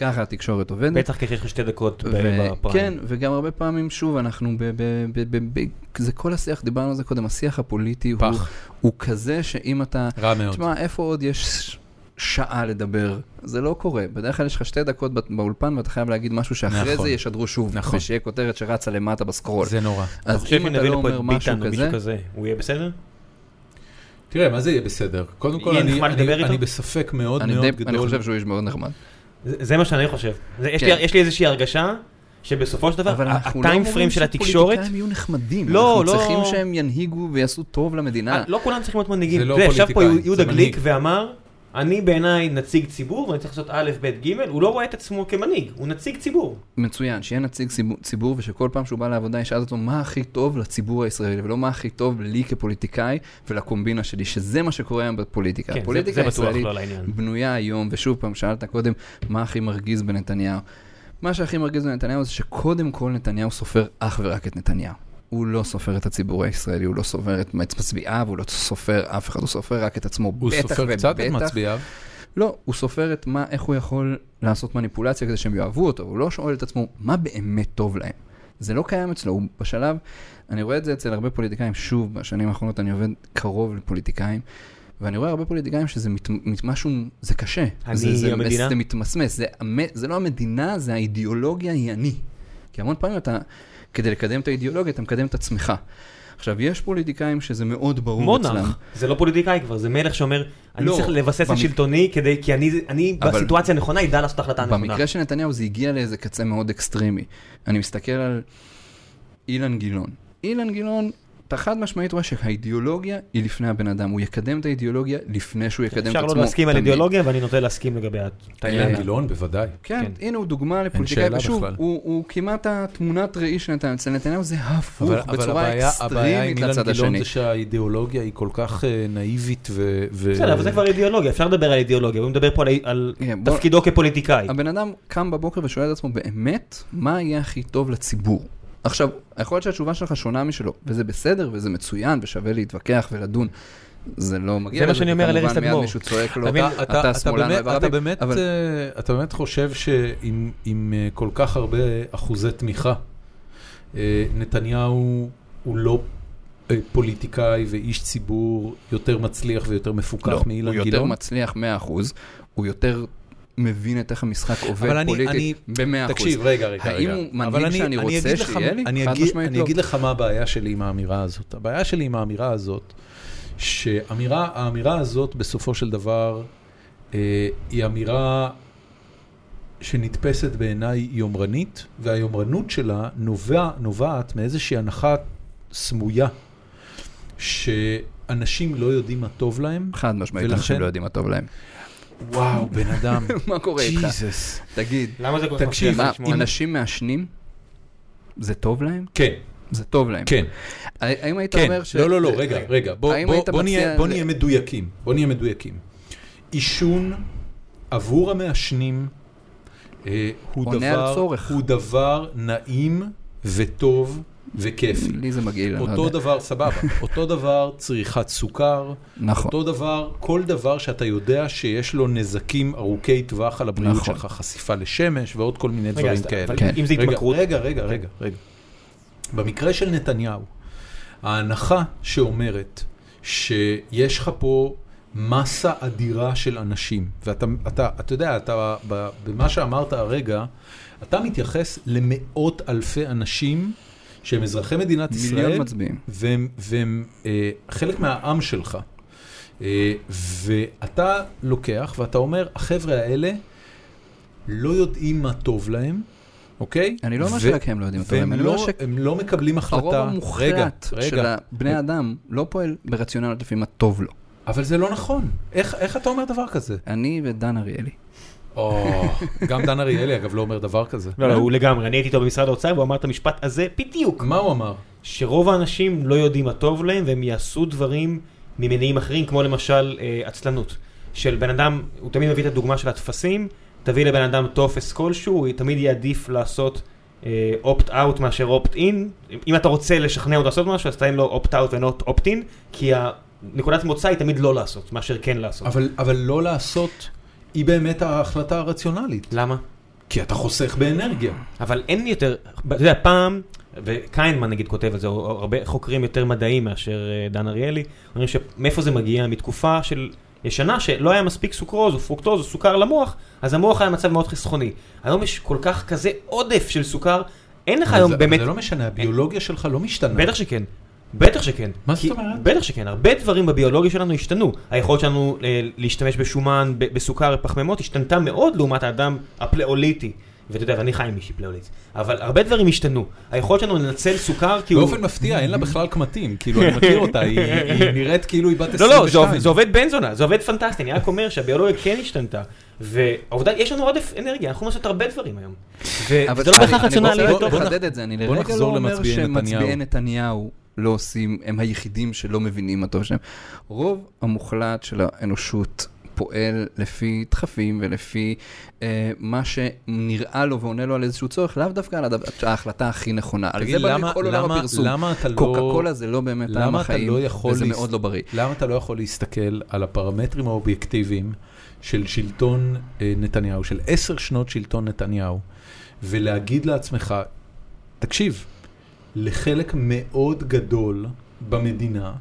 ככה התקשורת עובדת. בטח כשיש לך שתי דקות ב- ב prime. כן, וגם הרבה פעמים, שוב, אנחנו ב... ב, ב, ב, ב זה כל השיח, דיברנו על זה קודם, השיח הפוליטי הוא, פח, הוא כזה שאם אתה... רע מאוד. תשמע, איפה עוד יש שעה לדבר? זה לא קורה. בדרך כלל יש לך שתי דקות בא- באולפן ואתה חייב להגיד משהו שאחרי נכון. זה ישדרו שוב. נכון. ושיהיה כותרת שרצה למטה ב scroll. זה נורא. אז אם אתה לא אומר משהו כזה, כזה, הוא יהיה בסדר? תראה, מה זה יהיה בסדר? קודם כל, אני- אני איתו? אני בספק מאוד אני מאוד די- גדול. אני חושב שהוא איש מאוד נחמד. זה מה שאני חושב. זה- יש כן. לי- יש לי איזושהי הרגשה שבסופו של דבר, אבל אנחנו לא הטיים אומרים פריים של התקשורת, שפוליטיקאים יהיו נחמדים. לא, אנחנו לא. צריכים שהם ינהיגו ויעשו טוב למדינה. אה, לא כולם צריכים להיות מנהיגים. זה לא יודע, ישב פה יהודה גליק. ואמר, אני בעיניי נציג ציבור ואני צריך לעשות א', ב', ג', הוא לא רואה את עצמו כמנהיג, הוא נציג ציבור. מצוין, שיהיה נציג ציבור- ושכל פעם שהוא בא לעבודה ישאל אותו מה הכי טוב לציבור הישראלי ולא מה הכי טוב לי כפוליטיקאי ולקומבינה שלי, שזה מה שקורה היום בפוליטיקה. כן, זה- הפוליטיקה זה בטוח הישראלית לא. בנויה היום, ושוב פעם שאלת קודם מה הכי מרגיז בנתניהו. מה שהכי מרגיז בנתניהו זה שקודם כל נתניהו סופר אך ורק את נתניהו. הוא לא סופר את הציבור הישראלי, הוא לא סופר את מצביעיו, הוא לא סופר אף אחד, הוא סופר רק את עצמו, הוא בטח סופר קצת את ובטח. מצביעיו. לא, הוא סופר את מה, איך הוא יכול לעשות מניפולציה כדי שהם יאהבו אותו, הוא לא שואל את עצמו מה באמת טוב להם. זה לא קיים אצלו, הוא בשלב, אני רואה את זה אצל הרבה פוליטיקאים, שוב, בשנים האחרונות אני עובד קרוב לפוליטיקאים, ואני רואה הרבה פוליטיקאים שזה מת, מת, משהו, זה קשה. אני זה, זה, המדינה? זה מתמסמס, זה, זה לא המדינה, זה האידיאולוגיה היא אני. כי המון פעמים אתה, כדי לקדם את האידיאולוגיה, אתה מקדם את עצמך. עכשיו, יש פוליטיקאים שזה מאוד ברור אצלם. מונח, זה לא פוליטיקאי כבר, זה מלך שאומר, אני לא, צריך לבסס את במק- שלטוני כדי, כי אני, אני אבל- בסיטואציה הנכונה ידע לעשות את ההחלטה הנכונה. במקרה של נתניהו זה הגיע לאיזה קצה מאוד אקסטרימי. אני מסתכל על אילן גילאון. אילן גילאון, אתה חד משמעית רואה שהאידיאולוגיה היא לפני הבן אדם. הוא יקדם את האידיאולוגיה לפני שהוא יקדם את אפשר עצמו. לא להסכים על. אידיאולוגיה, ואני נוטה להסכים לגבי. אילן גילאון, בוודאי. כן, כן. הנה הוא דוגמה לפוליטיקאי, ושוב. הוא כמעט התמונת ראי של נתניהו. אצל נתניהו זה הפוך, אבל, אבל בצורה הבעיה, הבעיה עם אקסטרימית אילן לצד השני. זה שהאידיאולוגיה היא כל כך אה, נאיבית ו... בסדר, אבל זה כבר אידיאולוגיה, אפשר לדבר על אידיאולוגיה, הוא מדבר פה על- כן, תפקידו כפוליטיקאי. הבן אדם קם בבוקר ושואל את עצמו באמת, מה יהיה הכי טוב לציבור? עכשיו, יכול להיות שהתשובה שלך שונה משלו, וזה בסדר וזה מצוין ושווה להתווכח ולדון. זה לא מגיע זה מה לזה, שאני אומר על וכמובן ארז מיד תדמור. מישהו צועק לו, אתה שמאלן באמת, ואוהב אתה, ערבים, באמת, אבל- אה, אתה באמת חושב שעם עם, אה, כל כך הרבה אחוזי תמיכה, אה, נתניהו הוא לא פוליטיקאי ואיש ציבור יותר מצליח ויותר מפוקח לא, מאילן הוא יותר גילאון? מצליח 100%, הוא יותר מבין את איך המשחק עובד אני- אני- פוליטית ב-100%. תקשיב, רגע, רגע, האם רגע. הוא מנהיג אני- שאני אני רוצה לך- שיהיה לי? אני חד אגיד- משמעית אני לא. אגיד לך מה הבעיה שלי עם האמירה הזאת. הבעיה שלי עם האמירה הזאת, שהאמירה האמירה הזאת בסופו של דבר אה, היא אמירה שנתפסת בעיניי יומרנית, והיומרנות שלה נובע, נובעת מאיזושהי הנחה סמויה, שאנשים לא יודעים מה טוב להם. חד משמעית, ולכן- אנשים לא יודעים מה טוב להם. וואו, בן אדם. (laughs) מה קורה איתך? ג'יזוס. תגיד, למה זה כל כך תקשיב, מפריע מה, לך לשמוע? אנשים מעשנים? זה טוב להם? כן, זה טוב להם. כן. האם היית כן, אומר ש... לא, לא, לא, רגע, רגע, בוא, בוא, בוא, נהיה, בוא נהיה מדויקים, בוא נהיה מדויקים. עישון עבור המעשנים אה, הוא, דבר. הוא דבר נעים וטוב וכיפי. לי זה מגעיל, אני לא אותו יודע. דבר, סבבה, (laughs) אותו דבר צריכת סוכר, נכון. אותו דבר, כל דבר שאתה יודע שיש לו נזקים ארוכי טווח על הבריאות נכון. שלך, חשיפה לשמש ועוד כל מיני רגע, דברים אז- כאלה. כן. אם זה התמכרות, רגע, רגע, רגע, רגע. במקרה של נתניהו, ההנחה שאומרת שיש לך פה מסה אדירה של אנשים, ואתה, אתה, אתה יודע, אתה, במה שאמרת הרגע, אתה מתייחס למאות אלפי אנשים שהם אזרחי מדינת ישראל, מיליון מצביעים. והם, והם אה, חלק מהעם שלך. אה, ואתה לוקח ואתה אומר, החבר'ה האלה לא יודעים מה טוב להם, אוקיי? אני לא אומר ו- שרק הם לא יודעים מה טוב להם, לא, ש- הם לא מקבלים החלטה. הרוב המוחלט רגע, של רגע, בני אדם לא פועל ברציונליות לפי מה טוב לו. אבל זה לא נכון. איך, איך אתה אומר דבר כזה? אני ודן אריאלי. או, גם דן אריאלי אגב לא אומר דבר כזה. לא, לא, הוא לגמרי, אני הייתי איתו במשרד האוצר והוא אמר את המשפט הזה בדיוק. מה הוא אמר? שרוב האנשים לא יודעים מה טוב להם והם יעשו דברים ממניעים אחרים, כמו למשל אה, עצלנות. של בן אדם, הוא תמיד מביא את הדוגמה של הטפסים, תביא לבן אדם טופס כלשהו, הוא תמיד יעדיף לעשות opt out מאשר opt in. אם אתה רוצה לשכנע אותו לעשות משהו, אז תן לו opt out ו not opt in, כי נקודת מוצא היא תמיד לא לעשות, מאשר כן לעשות. אבל, אבל לא לעשות היא באמת ההחלטה הרציונלית. למה? כי אתה חוסך באנרגיה. אבל אין יותר, אתה יודע, פעם, וכהנמן נגיד כותב על זה, או הרבה חוקרים יותר מדעיים מאשר אה, דן אריאלי, אומרים שמאיפה זה מגיע? מתקופה של ישנה שלא היה מספיק סוכרוז או פרוקטוז או סוכר למוח, אז המוח היה במצב מאוד חסכוני. היום יש כל כך כזה עודף של סוכר, אין לך היום זה, באמת, זה לא משנה, הביולוגיה שלך לא משתנה. בטח שכן. בטח שכן. מה זאת אומרת? בטח שכן, הרבה דברים בביולוגיה שלנו השתנו. היכולת שלנו אה, להשתמש בשומן, בסוכר, בפחמימות, השתנתה מאוד לעומת האדם הפלאוליטי. ואתה יודע, ואני חי עם מישהי פלאוליט. אבל הרבה דברים השתנו. היכולת שלנו לנצל סוכר כי הוא... באופן מפתיע, אין לה בכלל קמטים. כאילו, אני מכיר אותה, היא, (laughs) נראית כאילו היא בת לא, 22. לא, זה עובד- זה עובד בן זונה, זה עובד פנטסטי, אני רק אומר שהביולוגיה כן השתנתה. והעובדה, יש לנו עודף אנרגיה, אנחנו יכולים לעשות הרבה דברים היום. אבל וזה לא בהכרח אני רציונלי רוצה בוא- רק בוא לחדד את זה, אני לרגע לא נחזור אומר למצביעי שמצביעי נתניהו. לא עושים, הם היחידים שלא מבינים מה טוב שלהם. רוב המוחלט של האנושות פועל לפי דחפים ולפי אה, מה שנראה לו ועונה לו על איזשהו צורך, לאו דווקא על הדבר, ההחלטה הכי נכונה. על תגיד, זה בנוי למה- כל עולם למה- הפרסום. למה אתה לא- קוקה קולה זה לא באמת טעם החיים, לא וזה להס- מאוד לא בריא. למה אתה לא יכול להסתכל על הפרמטרים האובייקטיביים של שלטון אה, נתניהו, של עשר שנות שלטון נתניהו, ולהגיד לעצמך, תקשיב, לחלק מאוד גדול במדינה,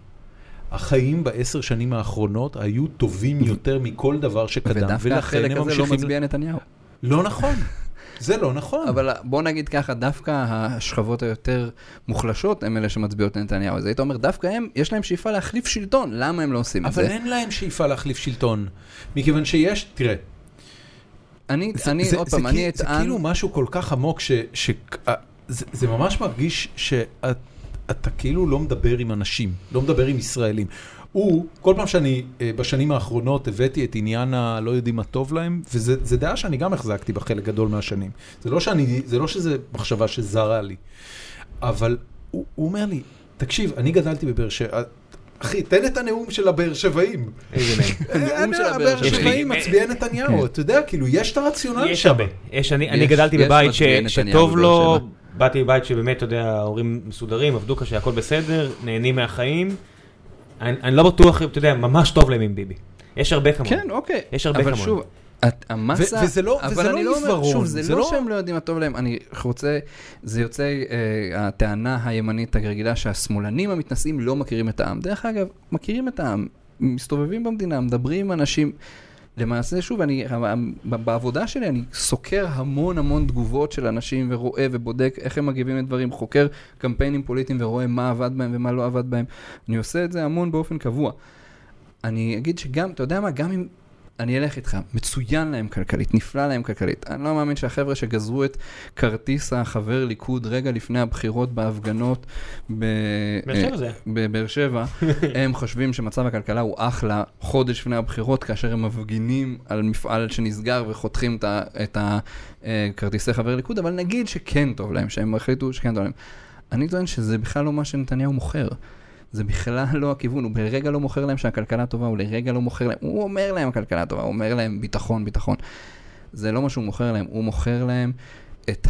החיים בעשר שנים האחרונות היו טובים יותר מכל דבר שקדם, ודווקא ולכן החלק הם הזה לא ממשיכים... מצביע נתניהו. לא נכון, זה לא נכון. אבל בוא נגיד ככה, דווקא השכבות היותר מוחלשות הם אלה שמצביעות לנתניהו. אז היית אומר, דווקא הם, יש להם שאיפה להחליף שלטון, למה הם לא עושים את אבל זה? אין להם שאיפה להחליף שלטון, מכיוון שיש, תראה, אני, זה- אני זה- עוד זה פעם, כי- אני זה אטען... כאילו משהו כל כך עמוק, ש... ש- אה, זה זה ממש מרגיש שאת אתה כאילו לא מדבר עם אנשים, לא מדבר עם ישראלים. הוא, כל פעם שאני אה, בשנים האחרונות הבאתי את עניין הלא יודעים מה טוב להם, וזו דעה שאני גם החזקתי בה חלק גדול מהשנים. זה לא, שאני, זה לא שזה מחשבה שזרה לי, אבל הוא, הוא אומר לי, תקשיב, אני גדלתי בבאר שבע, אחי, תן את הנאום של הבאר שבעים. איזה נעים. (laughs) הנאום של הבאר שבעים. מצביעי נתניהו, אתה יודע, כאילו, יש את הרציונל יש שם. הרבה. יש, אני, אני גדלתי בבית שטוב לו. באתי מבית שבאמת, אתה יודע, ההורים מסודרים, עבדו קשה, הכל בסדר, נהנים מהחיים. אני, אני לא בטוח, אתה יודע, ממש טוב להם עם ביבי. יש הרבה כמוהם. כן, אוקיי. יש הרבה אבל כמוהם. שוב, את- המסה... ו- וזה לא- אבל וזה אני לא אומר- שוב, זה זה לא לא- שהם לא יודעים מה טוב להם. אני רוצה... זה יוצא אה, הטענה הימנית הרגילה שהשמאלנים המתנשאים לא מכירים את העם. דרך אגב, מכירים את העם. מסתובבים במדינה, מדברים עם אנשים. למעשה, שוב, אני, ב- בעבודה שלי אני סוקר המון המון תגובות של אנשים ורואה ובודק איך הם מגיבים לדברים, חוקר קמפיינים פוליטיים ורואה מה עבד בהם ומה לא עבד בהם. אני עושה את זה המון באופן קבוע. אני אגיד שגם, אתה יודע מה, גם אם אני אלך איתך, מצוין להם כלכלית, נפלא להם כלכלית. אני לא מאמין שהחבר'ה שגזרו את כרטיס החבר ליכוד רגע לפני הבחירות בהפגנות. בבאר שבע, (laughs) הם חושבים שמצב הכלכלה הוא אחלה חודש לפני הבחירות, כאשר הם מפגינים על מפעל שנסגר וחותכים את הכרטיסי חבר ליכוד, אבל נגיד שכן טוב להם, שהם החליטו שכן טוב להם. אני טוען שזה בכלל לא מה שנתניהו מוכר. זה בכלל לא הכיוון, הוא ברגע לא מוכר להם שהכלכלה טובה, הוא לרגע לא מוכר להם, הוא אומר להם הכלכלה טובה, הוא אומר להם ביטחון, ביטחון. זה לא מה שהוא מוכר להם, הוא מוכר להם את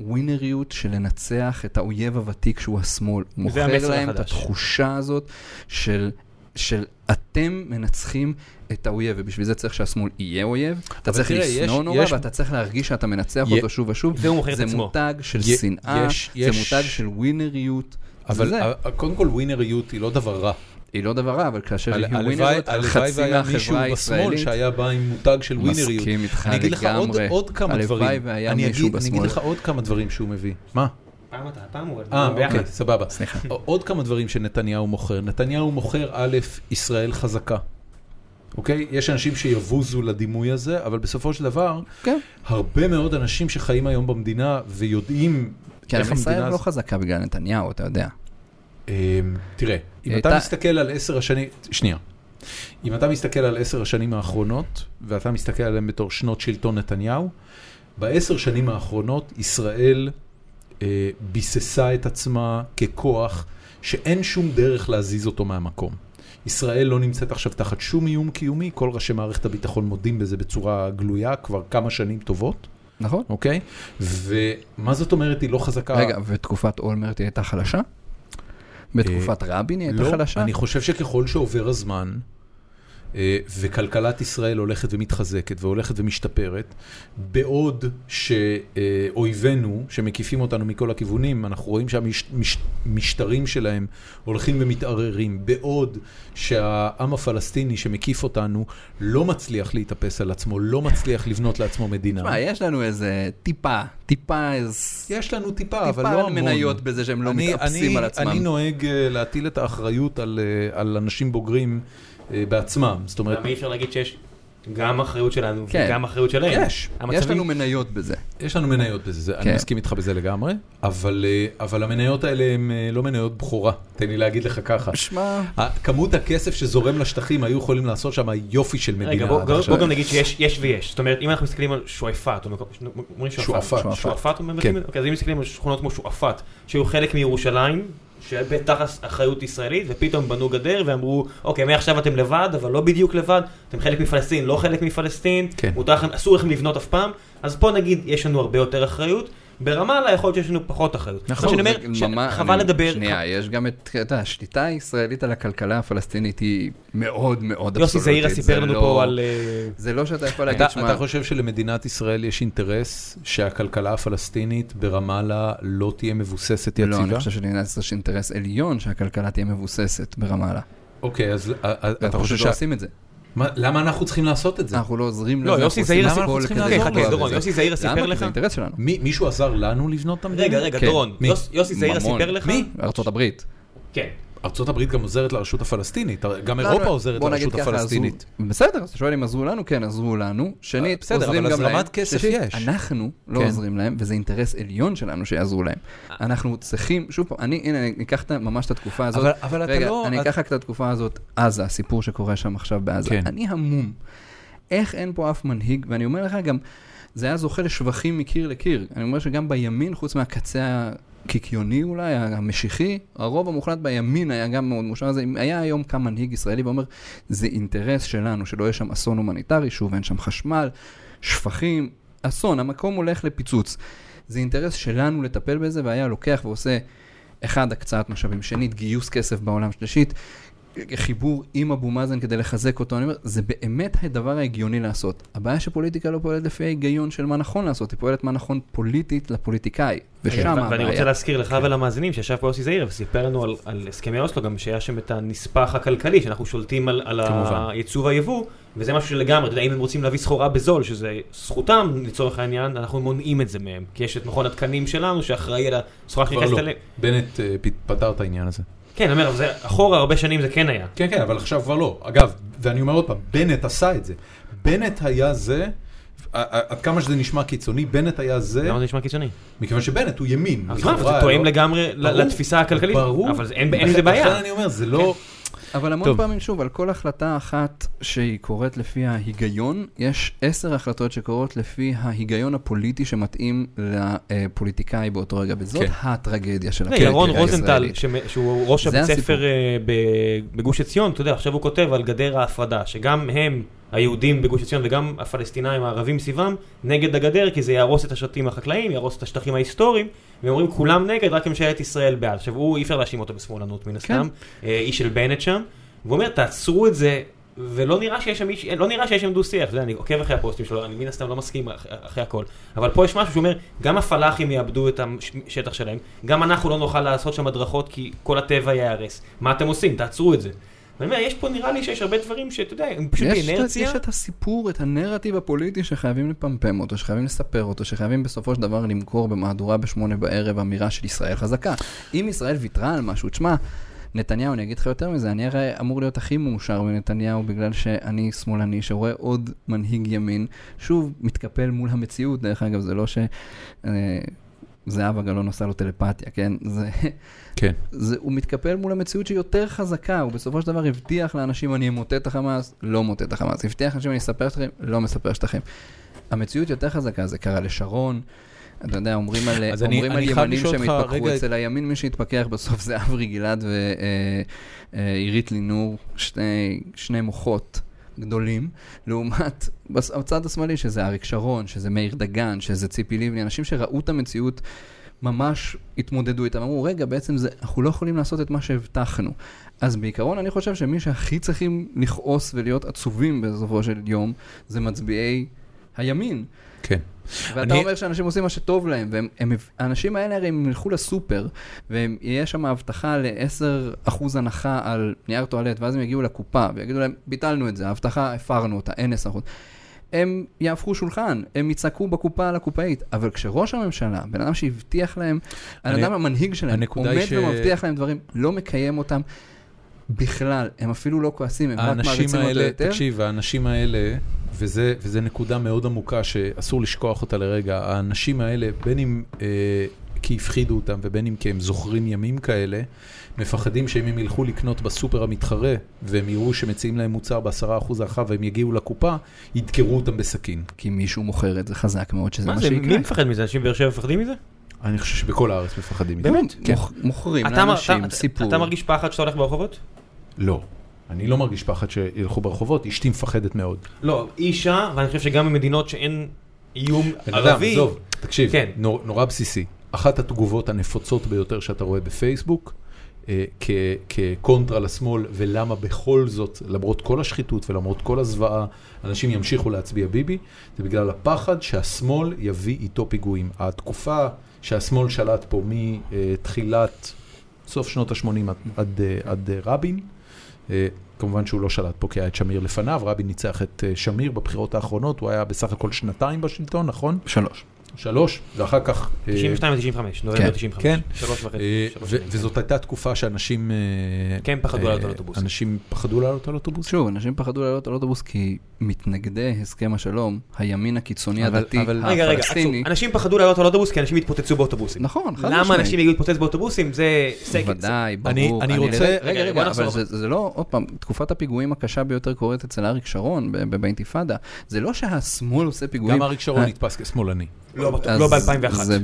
הווינריות של לנצח את האויב הוותיק שהוא השמאל. הוא מוכר להם את החדש. התחושה הזאת של, של אתם מנצחים את האויב, ובשביל זה צריך שהשמאל יהיה אויב, אתה צריך לשנוא נורא, יש- ואתה צריך להרגיש שאתה מנצח יה- אותו שוב ושוב. את זה. מותג של י- שנאה, יש- זה יש- מותג של ווינריות. אבל קודם כל ווינריות היא לא דבר רע. היא לא דבר רע, אבל כאשר הל- יהיו הלוואי ווינריות, הלוואי חצי והיה מישהו מהחברה בשמאל הישראלית, שהיה בא עם מותג של ווינריות. מסכים איתך אני אגיד לך עוד- לגמרי. עוד כמה הלוואי דברים. והיה אני מישהו אגיד- אני אגיד בשמאל. לך עוד כמה דברים שהוא מביא. מה? פעם אתה, פעם הוא... אה. אוקיי, סבבה. סליחה. עוד כמה דברים שנתניהו מוכר. נתניהו מוכר, א', ישראל חזקה. אוקיי? יש אנשים שיבוזו לדימוי הזה, אבל בסופו של דבר, כן. הרבה מאוד אנשים שחיים היום במדינה ויודעים כן, איך אבל ישראל לא. חזקה בגלל נתניהו, אתה יודע. אמ, תראה, אם היא אתה מסתכל על עשר השנים... שנייה. אם אתה מסתכל על עשר השנים האחרונות, ואתה מסתכל עליהן בתור שנות שלטון נתניהו, בעשר שנים האחרונות ישראל אה, ביססה את עצמה ככוח שאין שום דרך להזיז אותו מהמקום. ישראל לא נמצאת עכשיו תחת שום איום קיומי, כל ראשי מערכת הביטחון מודים בזה בצורה גלויה כבר כמה שנים טובות, נכון? אוקיי? ומה זאת אומרת היא לא חזקה? רגע, ותקופת אולמרט היא הייתה חלשה? בתקופת רבין היא הייתה לא, חלשה? אני חושב שככל שעובר הזמן, אה, וכלכלת ישראל הולכת ומתחזקת והולכת ומשתפרת, בעוד שאויבינו, שמקיפים אותנו מכל הכיוונים, אנחנו רואים שהמשטרים שלהם הולכים ומתערערים, בעוד שהעם הפלסטיני שמקיף אותנו לא מצליח להתאפס על עצמו, לא מצליח לבנות לעצמו מדינה. תשמע, יש לנו איזה טיפה, טיפה איזה... יש לנו טיפה, אבל טיפה לא המון. מניות בזה שהם לא אני- מתאפסים אני- על עצמם. אני נוהג אה, להטיל את האחריות על, אה, על אנשים בוגרים אה, בעצמם. זאת אומרת, למה אי אפשר להגיד שיש גם אחריות שלנו כן. וגם אחריות שלהם? יש. המצבים- יש לנו מניות בזה. יש לנו מניות בזה, זה- אני כן. מסכים איתך בזה לגמרי, אבל, אה, אבל המניות האלה הן אה, לא מניות בכורה, תן לי להגיד לך ככה. שמע, כמות הכסף שזורם לשטחים היו יכולים לעשות שם יופי של מדינה. רגע, בוא- בוא עכשיו. בוא גם נגיד שיש יש ויש. זאת אומרת, אם אנחנו מסתכלים על שועפאט, אומרים שועפאט. שועפאט. כן. אוקיי, אז אם מסתכלים על שכונות כמו שועפאט, שהיו חלק מירושלים, שבתחת אחריות ישראלית, ופתאום בנו גדר ואמרו, אוקיי, מעכשיו אתם לבד, אבל לא בדיוק לבד, אתם חלק מפלסטין, לא חלק מפלסטין, כן. מותר לכם, אסור לכם לבנות אף פעם, אז פה נגיד, יש לנו הרבה יותר אחריות, ברמאללה יכול להיות שיש לנו פחות אחריות. נכון, מה שאני זה אומר, ממש- חבל אני- לדבר, שנייה, יש גם את, אתה יודע, השליטה הישראלית על הכלכלה הפלסטינית היא מאוד מאוד יוסי אבסולוטית. זעירה סיפר לנו לא- פה על... אה, זה לא שאתה יכול אתה, להגיד, שמע, אתה חושב שלמדינת ישראל יש אינטרס שהכלכלה הפלסטינית ברמאללה לא תהיה מבוססת יציבה? לא, אני חושב שלמדינת ישראל יש אינטרס עליון שהכלכלה תהיה מבוססת ברמאללה. אוקיי, אז אה, אה, אתה חושב ש... לא עושים את זה. מה- למה אנחנו צריכים לעשות את זה? אנחנו לא עוזרים לא, לזה, יוסי אנחנו זעירה עושים סיפר- וזה. יוסי זעירה סיפר לך? זה אינטרס שלנו. מי, מישהו עזר לנו לבנות את המדינה? רגע, רגע, כן. דורון, יוסי ממון. סיפר לך? מי? ארצות הברית. כן. הברית גם עוזרת לרשות הפלסטינית, גם לא, אירופה לא, עוזרת לרשות הפלסטינית. בסדר, אז אתה שואל אם עזרו לנו? כן, עזרו לנו. שנית, בסדר, עוזרים אבל גם להם. הזרמת כסף יש. אנחנו לא כן. עוזרים להם, וזה אינטרס עליון שלנו שיעזרו להם. אנחנו צריכים, שוב פעם, אני, הנה, אני אקח ממש את התקופה הזאת. אבל, אבל אתה רגע, לא... אני את- אקח רק את התקופה הזאת, עזה, הסיפור שקורה שם עכשיו בעזה. כן. אני המום. איך אין פה אף מנהיג, ואני אומר לך גם, זה היה זוכה לשבחים מקיר לקיר. אני אומר שגם בימין, חוץ מהקצה הקיקיוני אולי, המשיחי, הרוב המוחלט בימין היה גם מאוד לזה. אם היה היום קם מנהיג ישראלי ואומר, זה אינטרס שלנו, שלא יהיה שם אסון הומניטרי, שוב, אין שם חשמל, שפכים, אסון, המקום הולך לפיצוץ. זה אינטרס שלנו לטפל בזה, והיה לוקח ועושה, אחד, הקצאת משאבים, שנית, גיוס כסף בעולם, שלישית, חיבור עם אבו מאזן כדי לחזק אותו, אני אומר, זה באמת הדבר ההגיוני לעשות. הבעיה שפוליטיקה לא פועלת לפי ההיגיון של מה נכון לעשות, היא פועלת מה נכון פוליטית לפוליטיקאי, ושם הבעיה. ואני רוצה להזכיר לך ולמאזינים שישב פה יוסי זעירה וסיפר לנו על, על הסכמי אוסלו גם שהיה שם את הנספח הכלכלי שאנחנו שולטים על, על. הייצוא והיבוא וזה משהו שלגמרי, אתה יודע, אם הם רוצים להביא סחורה בזול שזה זכותם לצורך העניין, אנחנו מונעים את זה מהם כי יש את מכון התקנים שלנו שאחראי על הסחורה שנכנסת לא. אליהם. בנט אה, פתר את העניין הזה. כן, אני אומר, אבל זה אחורה הרבה שנים זה כן היה. כן, כן, אבל עכשיו כבר לא. אגב, ואני אומר עוד פעם, בנט עשה את זה. בנט היה זה, עד כמה שזה נשמע קיצוני, בנט היה זה, למה זה נשמע קיצוני? מכיוון שבנט הוא ימין. אז מה, זה תואם לא- לגמרי לתפיסה הכלכלית. ברור. אבל אין עם זה בעיה. לכן אני אומר, זה לא... אבל המון טוב. פעמים, שוב, על כל החלטה אחת שהיא קורית לפי ההיגיון, יש עשר החלטות שקורות לפי ההיגיון הפוליטי שמתאים לפוליטיקאי באותו רגע, וזאת כן. הטרגדיה של ירון הפוליטיקה רוזנטל, הישראלית. שמ- שהוא ראש הבית. ספר אה, בגוש עציון, אתה יודע, עכשיו הוא כותב על גדר ההפרדה, שגם הם, היהודים בגוש עציון וגם הפלסטינאים הערבים סביבם, נגד הגדר, כי זה יהרוס את השטחים החקלאיים, יהרוס את השטחים ההיסטוריים, והם אומרים כולם נגד, רק ממשלת ישראל בעד. עכשיו, הוא, אי אפשר להאשים אותו בשמאלנות מן הסתם, אה, איש של בנט שם, והוא אומר, תעצרו את זה. ולא נראה שיש שם איש, לא נראה שיש שם דו שיח, יודע, אני עוקב אחרי הפוסטים שלו, אני מן הסתם לא מסכים אח- אחרי הכל, אבל פה יש משהו שאומר, גם הפלאחים יאבדו את השטח שלהם, גם אנחנו לא נוכל לעשות שם הדרכות כי כל הטבע ייהרס. מה אתם עושים? תעצרו את זה. ואני אומר, יש פה נראה לי שיש הרבה דברים שאתה יודע, הם פשוט יש, את- באינרציה. יש את הסיפור, את הנרטיב הפוליטי שחייבים לפמפם אותו, שחייבים לספר אותו, שחייבים בסופו של דבר למכור במהדורה בשמונה בערב אמירה של ישראל חזקה. אם ישראל ויתרה על משהו, תשמע, נתניהו, אני אגיד לך יותר מזה, אני הרי אמור להיות הכי מאושר מנתניהו בגלל שאני שמאלני שרואה עוד מנהיג ימין, שוב, מתקפל מול המציאות, דרך אגב, זה לא ש... אה, זהבה גלאון עושה לו טלפתיה, כן? זה... כן. זה, הוא מתקפל מול המציאות שהיא יותר חזקה, הוא בסופו של דבר הבטיח לאנשים אני אמוטט את החמאס, לא מוטט את החמאס, הבטיח לאנשים אני אספר שטחים, לא מספר שטחים. המציאות יותר חזקה, זה קרה לשרון, אתה יודע, אומרים על, אז אני- אומרים על אני ימנים שהם התפכחו, רגע- אצל הימין מי שהתפכח בסוף זה אברי גלעד ועירית לינור, שני, שני מוחות. גדולים, לעומת הצד השמאלי, שזה אריק שרון, שזה מאיר דגן, שזה ציפי לבני, אנשים שראו את המציאות ממש התמודדו איתם, אמרו, רגע, בעצם זה, אנחנו לא יכולים לעשות את מה שהבטחנו. אז בעיקרון אני חושב שמי שהכי צריכים לכעוס ולהיות עצובים בסופו של יום, זה מצביעי הימין. כן. ואתה אני- אומר שאנשים עושים מה שטוב להם, והם, הם, האנשים האלה הרי הם ילכו לסופר, ויש שם הבטחה ל-10% הנחה על נייר טואלט, ואז הם יגיעו לקופה, ויגידו להם, ביטלנו את זה, ההבטחה, הפרנו אותה, אין 10%. הם יהפכו שולחן, הם יצעקו בקופה על הקופאית, אבל כשראש הממשלה, בן אדם שהבטיח להם, הבן אדם המנהיג שלהם, עומד ש- ומבטיח להם דברים, לא מקיים אותם בכלל, הם אפילו לא כועסים, הם רק מעריצים אותו האלה, יותר. תקשיב, האנשים האלה, וזה, וזה נקודה מאוד עמוקה שאסור לשכוח אותה לרגע, האנשים האלה, בין אם אה, כי הפחידו אותם ובין אם כי הם זוכרים ימים כאלה, מפחדים שאם הם ילכו לקנות בסופר המתחרה, והם יראו שמציעים להם מוצר בעשרה אחוז הנחה והם יגיעו לקופה, ידקרו אותם בסכין. כי מישהו מוכר את זה חזק מאוד, שזה מה מה שיקרה. מי מפחד מזה? אנשים בבאר שבע מפחדים מזה? אני חושב שבכל הארץ מפחדים מזה. באמת? כן. מוכ- מוכרים לאנשים אתה- סיפור. אתה מרגיש פחד שאתה הולך ברחובות? לא. אני לא מרגיש פחד שילכו ברחובות, אשתי מפחדת מאוד. לא, היא אישה, ואני חושב שגם במדינות שאין איום ערבי, עזוב, תקשיב, כן. נור, נורא בסיסי. אחת התגובות הנפוצות ביותר שאתה רואה בפייסבוק, אה, כ, כקונטרה לשמאל, ולמה בכל זאת, למרות כל השחיתות ולמרות כל הזוועה, אנשים ימשיכו להצביע ביבי, זה בגלל הפחד שהשמאל יביא איתו פיגועים. התקופה שהשמאל שלט פה מתחילת, סוף שנות ה-80 עד, עד, אה, עד אה, רבין, אה, כמובן שהוא לא שלט פה כי היה את שמיר לפניו, רבין ניצח את אה, שמיר בבחירות האחרונות, הוא היה בסך הכל שנתיים בשלטון, נכון? שלוש. שלוש, ואחר כך... אה, 92 ו-95, נובמבר כן, 95. כן. שלוש וחצי. אה. וזאת הייתה תקופה שאנשים... אה, כן, פחדו אה, לעלות על אוטובוסים. אנשים פחדו לעלות על אוטובוס? שוב, אנשים פחדו לעלות על אוטובוס כי מתנגדי הסכם השלום, הימין הקיצוני הדתי, אבל- רגע, רגע. הפלסטיני, אנשים פחדו לעלות על אוטובוס כי אנשים התפוצצו באוטובוסים. נכון, חד למה משמעית. אנשים יגיעו להתפוצץ באוטובוסים? זה סקר. ודאי, ברור. אני רוצה- רגע, רגע, אבל. זה- לא, עוד פעם, תקופת הפיגועים הקשה ביותר קורית אצל אריק שרון באינתיפאדה. זה לא שהשמאל עושה פיגועים. גם אריק שרון נתפס כשמאלני. לא בטוח, אז לא ב-2001. זה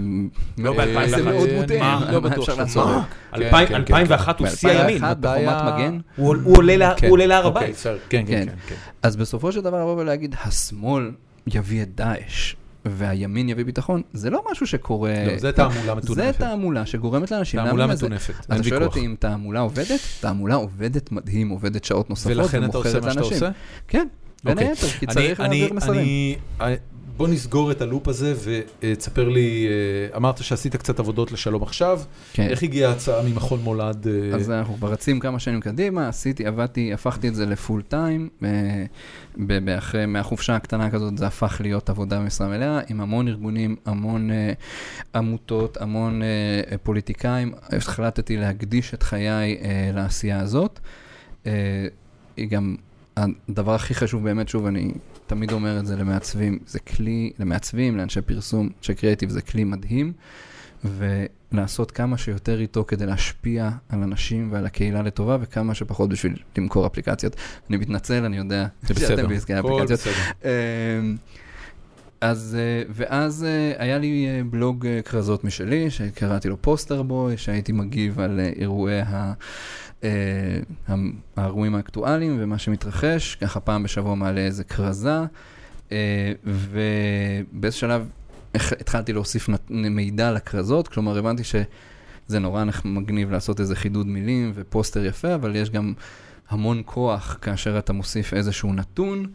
לא אה, ב-2001. זה מאוד מוטעה. לא מה בטוח שאתה לעשות? צודק. אלפיים- כן, כן, 2001 הוא שיא הימין. ב-2001 בחומת מגן. הוא עולה כן. להר אוקיי, הבית. כן, כן, כן. כן, כן. אז בסופו של דבר לבוא ולהגיד, השמאל יביא את דאעש. והימין יביא ביטחון, זה לא משהו שקורה... לא, זה תעמולה זה מטונפת. תעמולה שגורמת לאנשים תעמולה להאמין לזה. מטונפת, אין אתה שואל ויכוח. אותי אם תעמולה עובדת? תעמולה עובדת מדהים, עובדת שעות נוספות ולכן אתה עושה ומוכרת מה שאתה לאנשים. עושה? כן, בין אוקיי. היתר, כי אני- צריך אני- להעביר מסרים. בוא נסגור את הלופ הזה ותספר לי, אה, אמרת שעשית קצת עבודות לשלום עכשיו, כן. איך הגיעה ההצעה ממכון מולד? אה, אז אנחנו כבר רצים כמה שנים קדימה, עשיתי, עבדתי, הפכתי את זה לפול טיים, אה, אחרי, מהחופשה הקטנה כזאת זה הפך להיות עבודה במשרה מלאה, עם המון ארגונים, המון עמותות, המון פוליטיקאים. החלטתי להקדיש את חיי לעשייה הזאת. היא גם, הדבר הכי חשוב באמת, שוב, אני תמיד אומר את זה למעצבים, זה כלי, למעצבים, לאנשי פרסום, אנשי קריאיטיב, זה כלי מדהים. ולעשות כמה שיותר איתו כדי להשפיע על אנשים ועל הקהילה לטובה, וכמה שפחות בשביל למכור אפליקציות. אני מתנצל, אני יודע זה בסדר, שאתם בעסקי הכל האפליקציות. בסדר. אמ, אז, אה, ואז אה, היה לי אה, בלוג כרזות משלי, שקראתי לו פוסטר בוי, שהייתי מגיב על אירועי ה... המ- האירועים האקטואליים ומה שמתרחש, ככה פעם בשבוע מעלה איזה כרזה, אה, ובאיזה שלב התחלתי להוסיף מידע לכרזות, כלומר הבנתי שזה נורא מגניב לעשות איזה חידוד מילים ופוסטר יפה, אבל יש גם המון כוח כאשר אתה מוסיף איזשהו נתון,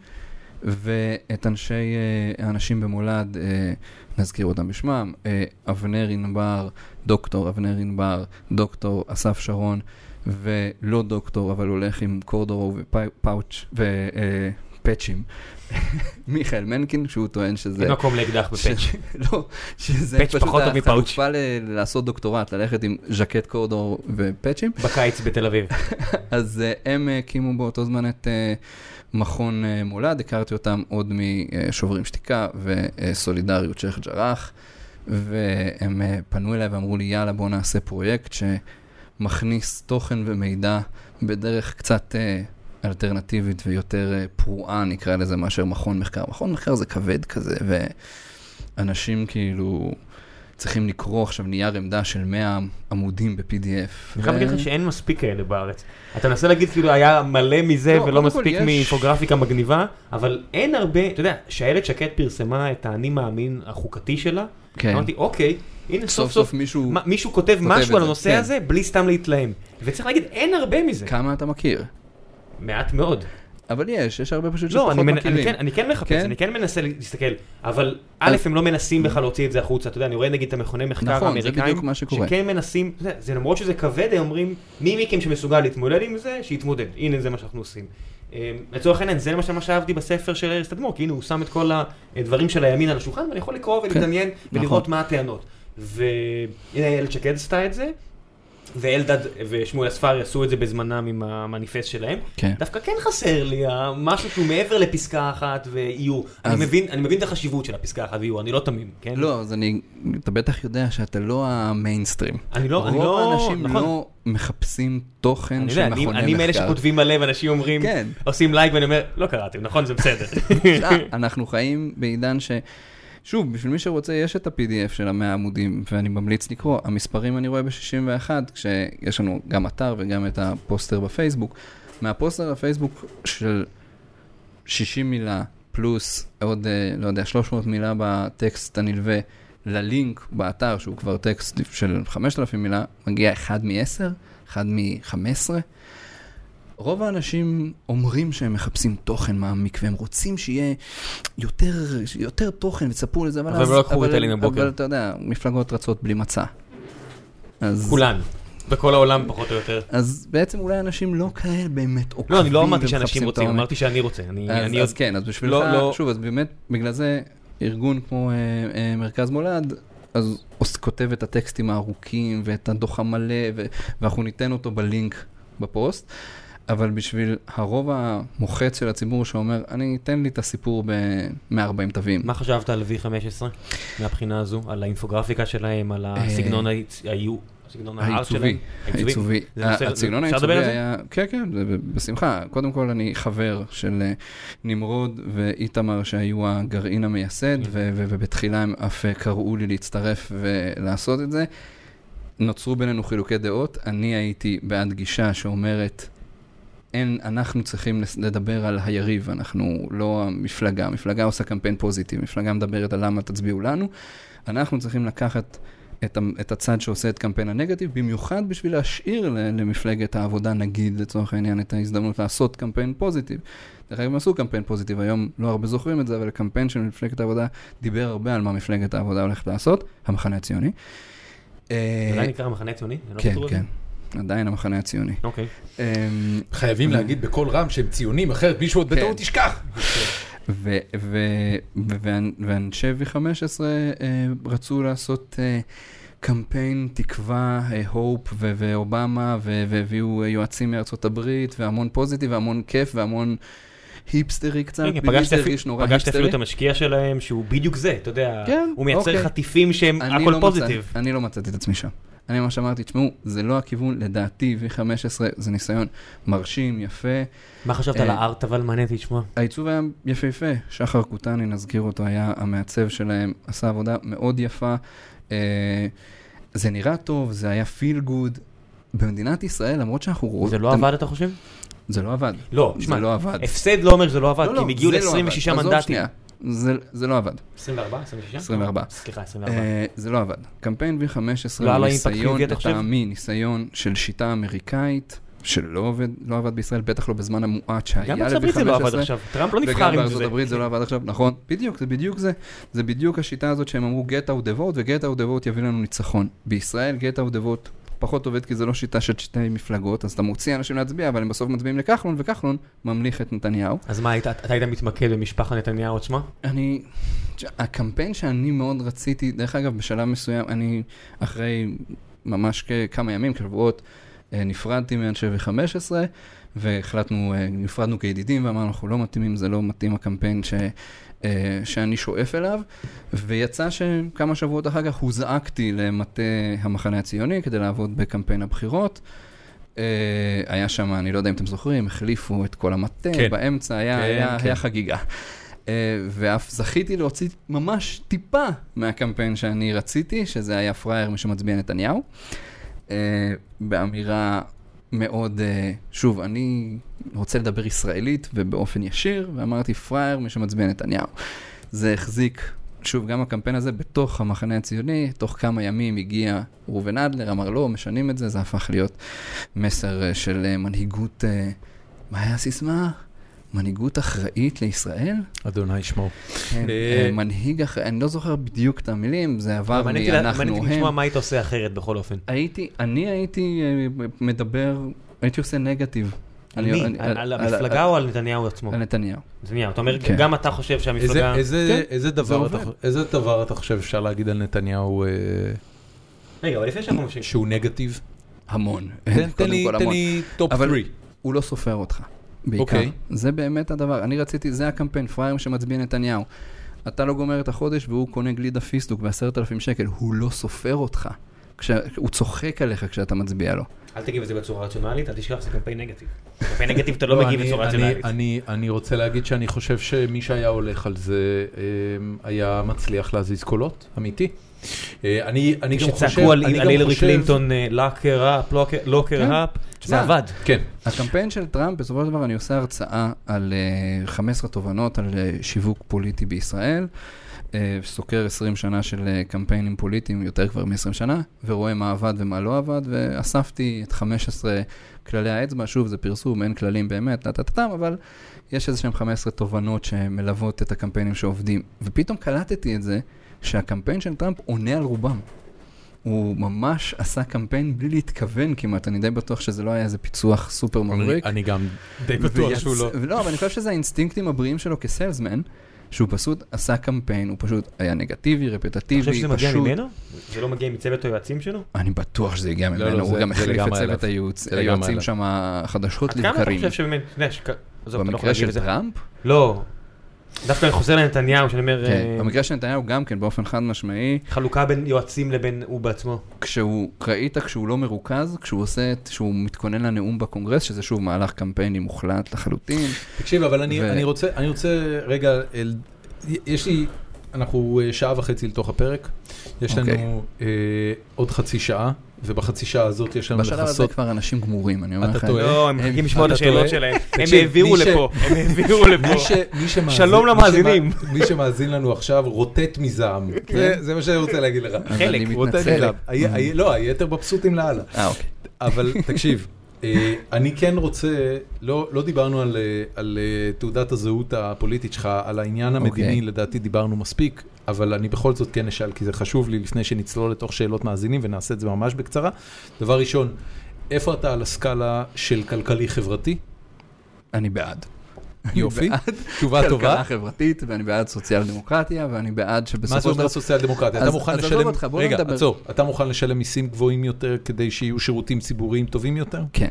ואת אנשי, אה, האנשים במולד, אה, נזכיר אותם בשמם, אה, אבנר ענבר, דוקטור אבנר ענבר, דוקטור אסף שרון, ולא דוקטור, אבל הולך עם קורדורו ופאוץ' ופאצ'ים. (laughs) מיכאל מנקין, שהוא טוען שזה... אין מקום לאקדח בפאץ'. (laughs) לא, שזה פשוט. החלופה לעשות דוקטורט, ללכת עם ז'קט קורדור ופאצ'ים. בקיץ בתל אביב. (laughs) אז הם הקימו באותו זמן את מכון אה, מולד, הכרתי אותם עוד משוברים שתיקה וסולידריות שייח' ג'ראח, והם אה, פנו אליי ואמרו לי, יאללה, בוא נעשה פרויקט שמכניס תוכן ומידע בדרך קצת אה, אלטרנטיבית ויותר פרועה, נקרא לזה, מאשר מכון מחקר. מכון מחקר זה כבד כזה, ואנשים כאילו... צריכים לקרוא עכשיו נייר עמדה של 100 עמודים ב-PDF. אני חייב להגיד לך שאין מספיק כאלה בארץ. אתה מנסה להגיד כאילו היה מלא מזה לא, ולא מספיק. מאינפוגרפיקה מגניבה, אבל אין הרבה, אתה יודע, שאיילת שקד פרסמה את האני מאמין החוקתי שלה, כן. אמרתי, אוקיי, הנה סוף סוף מישהו... כותב משהו על הנושא כן. הזה בלי סתם להתלהם. וצריך להגיד, אין הרבה מזה. כמה אתה מכיר? מעט מאוד. אבל יש, יש הרבה פשוט לא, שפחות. מכירים. אני, כן, אני כן מחפש, כן? אני כן מנסה להסתכל, אבל א', הם לא מנסים בכלל להוציא את זה החוצה, אתה יודע, אני רואה נגיד את המכוני מחקר נכון, זה האמריקאים, בדיוק מה שקורה. שכן מנסים, זה למרות שזה כבד, הם אומרים, מי מכם שמסוגל להתמודד עם זה, שיתמודד, הנה זה מה שאנחנו עושים. אה, לצורך העניין, זה למשל מה שאהבתי בספר של ארז תדמור, כי הנה הוא שם את כל הדברים של הימין על השולחן, ואני יכול לקרוא ולהתעניין ולראות נכון. מה הטענות. והנה איילת שקד עשתה את זה, ואלדד ושמואל אספרי עשו את זה בזמנם עם המניפסט שלהם. כן. דווקא כן חסר לי משהו שהוא מעבר לפסקה אחת ואיור. אז- אני מבין, אני מבין את החשיבות של הפסקה אחת ואיור, אני לא תמים, כן? לא, אז אני, אתה בטח יודע שאתה לא המיינסטרים. אני לא, אני רוב לא, האנשים נכון. לא מחפשים תוכן של מכוני אני מאלה מחקר. שכותבים מלא ואנשים אומרים, כן. עושים לייק ואני אומר, לא קראתם, נכון? זה בסדר. (laughs) לא, אנחנו חיים בעידן ש... שוב, בשביל מי שרוצה, יש את ה- PDF של המאה עמודים, ואני ממליץ לקרוא. המספרים אני רואה ב-61, כשיש לנו גם אתר וגם את הפוסטר בפייסבוק. מהפוסטר בפייסבוק של 60 מילה, פלוס עוד, אה, לא יודע, 300 מילה בטקסט הנלווה ללינק באתר, שהוא כבר טקסט של 5,000 מילה, מגיע 1 מ-10, 1 מ-15. רוב האנשים אומרים שהם מחפשים תוכן מעמיק, והם רוצים שיהיה יותר, יותר תוכן, ותספרו לזה, אבל אבל הם לא לקחו ריטלין בבוקר. אבל אתה יודע, מפלגות רצות בלי מצע. אז... כולן. בכל העולם פחות או יותר. אז בעצם אולי אנשים לא כאלה באמת עוקבים לא, אני לא אמרתי שאנשים רוצים. אמרתי שאני רוצה. אני- אז, אני אז עוד- כן, אז בשבילך, לא- לא- שוב, אז באמת, בגלל זה ארגון כמו אה, אה, מרכז מולד, אז כותב את הטקסטים הארוכים ואת הדוח המלא, ו- ואנחנו ניתן אותו בלינק בפוסט. אבל בשביל הרוב המוחץ של הציבור שאומר, אני, תן לי את הסיפור ב-140 תווים. מה חשבת על V15 מהבחינה הזו? על האינפוגרפיקה שלהם, על הסגנון היו- הסגנון הארט העיצובי, שלהם? העיצובי. הסגנון העיצובי? היה, כן, כן, בשמחה. קודם כל, אני חבר של אה, נמרוד ואיתמר, שהיו הגרעין המייסד, ו- ובתחילה הם אף אה, קראו לי להצטרף ולעשות את זה. נוצרו בינינו חילוקי דעות. אני הייתי בעד גישה שאומרת, אין, אנחנו צריכים לדבר על היריב, אנחנו לא המפלגה. המפלגה עושה קמפיין פוזיטיב, מפלגה מדברת על למה תצביעו לנו. אנחנו צריכים לקחת את, את הצד שעושה את קמפיין הנגטיב, במיוחד בשביל להשאיר למפלגת העבודה, נגיד, לצורך העניין, את ההזדמנות לעשות קמפיין פוזיטיב. דרך אגב, הם עשו קמפיין פוזיטיב, היום לא הרבה זוכרים את זה, אבל הקמפיין של מפלגת העבודה דיבר הרבה על מה מפלגת העבודה הולכת לעשות, המחנה הציוני. אה, עדיין נקרא המחנה הציוני? לא כן, זה? כן, עדיין המחנה הציוני. אוקיי. אמ, חייבים להגיד בקול רם שהם ציונים, אחרת מישהו עוד כן. בטעות ישכח. ו- ואנ- ואנשי V15 אה, רצו לעשות אה, קמפיין תקווה, הופ ואובמה, ו- והביאו אה, יועצים מארצות הברית, והמון פוזיטיב, והמון כיף, והמון hipster י קצת. כן, בלי פגשתי אפילו- הרגיש נורא פגשתי אפילו את. המשקיע שלהם, שהוא בדיוק זה, אתה יודע, כן, הוא מייצר אוקיי. חטיפים שהם הכל לא positive. מצא- אני לא מצאתי את עצמי שם. אני ממש אמרתי, תשמעו, זה לא הכיוון, לדעתי V15 זה ניסיון מרשים, יפה. מה חשבת על אה, הארט אבל מעניין אותי לשמוע? העיצוב היה יפהפה, שחר קוטני, נזכיר אותו, היה המעצב שלהם, עשה עבודה מאוד יפה. אה, זה נראה טוב, זה היה feel good. במדינת ישראל, למרות שאנחנו רואים... זה לא עבד אתה חושב? זה לא עבד. לא, שמע, לא עבד. הפסד לא אומר שזה לא עבד, לא, כי לא, הם הגיעו לא ל-26 עבד. עזוב מנדטים. זה, זה לא עבד. 24? 26? 24. סליחה, 24. אה, זה לא עבד. קמפיין V15 לא הוא אימפקט ניסיון? לטעמי, ניסיון של שיטה אמריקאית, שלא עובד, לא עבד בישראל, בטח לא בזמן המועט שהיה גם ל-V15. בארצות הברית זה לא עבד עכשיו, טראמפ לא נבחר וגם עם בארצות זה. הברית זה לא עבד עכשיו, נכון, בדיוק, זה בדיוק זה. זה בדיוק השיטה הזאת שהם אמרו get out the vote, ו-get out the vote יביא לנו ניצחון. בישראל get out the vote פחות עובד כי זה לא שיטה של שתי מפלגות, אז אתה מוציא אנשים להצביע, אבל הם בסוף מצביעים לכחלון, וכחלון ממליך את נתניהו. אז מה, היית- אתה היית מתמקד במשפחת נתניהו עצמה? אני, הקמפיין שאני מאוד רציתי, דרך אגב, בשלב מסוים, אני אחרי ממש כמה ימים, כשבועות, אה, נפרדתי מאנשי V15, והחלטנו, אה, נפרדנו כידידים, ואמרנו, אנחנו לא מתאימים, זה לא מתאים הקמפיין ש, אה, שאני שואף אליו, ויצא שכמה שבועות אחר כך הוזעקתי למטה המחנה הציוני כדי לעבוד בקמפיין הבחירות. אה, היה שם, אני לא יודע אם אתם זוכרים, החליפו את כל המטה, כן. באמצע היה, כן, היה, כן. היה חגיגה. ואף זכיתי להוציא ממש טיפה מהקמפיין שאני רציתי, שזה היה פראייר מי שמצביע נתניהו. באמירה מאוד, אה, שוב, אני רוצה לדבר ישראלית ובאופן ישיר, ואמרתי פראייר מי שמצביע נתניהו. זה החזיק, שוב, גם הקמפיין הזה בתוך המחנה הציוני, תוך כמה ימים הגיע ראובן אדלר, אמר לא, משנים את זה, זה הפך להיות מסר אה, של אה, מנהיגות, מה היה הסיסמה? מנהיגות אחראית לישראל? אדוני ישמור. כן, אה, אה, מנהיג אחראי, אני לא זוכר בדיוק את המילים, זה עבר מעניין אותי- מאנחנו מעניין אותי לשמוע הם. מה היית עושה אחרת בכל אופן. הייתי, אני הייתי אה, מדבר, הייתי עושה נגטיב. על מי? על- המפלגה או על נתניהו עצמו? על נתניהו. נתניהו, אתה אומר, כן. גם אתה חושב שהמפלגה... איזה- כן, איזה זה דבר אתה חושב אפשר להגיד על נתניהו רגע, אבל לפני שאנחנו ממשיכים. שהוא נגטיב? המון. תן- לי- top אבל- 3. הוא לא סופר אותך, בעיקר. אוקיי. זה באמת הדבר. אני רציתי, זה הקמפיין, פראייר שמצביע נתניהו. אתה לא גומר את החודש והוא קונה גלידה פיסטוק בעשרת אלפים שקל, הוא לא סופר אותך. כש... הוא צוחק עליך כשאתה מצביע לו. אל תגיב את זה בצורה רציונלית, אל תשכח, זה קמפיין נגטיב. קמפיין נגטיב אתה לא מגיב אני- בצורה אני- רציונלית. אני- אני רוצה להגיד שאני חושב שמי שהיה הולך על זה אה, היה מצליח להזיז קולות, אמיתי. אה, אני אני גם חושב... כשצעקו על הילרי קלינטון, לוקר אפ, לוקר. אפ, זה עבד. כן. הקמפיין של טראמפ, בסופו של דבר אני עושה הרצאה על אה, 15 תובנות על אה, שיווק פוליטי בישראל, אה, סוקר 20 שנה של אה, קמפיינים פוליטיים, יותר כבר מ-20 שנה, ורואה מה עבד ומה לא עבד, ואספתי את 15 כללי האצבע, שוב, זה פרסום, אין כללים באמת, טה-טה-טם, אבל יש איזה שהם 15 תובנות שמלוות את הקמפיינים שעובדים. ופתאום קלטתי את זה, שהקמפיין של טראמפ עונה על רובם. הוא ממש עשה קמפיין בלי להתכוון כמעט, אני די בטוח שזה לא היה איזה פיצוח סופר מבריק. אני גם די בטוח שהוא לא. לא, אבל אני חושב שזה האינסטינקטים הבריאים שלו כסיילסמן, שהוא פשוט עשה קמפיין, הוא פשוט היה נגטיבי, אתה רפטטיבי, חושב שזה פשוט... מגיע ממנו? זה לא מגיע מצוות היועצים שלו? אני בטוח שזה הגיע לא, ממנו, לא, הוא זה- גם החליף את צוות היועצים. שם חדשות עד כמה אתה לבקרים. חושב שבאמת, אתה יודע, אתה לא במקרה של. טראמפ, לא. דווקא אני חוזר לנתניהו, שאני אומר, כן, אה, במקרה של נתניהו גם כן, באופן חד משמעי, חלוקה בין יועצים לבין הוא בעצמו. כשהוא, ראית כשהוא לא מרוכז, כשהוא עושה, את- כשהוא מתכונן לנאום בקונגרס, שזה שוב מהלך קמפייני מוחלט לחלוטין. תקשיב, אבל אני, ו- אני, רוצה, אני רוצה רגע, אל, יש לי, אנחנו אה, שעה וחצי לתוך הפרק, יש לנו אוקיי. אה, עוד חצי שעה, ובחצי שעה הזאת יש לנו בשלב הזה. כבר אנשים גמורים, אני אומר אתה לך. טועה. לא, הם מחכים לשמוע את אתה השאלות. שלהם. הם העבירו לפה, הם העבירו לפה. מי, ש, מי, שמאזין, שלום למאזינים. מי שמאזין לנו עכשיו רוטט מזעם. זה, זה מה שאני רוצה להגיד לך. חלק, רוטט. מזעם. לא, היתר מבסוטים לאללה. אה, אוקיי. אבל תקשיב, אני כן רוצה, לא, לא דיברנו על, אה, על אה, תעודת הזהות הפוליטית שלך, על העניין המדיני, אוקיי. לדעתי דיברנו מספיק, אבל אני בכל זאת כן אשאל, כי זה חשוב לי לפני שנצלול לתוך שאלות מאזינים, ונעשה את זה ממש בקצרה. דבר ראשון, איפה אתה על הסקאלה של כלכלי-חברתי? אני בעד. יופי, תשובה כלכלה טובה. חברתית, ואני בעד סוציאל דמוקרטיה, ואני בעד מה שבסופו זה של אומר דבר... סוציאל דמוקרטיה? אתה מוכן אז עזוב לשלם, אותך, בוא רגע. עצור, אתה מוכן לשלם מיסים גבוהים יותר כדי שיהיו שירותים ציבוריים טובים יותר? כן.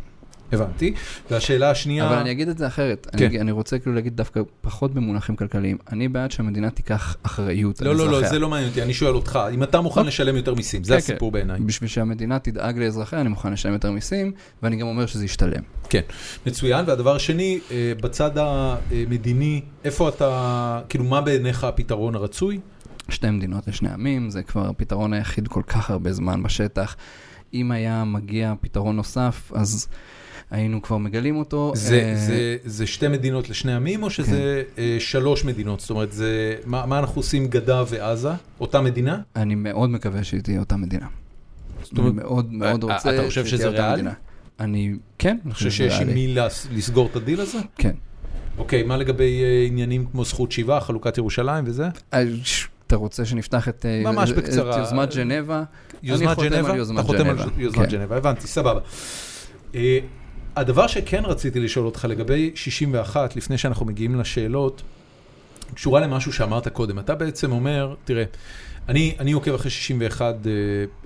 הבנתי. והשאלה השנייה... אבל אני אגיד את זה אחרת. כן. אני, אני רוצה כאילו להגיד דווקא פחות במונחים כלכליים. אני בעד שהמדינה תיקח אחריות על לא, לא, אזרחיה. לא, זה לא מעניין אותי, אני שואל אותך, אם אתה מוכן אוקיי. לשלם יותר מיסים, זה כן, הסיפור בעיניי. בשביל שהמדינה תדאג לאזרחיה, אני מוכן לשלם יותר מיסים, ואני גם אומר שזה ישתלם. כן, מצוין. והדבר השני, אה, בצד המדיני, איפה אתה, כאילו, מה בעיניך הפתרון הרצוי? שתי מדינות לשני עמים, זה כבר הפתרון היחיד כל כך הרבה זמן בשטח. אם היה מגיע פתרון נוסף, אז היינו כבר מגלים אותו. זה, אה, זה, זה שתי מדינות לשני עמים, או שזה אה, שלוש מדינות? זאת אומרת, זה, מה, מה אנחנו עושים גדה ועזה? אותה מדינה? אני מאוד מקווה שהיא תהיה אותה מדינה. אני אומרת, מאוד מאוד אה, רוצה אתה חושב שהיא שזה תהיה אותה ריאלי? מדינה. אני, כן, אני חושב שיש עם מי לס- לסגור את הדיל הזה? כן. אוקיי, מה לגבי אה, עניינים כמו זכות שיבה, חלוקת ירושלים וזה? אה, אתה רוצה שנפתח את אה, ממש את בקצרה. יוזמת ז'נבה? יוזמת חותם ג'נבה? על יוזמת אתה חותם על ג'נבה, יוזמת כן. ג'נבה, הבנתי, סבבה. אה, הדבר שכן רציתי לשאול אותך לגבי 61, לפני שאנחנו מגיעים לשאלות, קשורה למשהו שאמרת קודם. אתה בעצם אומר, תראה, אני, אני עוקב אחרי 61 אה,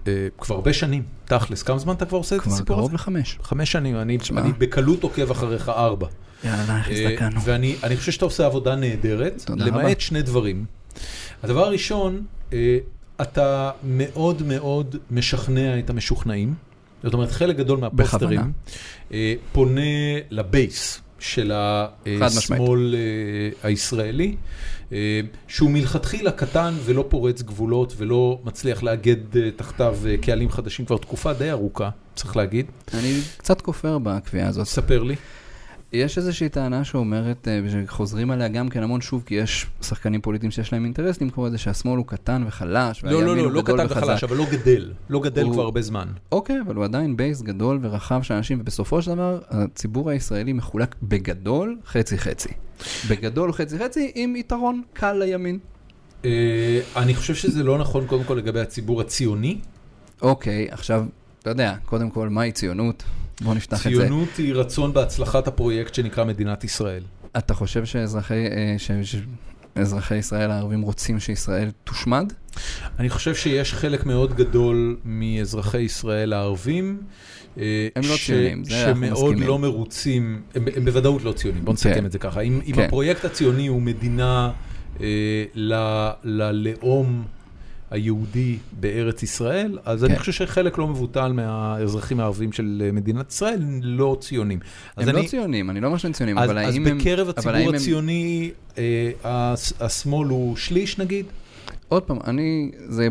אה, כבר הרבה שנים, תכלס. כמה זמן אתה כבר עושה את כבר הסיפור הזה? קרוב לחמש. חמש שנים, אני. אני בקלות עוקב אחריך ארבע. יאללה, איך אה, הזדקנו. ואני אני חושב שאתה עושה עבודה נהדרת, למעט. שני דברים. הדבר הראשון, אה, אתה מאוד מאוד משכנע את המשוכנעים. זאת אומרת, חלק גדול מהפוסטרים. אה, פונה ל base של. השמאל אה, הישראלי, שהוא מלכתחילה קטן ולא פורץ גבולות ולא מצליח לאגד תחתיו קהלים חדשים כבר תקופה די ארוכה, צריך להגיד. אני קצת כופר בקביעה הזאת. ספר לי. יש איזושהי טענה שאומרת, אה, שחוזרים עליה גם כן המון שוב, כי יש שחקנים פוליטיים שיש להם אינטרס למכור את זה שהשמאל הוא קטן וחלש, לא, לא, והימין לא, הוא לא גדול קטן וחזק. וחלש, אבל לא גדל. לא גדל הוא- כבר הרבה זמן. אוקיי, אבל הוא עדיין base גדול ורחב של אנשים, ובסופו של דבר, הציבור הישראלי מחולק בגדול חצי-חצי. בגדול חצי-חצי עם יתרון קל לימין. אה, אני חושב שזה לא נכון קודם כל לגבי הציבור הציוני. אוקיי, עכשיו, אתה יודע, קודם כל, מהי ציונות? בוא נפתח את זה. ציונות היא רצון בהצלחת הפרויקט שנקרא מדינת ישראל. אתה חושב שאזרחי אה, ש- ש- אזרחי ישראל הערבים רוצים שישראל תושמד? אני חושב שיש חלק מאוד גדול מאזרחי ישראל הערבים. אה, הם לא ציונים, זה אנחנו שמאוד מסכימים. לא מרוצים, הם, הם בוודאות לא ציונים, בוא נסכם כן. את זה ככה. אם, אם כן. הפרויקט הציוני הוא מדינה אה, ל, ללאום היהודי בארץ ישראל, אז אני כן. חושב שחלק לא מבוטל מהאזרחים הערבים של אה, מדינת ישראל לא ציונים. אז הם לא אני- ציונים, אני לא אומר שהם ציונים, אז, אבל אז האם הם... בקרב אבל האם הציבור הם- הציוני, אה, הס- השמאל הוא שליש נגיד? עוד פעם, אני... זה...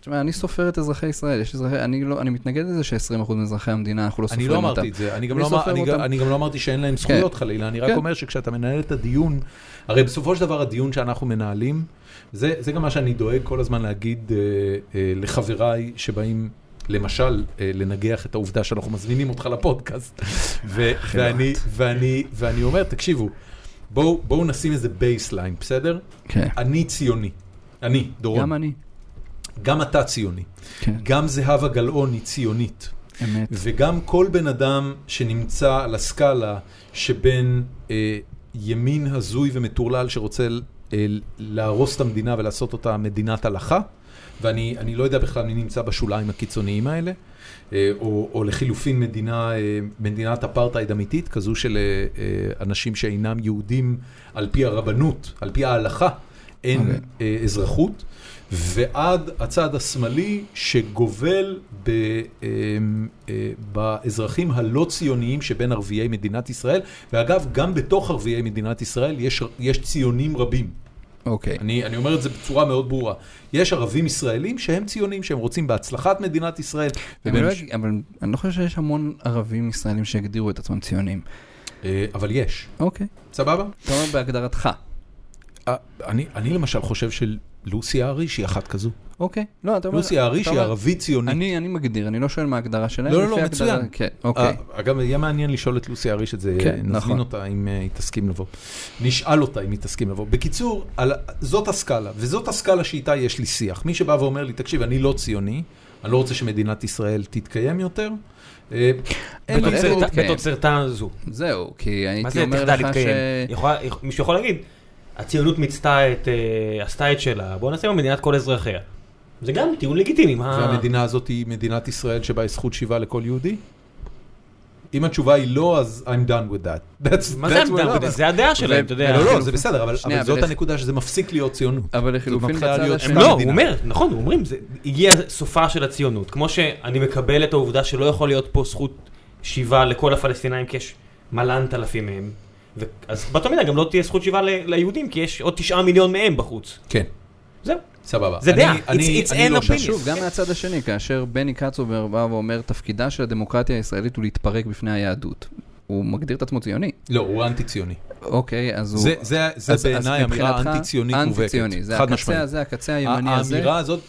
תשמע, אני סופר את אזרחי ישראל, יש אזרחי... אני לא... אני מתנגד לזה ש-20% מאזרחי המדינה, אנחנו לא אני סופרים לא אותם. אמרתי את זה, אני גם אני לא, אני, גם, אותם. אני גם לא אמרתי שאין להם זכויות חלילה, אני רק כן. אומר שכשאתה מנהל את הדיון, הרי בסופו של דבר הדיון שאנחנו מנהלים, זה, זה גם מה שאני דואג כל הזמן להגיד אה, אה, לחבריי שבאים, למשל, אה, לנגח את העובדה שאנחנו מזמינים אותך לפודקאסט, ו, ואני, ואני, ואני אומר, תקשיבו, בואו בוא נשים איזה baseline, בסדר? כן. אני ציוני, אני, דורון, גם אני. גם אתה ציוני, כן, גם זהבה גלאון היא ציונית. אמת. וגם כל בן אדם שנמצא על הסקאלה שבין אה, ימין הזוי ומטורלל שרוצה אה, להרוס את המדינה ולעשות אותה מדינת הלכה, ואני אני לא יודע בכלל מי נמצא בשוליים הקיצוניים האלה, אה, או, או לחילופין מדינה, אה, מדינת אפרטהייד אמיתית, כזו של אה, אה, אנשים שאינם יהודים על פי הרבנות, על פי ההלכה, אין אוקיי. אה, אזרחות. ועד הצד השמאלי שגובל ב, אה, אה, באזרחים הלא ציוניים שבין ערביי מדינת ישראל, ואגב, גם בתוך ערביי מדינת ישראל יש, יש ציונים רבים. אוקיי. אני, אני אומר את זה בצורה מאוד ברורה. יש ערבים ישראלים שהם ציונים, שהם רוצים בהצלחת מדינת ישראל. אני לא אגיד- אבל אני לא חושב שיש המון ערבים ישראלים שהגדירו את עצמם ציונים. אה, אבל יש. אוקיי. סבבה? אתה אומר בהגדרתך. אה, אני, אני למשל חושב שלוסי האריש היא אחת כזו. אוקיי. לא, אתה אומר... לוסי האריש אתה היא ערבית ציונית. אני אני מגדיר, אני לא שואל מה ההגדרה שלהם. לא, לא, לא, מצוין. כן, אוקיי. אה, אגב, יהיה מעניין לשאול את לוסי אריש את זה, כן, נזמין נכון. אותה אם אה, היא תסכים לבוא. נשאל אותה אם היא תסכים לבוא. בקיצור, על- זאת הסקאלה, וזאת הסקאלה שאיתה יש לי שיח. מי שבא ואומר לי, תקשיב, אני לא ציוני, אני לא רוצה שמדינת ישראל תתקיים יותר. אה, בתוצרתה-? בתוצרתה זו. זהו, כי הייתי זה אומר לך ש... מישהו יכול להגיד, הציונות מיצתה את, אה, עשתה את שלה, בוא נעשה מדינת כל אזרחיה. זה גם טיעון לגיטימי, מה... והמדינה הזאת היא מדינת ישראל שבה יש זכות שיבה לכל יהודי? אם התשובה היא לא, אז I'm done with that. That's- מה זה that's where- המדינה? זה הדעה שלהם, אתה יודע. לא, לא, זה בסדר, אבל שנייה, אבל זאת הנקודה שזה מפסיק להיות ציונות. אבל לחילופין בצד להיות השני... הם לא, הוא. אומר, נכון, הוא אומרים, זה הגיע סופה של הציונות. כמו שאני מקבל את העובדה שלא יכול להיות פה זכות שיבה לכל הפלסטינאים, כי יש מלנת אלפים מהם. ו- אז באותה מידה גם לא תהיה זכות שיבה ל- ליהודים, כי יש עוד תשעה מיליון מהם בחוץ. כן, זהו. סבבה. זה דעה. אני- It's- it's אני an לא opinion. שם. שוב, גם מהצד השני, כאשר בני קצובר בא ואומר, תפקידה של הדמוקרטיה הישראלית הוא להתפרק בפני היהדות. הוא מגדיר את עצמו ציוני. לא, הוא אנטי ציוני. אוקיי, אז הוא... זה- זה זה אז- אז בעיניי אמירה מבחינתך, אנטי ציונית מובהקת. אנטי-ציוני, זה חד הקצה משמעית. הזה, הקצה הימני הזה. האמירה הזאת,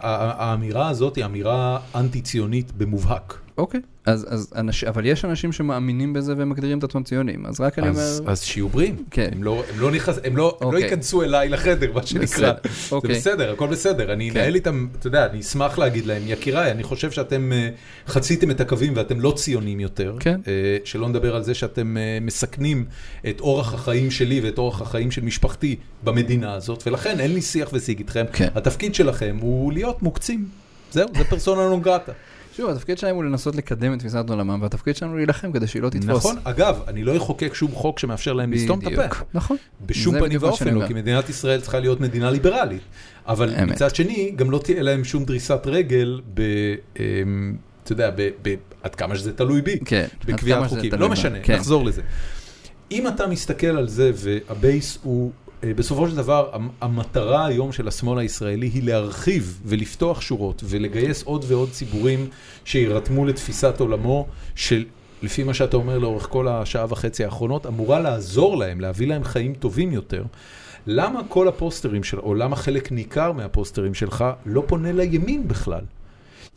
ה- האמירה הזאת היא אמירה אנטי ציונית במובהק. אוקיי, אז, אז אנש, אבל יש אנשים שמאמינים בזה והם מגדירים את עצמם ציונים, אז רק אני אז אומר... אז שיהיו בריאים. כן. הם לא- הם לא נכנס- הם לא הם לא אוקיי. ייכנסו אליי לחדר, מה שנקרא. בסדר, זה אוקיי. בסדר, הכל בסדר. אני כן. אנהל איתם, אתה יודע, אני אשמח להגיד להם, יקיריי, אני חושב שאתם אה, חציתם את הקווים ואתם לא ציונים יותר. כן. אה, שלא נדבר על זה שאתם אה, מסכנים את אורח החיים שלי ואת אורח החיים של משפחתי במדינה הזאת, ולכן אין לי שיח ושיג איתכם. כן. התפקיד שלכם הוא להיות מוקצים. זהו, זה פרסונה נון גרטה. שוב, התפקיד שלהם הוא לנסות לקדם את תפיסת עולמם, והתפקיד שלנו הוא להילחם כדי שהיא לא תתפוס. נכון, אגב, אני לא אחוקק שום חוק שמאפשר להם לסתום את הפה. נכון. בשום פנים ואופן לא. כי מדינת ישראל צריכה להיות מדינה ליברלית. אבל אמת. מצד שני, גם לא תהיה להם שום דריסת רגל ב... אמ, אתה יודע, ב- ב- עד כמה שזה תלוי בי, כן. בקביעת חוקים. לא. משנה, כן. נחזור לזה. אם אתה מסתכל על זה והבייס הוא, בסופו של דבר, המ- המטרה היום של השמאל הישראלי היא להרחיב ולפתוח שורות ולגייס עוד ועוד ציבורים שירתמו לתפיסת עולמו, שלפי מה שאתה אומר לאורך כל השעה וחצי האחרונות, אמורה לעזור להם, להביא להם חיים טובים יותר. למה כל הפוסטרים של, או למה חלק ניכר מהפוסטרים שלך לא פונה לימין בכלל?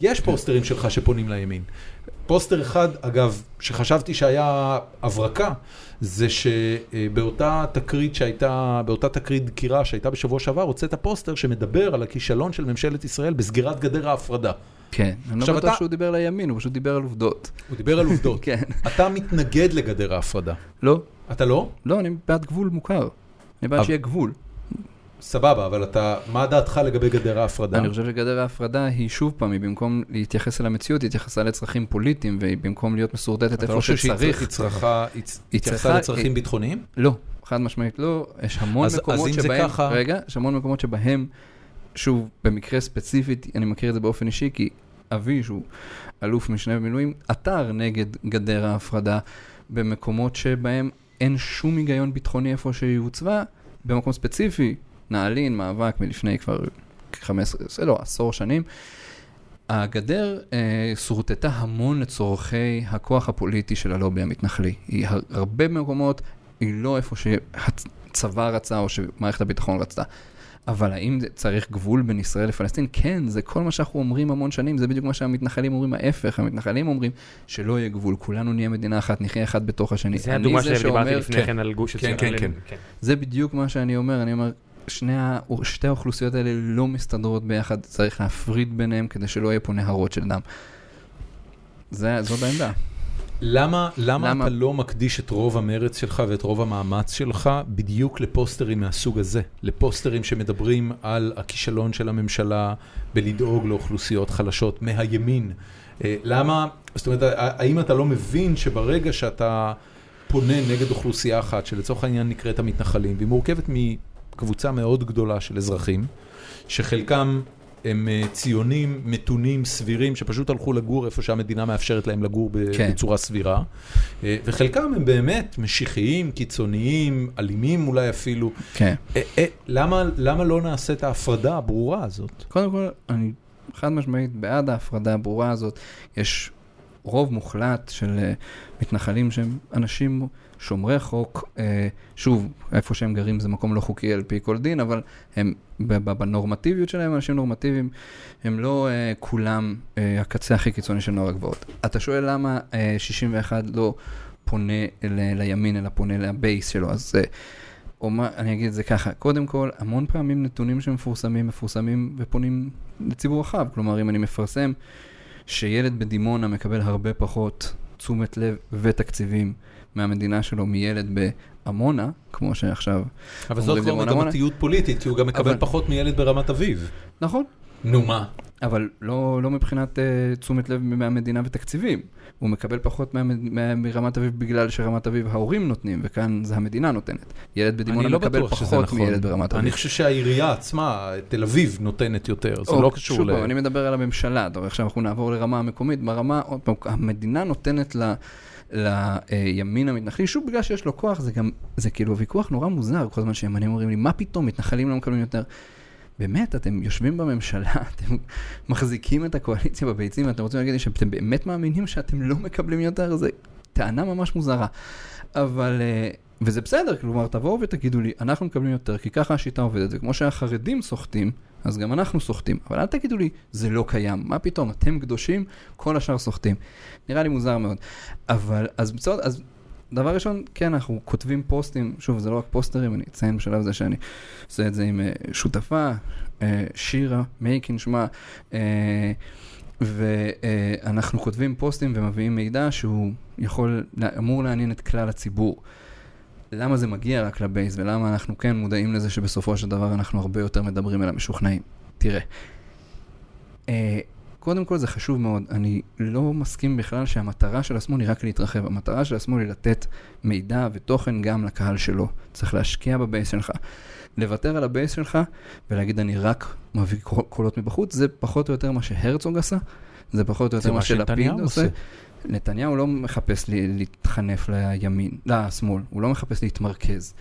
יש פוסטרים שלך שפונים לימין. פוסטר אחד, אגב, שחשבתי שהיה הברקה, זה שבאותה תקרית שהייתה, באותה תקרית דקירה שהייתה בשבוע שעבר, הוצאת פוסטר שמדבר על הכישלון של ממשלת ישראל בסגירת גדר ההפרדה. כן. אני לא בטוח אתה- שהוא דיבר לימין, הוא פשוט דיבר על עובדות. הוא דיבר על עובדות. (laughs) כן. אתה מתנגד לגדר ההפרדה. לא, אתה לא? לא, אני בעד גבול מוכר. אני בעד שיהיה גבול. סבבה, אבל אתה, מה דעתך לגבי גדר ההפרדה? אני חושב שגדר ההפרדה היא שוב פעם, היא במקום להתייחס אל המציאות, היא התייחסה לצרכים פוליטיים, והיא במקום להיות מסורטטת אתה לא איפה חושב שהיא שצריך. היא צריכה, היא התייחסה לצרכים ביטחוניים? לא, חד משמעית לא. יש המון אז- אז מקומות שבהם, רגע, יש המון מקומות שבהם שוב, במקרה ספציפית, אני מכיר את זה באופן אישי, כי אבי, שהוא אלוף משנה במילואים, עתר נגד גדר ההפרדה במקומות שבהם אין שום היגיון ביטחוני איפה שהיא הוצבה, במקום ספציפי, נעלין, מאבק מלפני כבר 15, זה לא, עשור שנים. הגדר אה, שורטטה המון לצורכי הכוח הפוליטי של הלובי המתנחלי. היא הר- הרבה מקומות, היא לא איפה שהצבא רצה או שמערכת הביטחון רצתה. אבל האם זה צריך גבול בין ישראל לפלסטין? כן, זה כל מה שאנחנו אומרים המון שנים, זה בדיוק מה שהמתנחלים אומרים ההפך. המתנחלים אומרים שלא יהיה גבול, כולנו נהיה מדינה אחת, נחיה אחד בתוך השני. זה הדוגמה שדיברתי לפני כן. כן על גוש כן, עציון. כן, כן. זה בדיוק מה שאני אומר, אני אומר, שני ה... שתי האוכלוסיות האלה לא מסתדרות ביחד, צריך להפריד ביניהם כדי שלא יהיה פה נהרות של דם. זה, זאת העמדה. למה, למה למה? אתה לא מקדיש את רוב המרץ שלך ואת רוב המאמץ שלך בדיוק לפוסטרים מהסוג הזה? לפוסטרים שמדברים על הכישלון של הממשלה בלדאוג לאוכלוסיות חלשות מהימין. אה, למה, זאת אומרת, האם אתה לא מבין שברגע שאתה פונה נגד אוכלוסייה אחת, שלצורך העניין נקראת המתנחלים, והיא מורכבת מקבוצה מאוד גדולה של אזרחים, שחלקם הם אה, ציונים, מתונים, סבירים, שפשוט הלכו לגור איפה שהמדינה מאפשרת להם לגור כן. בצורה סבירה. אה, וחלקם הם באמת משיחיים, קיצוניים, אלימים אולי אפילו. כן. אה, למה, למה לא נעשה את ההפרדה הברורה הזאת? קודם כל, אני חד משמעית בעד ההפרדה הברורה הזאת. יש רוב מוחלט של מתנחלים שהם אנשים שומרי חוק. אה, שוב, איפה שהם גרים זה מקום לא חוקי על פי כל דין, אבל הם בנורמטיביות שלהם אנשים נורמטיביים. הם לא אה, כולם אה, הקצה הכי קיצוני של נוער הגבעות. אתה שואל למה אה, 61 לא פונה ל- לימין, אלא פונה לבייס שלו, אז... אה, או מה, אני אגיד את זה ככה, קודם כל, המון פעמים נתונים שמפורסמים, מפורסמים ופונים לציבור רחב. כלומר, אם אני מפרסם שילד בדימונה מקבל הרבה פחות תשומת לב ותקציבים מהמדינה שלו מילד בעמונה, כמו שעכשיו, אבל זאת כבר עמונה. מגמתיות פוליטית, כי הוא גם מקבל אבל- פחות מילד ברמת אביב. נכון, נו מה? אבל לא, לא מבחינת uh, תשומת לב מהמדינה ותקציבים. הוא מקבל פחות מה, מה, מרמת אביב בגלל שרמת אביב ההורים נותנים, וכאן זה המדינה נותנת. ילד בדימונה לא מקבל פחות נכון. מילד ברמת אביב. אני חושב שהעירייה עצמה, תל אביב, נותנת יותר, זה או, לא קשור שוב ל... פעם, אני מדבר על הממשלה, עכשיו אנחנו נעבור לרמה המקומית. ברמה, עוד פעם, המדינה נותנת ל... לימין המתנחלי, שוב בגלל שיש לו כוח, זה גם, זה כאילו ויכוח נורא מוזר, כל הזמן שימנים אומרים לי, מה פתאום, מתנחלים לא מקבלים יותר. באמת, אתם יושבים בממשלה, (laughs) אתם מחזיקים את הקואליציה בביצים, ואתם רוצים להגיד לי שאתם באמת מאמינים שאתם לא מקבלים יותר? זו טענה ממש מוזרה. אבל, אה, וזה בסדר, כלומר, תבואו ותגידו לי, אנחנו מקבלים יותר, כי ככה השיטה עובדת, וכמו שהחרדים סוחטים, אז גם אנחנו סוחטים. אבל אל תגידו לי, זה לא קיים, מה פתאום, אתם קדושים, כל השאר סוחטים. נראה לי מוזר מאוד. אבל, אז בסדר, אז דבר ראשון, כן, אנחנו כותבים פוסטים, שוב, זה לא רק פוסטרים, אני אציין בשלב הזה שאני עושה את זה עם אה, שותפה, אה, שירה, מייקין שמה, אה, ואנחנו כותבים פוסטים ומביאים מידע שהוא יכול, אמור לעניין את כלל הציבור. למה זה מגיע רק לבייס ולמה אנחנו כן מודעים לזה שבסופו של דבר אנחנו הרבה יותר מדברים אל המשוכנעים. תראה, אה, קודם כל זה חשוב מאוד, אני לא מסכים בכלל שהמטרה של השמאל היא רק להתרחב, המטרה של השמאל היא לתת מידע ותוכן גם לקהל שלו. צריך להשקיע ב base שלך. לוותר על ה base שלך ולהגיד אני רק מביא קול- קולות מבחוץ, זה פחות או יותר מה שהרצוג עשה, זה פחות או יותר מה מה שלפיד עושה. עושה. נתניהו לא מחפש לי, להתחנף לימין, לשמאל, הוא לא מחפש להתמרכז.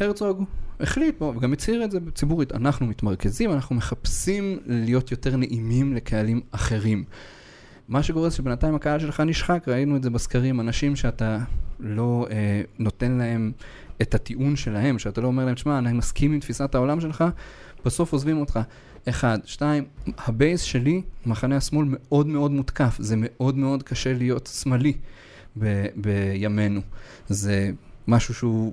הרצוג החליט, בוא, וגם הצהיר את זה ציבורית, אנחנו מתמרכזים, אנחנו מחפשים להיות יותר נעימים לקהלים אחרים. מה שקורה זה שבינתיים הקהל שלך נשחק, ראינו את זה בסקרים, אנשים שאתה לא אה, נותן להם את הטיעון שלהם, שאתה לא אומר להם, שמע, אני מסכים עם תפיסת העולם שלך, בסוף עוזבים אותך. אחד, שתיים, הבייס שלי, מחנה השמאל, מאוד מאוד מותקף, זה מאוד מאוד קשה להיות שמאלי ב- בימינו. זה משהו שהוא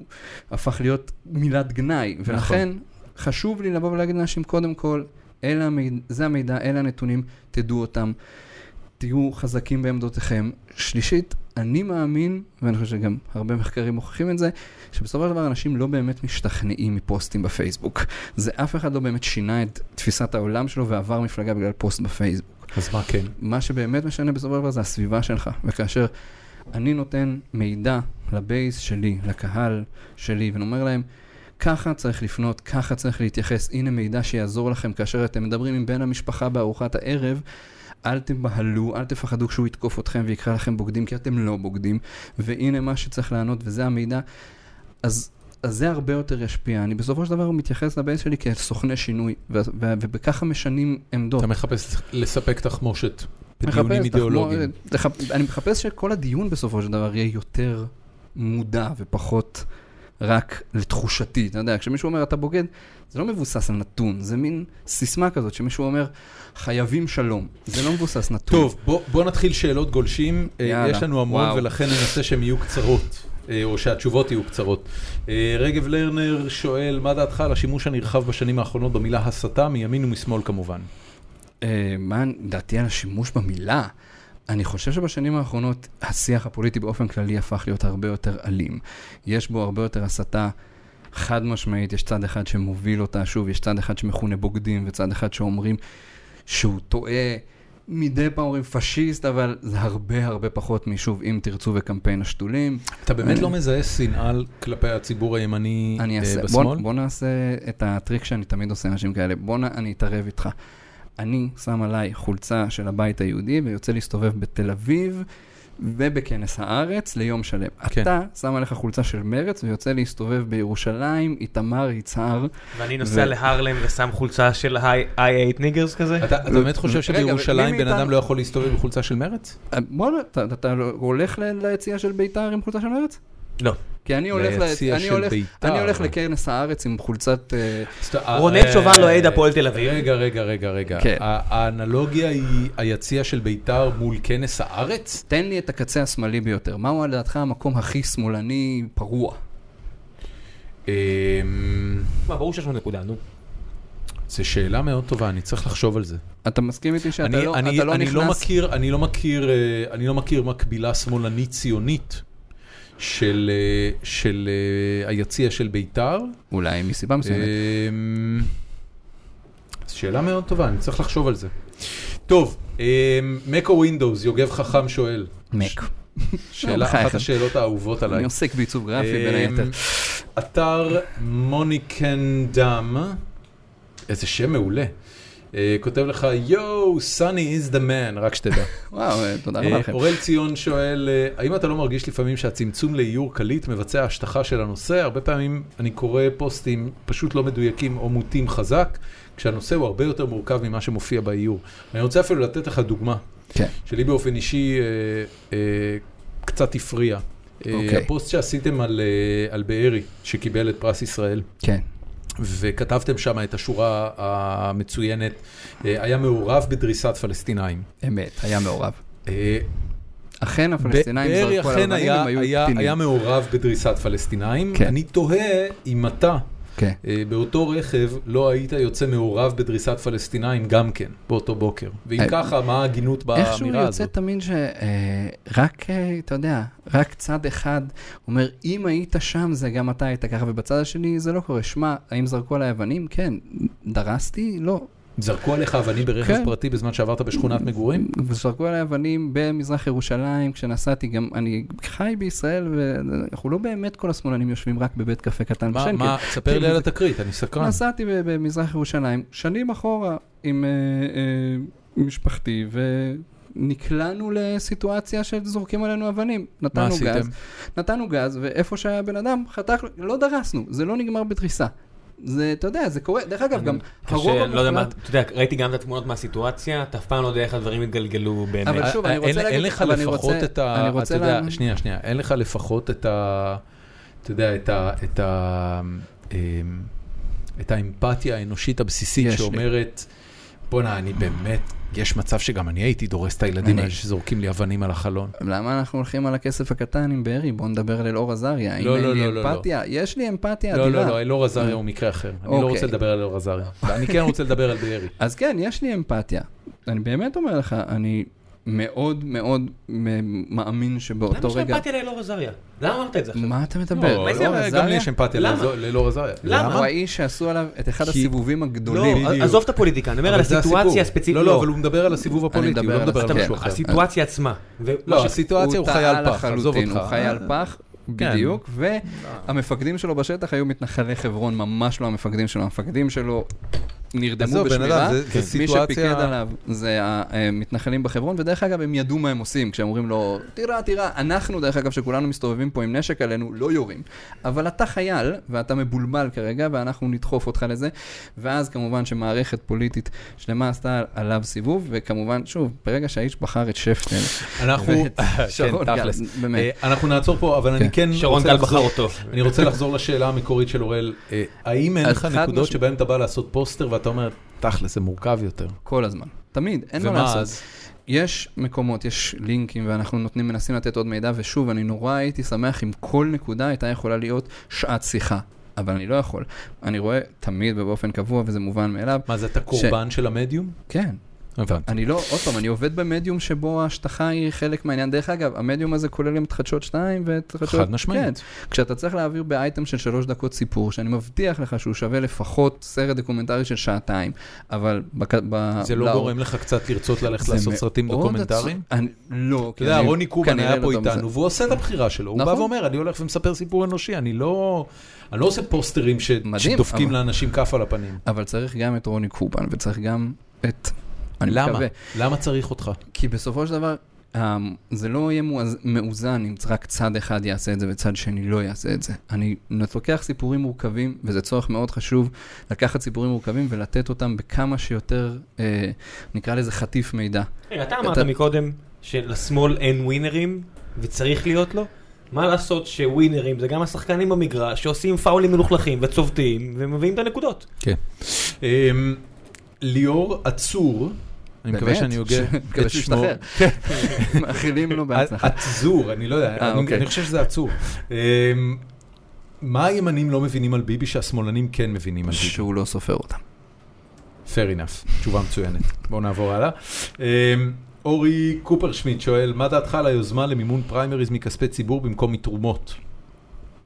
הפך להיות מילת גנאי, ולכן חשוב לי לבוא ולהגיד לאנשים, קודם כל, אלה המידע, זה המידע, אלה הנתונים, תדעו אותם, תהיו חזקים בעמדותיכם. שלישית, אני מאמין, ואני חושב שגם הרבה מחקרים מוכיחים את זה, שבסופו של דבר אנשים לא באמת משתכנעים מפוסטים בפייסבוק. זה אף אחד לא באמת שינה את תפיסת העולם שלו ועבר מפלגה בגלל פוסט בפייסבוק. אז מה כן? מה שבאמת משנה בסופו של דבר זה הסביבה שלך, וכאשר אני נותן מידע לבייס שלי, לקהל שלי, ואני אומר להם, ככה צריך לפנות, ככה צריך להתייחס. הנה מידע שיעזור לכם כאשר אתם מדברים עם בן המשפחה בארוחת הערב. אל תבהלו, אל תפחדו כשהוא יתקוף אתכם ויקרא לכם בוגדים, כי אתם לא בוגדים. והנה מה שצריך לענות, וזה המידע. אז, אז זה הרבה יותר ישפיע. אני בסופו של דבר מתייחס לבייס שלי כסוכני שינוי, ו- ו- ובככה משנים עמדות. אתה מחפש לספק תחמושת בדיונים אידיאולוגיים. תח- אני מחפש שכל הדיון בסופו של דבר יהיה יותר מודע ופחות רק לתחושתי. אתה יודע, כשמישהו אומר אתה בוגד, זה לא מבוסס על נתון, זה מין סיסמה כזאת שמישהו אומר חייבים שלום. זה לא מבוסס נתון. טוב, בוא, בוא נתחיל שאלות גולשים. אה, יאללה, יש לנו המון וואו. ולכן ננסה שהן יהיו קצרות, אה, או שהתשובות יהיו קצרות. אה, רגב לרנר שואל, מה דעתך על השימוש הנרחב בשנים האחרונות במילה הסתה, מימין ומשמאל כמובן? מה דעתי על השימוש במילה? אני חושב שבשנים האחרונות השיח הפוליטי באופן כללי הפך להיות הרבה יותר אלים. יש בו הרבה יותר הסתה חד משמעית, יש צד אחד שמוביל אותה, שוב, יש צד אחד שמכונה בוגדים וצד אחד שאומרים שהוא טועה. מדי פעם אומרים פשיסט, אבל זה הרבה הרבה פחות משוב, אם תרצו וקמפיין השתולים. אתה באמת לא מזהה שנאה כלפי הציבור הימני אני אה, אעשה, בשמאל? בוא, בוא נעשה את הטריק שאני תמיד עושה לאנשים כאלה. בוא נ, אני אתערב איתך. אני שם עליי חולצה של הבית היהודי ויוצא להסתובב בתל אביב ובכנס הארץ ליום שלם. כן. אתה שם עליך חולצה של מרץ ויוצא להסתובב בירושלים, איתמר, יצהר. ואני נוסע ו- להרלם ושם חולצה של I hate niggers כזה? אתה אתה באמת חושב שבירושלים בן אדם לא יכול להסתובב בחולצה של מרץ? אה, בוא, אתה, אתה, אתה הולך ליציאה של בית"ר עם חולצה של מרץ? לא. כי אני הולך, ליציע אני הולך, בית"ר. אני הולך לכנס הארץ עם חולצת... אה, רונן אה, שובל אוהד הפועל תל אביב. רגע, רגע, רגע, רגע. כן. האנלוגיה היא היציע של בית"ר מול כנס הארץ? תן לי את הקצה השמאלי ביותר. מהו לדעתך המקום הכי שמאלני פרוע? אמ, מה, ברור שיש לנו נקודה, נו. זו שאלה מאוד טובה, אני צריך לחשוב על זה. אתה מסכים איתי שאתה אני, לא, אני, אתה לא אני נכנס... לא מכיר, אני לא מכיר, אה, אני לא מכיר מקבילה שמאלנית ציונית של, אה, של אה, היציע של בית"ר. אולי מסיבה מסוימת. אמ, שאלה מאוד טובה, אני צריך לחשוב על זה. טוב, Mac או Windows, יוגב חכם שואל. מק. שאלה. אחת השאלות האהובות עליי. אני עוסק בעיצוב גרפי בין אמ, היתר. אתר מוניקנדם, איזה שם מעולה. אה, כותב לך, יואו, סאני is the man, רק שתדע. (laughs) וואו, אה, תודה רבה אה, לכם. אורל ציון שואל, האם אתה לא מרגיש לפעמים שהצמצום לאיור קליט מבצע השטחה של הנושא? הרבה פעמים אני קורא פוסטים פשוט לא מדויקים או מוטים חזק, כשהנושא הוא הרבה יותר מורכב ממה שמופיע באיור. אני רוצה אפילו לתת לך דוגמה, כן. שלי באופן אישי אה, אה, קצת הפריע. אוקיי. הפוסט שעשיתם על, על בארי, שקיבל את פרס ישראל, כן. וכתבתם שם את השורה המצוינת, אה, היה מעורב בדריסת פלסטינאים. אמת, היה מעורב. אה, אכן הפלסטינאים זרקו על אבנים, היה, הם היו קטינים. היה מעורב בדריסת פלסטינאים. כן. אני תוהה אם אתה, באותו רכב, לא היית יוצא מעורב בדריסת פלסטינאים גם כן, באותו בוקר. ואם אה, ככה, מה ההגינות איכשהו באמירה יוצא הזאת? תמיד שרק, אתה יודע, רק צד אחד אומר, אם היית שם זה גם אתה היית ככה, ובצד השני זה לא קורה. שמע, האם זרקו עליי אבנים? כן. דרסתי? לא. זרקו עליך אבנים ברכב כן. פרטי בזמן שעברת בשכונת מגורים? וזרקו עליי אבנים במזרח ירושלים, כשנסעתי גם, אני חי בישראל, ואנחנו לא באמת כל השמאלנים יושבים רק בבית קפה קטן מה, בשנקל. מה, ספר לי כאילו, על התקרית, אני סקרן. נסעתי במזרח ירושלים, שנים אחורה, עם אה, אה, משפחתי, ונקלענו לסיטואציה שזורקים עלינו אבנים. נתנו גז? נתנו גז, ואיפה שהיה בן אדם, חתך, לא דרסנו, זה לא נגמר בדריסה. זה, אתה יודע, זה קורה, דרך אגב, גם הרוב קשה, לא יודע מה, המוחלט... אתה יודע, ראיתי גם את התמונות מהסיטואציה, אתה אף פעם לא יודע איך הדברים יתגלגלו באמת. אבל שוב, אני אה, רוצה אין- להגיד- אין לך אבל אני לפחות רוצה- את ה... אני אתה רוצה יודע, לה- שנייה, שנייה, אין לך לפחות את ה... אתה יודע, את ה... את ה... אמ, את האמפתיה האנושית הבסיסית יש לי. בואנה, אני באמת, יש מצב שגם אני הייתי דורס את הילדים האלה שזורקים לי אבנים על החלון. למה אנחנו הולכים על הכסף הקטן עם בארי? בואו נדבר על אלאור עזריה. לא, לא, לא, לא, לא. אמפתיה? יש לי אמפתיה לא, אדירה. לא, לא, אלאור עזריה הוא מקרה אחר. אני לא אוקיי. רוצה לדבר על אלאור עזריה. אני כן רוצה לדבר על בארי. אז כן, יש לי אמפתיה. אני באמת אומר לך, אני מאוד מאוד מ- מאמין שבאותו למה יש רגע... אמפתיה לאלאור עזריה? למה אמרת את זה עכשיו? מה אתה מדבר? לא, לא, אלאור גם לי יש אמפתיה לאלאור עזריה. למה? הוא האיש שעשו עליו את אחד כי- הסיבובים לא, הגדולים. בדיוק. עזוב את הפוליטיקה, אני אומר על הסיטואציה. הספציפית. לא, לא, אבל הוא מדבר על הסיבוב הפוליטי, הוא לא מדבר על. משהו אחר. הסיטואציה עצמה. ומה לא, ש- הסיטואציה הוא חי על פח, עזוב אותך. הוא חי על פח. בדיוק, והמפקדים שלו בשטח היו מתנחלי חברון, ממש לא המפקדים שלו, המפקדים שלו נרדמו בשמירה, זה מי סיטואציה- שפיקד עליו זה המתנחלים בחברון, ודרך אגב, הם ידעו מה הם עושים, כשהם אומרים לו, תירה, תירה, אנחנו, דרך אגב, שכולנו מסתובבים פה עם נשק עלינו, לא יורים. אבל אתה חייל, ואתה מבולבל כרגע, ואנחנו נדחוף אותך לזה, ואז כמובן שמערכת פוליטית שלמה עשתה עליו סיבוב, וכמובן, שוב, ברגע שהאיש בחר את שפטל, אנחנו, ואת (laughs) שרון כן, גל. באמת. אה, אנחנו נעצור פה, אבל אני כן שרון רוצה לחזור- אותו. אני רוצה לחזור לשאלה המקורית של אוראל. אה, האם אין לך נקודות. שבהן אתה בא לעשות פוסטר ואתה אומר, תכל'ס, זה מורכב יותר. כל הזמן. תמיד, אין מה ומה לעשות. אז? יש מקומות, יש לינקים, ואנחנו נותנים, מנסים לתת עוד מידע, ושוב, אני נורא הייתי שמח אם כל נקודה הייתה יכולה להיות שעת שיחה. אבל אני לא יכול. אני רואה תמיד ובאופן קבוע, וזה מובן מאליו. מה זה, אתה קורבן של המדיום? כן. הבנתי. אני לא, עוד פעם, אני עובד במדיום שבו ההשטחה היא חלק מהעניין. דרך אגב, המדיום הזה כולל גם את חדשות 2 ואת חדשות... חד משמעית. כן. כשאתה צריך להעביר באייטם של שלוש דקות סיפור, שאני מבטיח לך שהוא שווה לפחות סרט דוקומנטרי של שעתיים, אבל... בק... ב... זה לא לאור- גורם לך קצת לרצות ללכת זה לעשות סרטים דוקומנטריים? עצוב. אני- לא, אתה יודע, רוני קובן היה פה לא בזה. איתנו, והוא עושה את הבחירה שלו. הוא בא נכון. ואומר, אני הולך ומספר סיפור אנושי, אני לא... אני לא עושה פוסטרים ש- מדהים, שדופקים אבל- לאנשים כף על הפנים. אבל צריך גם את רוני קובן, וצריך גם את... אני למה? מקווה. למה צריך אותך? כי בסופו של דבר, אמ, זה לא יהיה מואז- מאוזן אם רק צד אחד יעשה את זה וצד שני לא יעשה את זה. אני לוקח סיפורים מורכבים, וזה צורך מאוד חשוב, לקחת סיפורים מורכבים ולתת אותם בכמה שיותר, אה, נקרא לזה חטיף מידע. רגע, אתה אמרת אתה- מקודם שלשמאל אין ווינרים וצריך להיות לו? מה לעשות שווינרים זה גם השחקנים במגרש שעושים פאולים מלוכלכים וצובטים ומביאים את הנקודות. כן. ליאור עצור, אני מקווה? שאני הוגה (laughs) את שמו. כן. מאחלים לו (laughs) בהצלחה. עצור, אני לא יודע, אה, אני- אוקיי. אני חושב שזה עצור. אמ, מה הימנים לא מבינים על ביבי שהשמאלנים כן מבינים על ביבי? שהוא לא סופר אותם. fair enough, תשובה מצוינת. בואו נעבור הלאה. אמ, אורי קופרשמיט שואל, מה דעתך על היוזמה למימון פריימריז מכספי ציבור במקום מתרומות?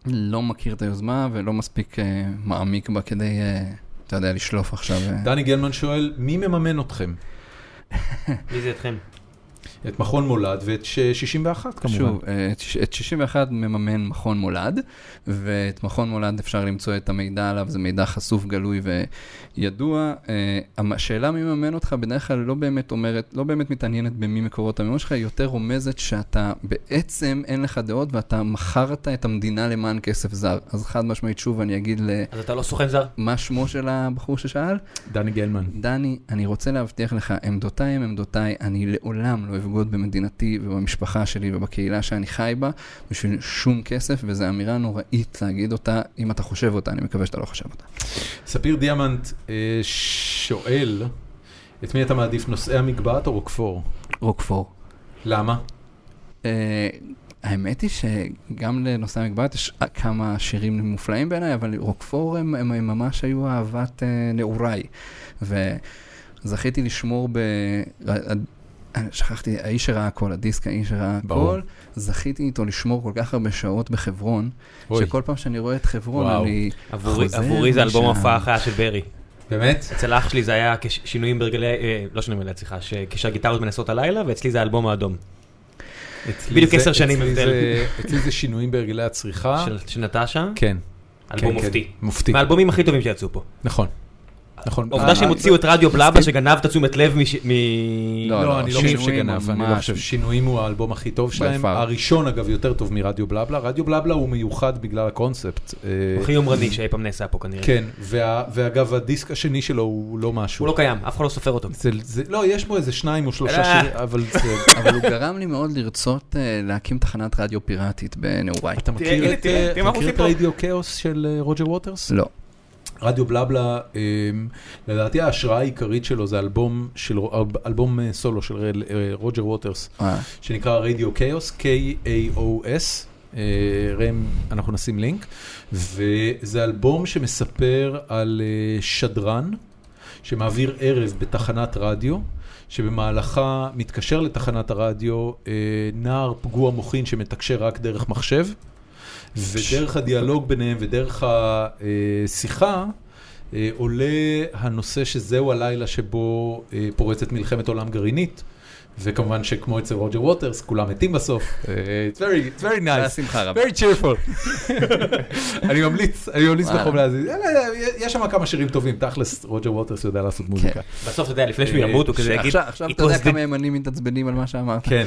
לא מכיר את היוזמה ולא מספיק אה, מעמיק בה כדי, אה, אתה יודע, לשלוף עכשיו. אה, דני גלמן שואל, מי מממן אתכם? מי זה אתכם? את מכון מולד ואת ש- 61 כמובן. שוב, אה, את את 61 מממן מכון מולד, ואת מכון מולד אפשר למצוא את המידע עליו, זה מידע חשוף, גלוי וידוע. אה, השאלה מי מממן אותך בדרך כלל לא באמת אומרת, לא באמת מתעניינת במי מקורות המימון שלך, היא יותר רומזת שאתה בעצם אין לך דעות ואתה מכרת את המדינה למען כסף זר. אז חד משמעית, שוב, אני אגיד ל... אז אתה לא סוכן זר? מה שמו של הבחור ששאל? דני גלמן. דני, אני רוצה להבטיח לך, עמדותיי הם עמדותיי, אני לעולם לא אבגוד במדינתי ובמשפחה שלי ובקהילה שאני חי בה בשביל שום כסף, וזו אמירה נוראית להגיד אותה, אם אתה חושב אותה, אני מקווה שאתה לא חושב אותה. ספיר דיאמנט אה, שואל, את מי אתה מעדיף, נושאי המגבעת או רוקפור? רוקפור. למה? אה, האמת היא שגם לנושא המגבעת יש כמה שירים מופלאים בעיניי, אבל רוקפור הם, הם, הם ממש היו אהבת אה, נעוריי. וזכיתי לשמור ב... אני שכחתי, האיש שראה הכל, הדיסק האיש שראה. הכל, זכיתי איתו לשמור כל כך הרבה שעות בחברון, אוי, שכל פעם שאני רואה את חברון וואו. אני עבורי חוזר עבורי זה אלבום. ההופעה החיה של ברי. באמת? אצל אח שלי זה היה שינויים ברגלי, אה, לא שינויים ברגלי, סליחה, ש- כשהגיטרות מנסות הלילה, ואצלי זה האלבום האדום. בדיוק עשר שנים הבדל. זה- אצלי זה שינויים בהרגלי הצריכה. של- של נטשה, כן. אלבום כן, כן, מופתי. מופתי. מהאלבומים הכי טובים שיצאו פה. נכון. נכון. העובדה שהם אה, הוציאו את רדיו בלבלה מסכים. שגנב את התשומת לב מש- מ... לא, לא, אני לא חושב שגנב, אני לא. חושב. שינויים הוא האלבום הכי טוב שלהם. הראשון, אגב, יותר טוב מרדיו בלבלה. רדיו בלבלה הוא מיוחד בגלל הקונספט. אה, הוא הכי יומרני שאי פעם נעשה פה כנראה. כן, ואגב, הדיסק השני שלו הוא לא משהו. הוא לא קיים, אף אחד לא סופר אותו. זה- זה- לא, יש בו איזה שניים או שלושה אה. שירים, אבל זה... (laughs) אבל הוא גרם לי מאוד לרצות להקים תחנת רדיו פיראטית בנעוריי. אתה מכיר את. רדיו כאוס של רוג'ר ווטרס? לא. רדיו בלבלה, אה, לדעתי ההשראה העיקרית שלו זה אלבום של- אלבום אה, סולו של אה, רוג'ר ווטרס, אה, שנקרא רדיו כאוס, K-A-O-S. ראם, אנחנו נשים לינק, וזה אלבום שמספר על שדרן שמעביר ערב בתחנת רדיו, שבמהלכה מתקשר לתחנת הרדיו נער פגוע מוחין שמתקשר רק דרך מחשב, ודרך הדיאלוג ביניהם ודרך השיחה אה, עולה הנושא שזהו הלילה שבו אה, פורצת מלחמת עולם גרעינית. וכמובן שכמו אצל רוג'ר ווטרס, כולם מתים בסוף. (laughs) אה, It's very, it's very זה היה nice, שמחה רבה. very cheerful. (laughs) אני ממליץ, אני ממליץ. בחום להזיז. יש שם כמה שירים טובים, תכלס רוג'ר ווטרס יודע לעשות מוזיקה. בסוף, אתה יודע, לפני שהוא אה, ימות, הוא כזה יגיד, עכשיו עכשיו "It אתה יודע כמה ימנים מתעצבנים על מה שאמרת. כן,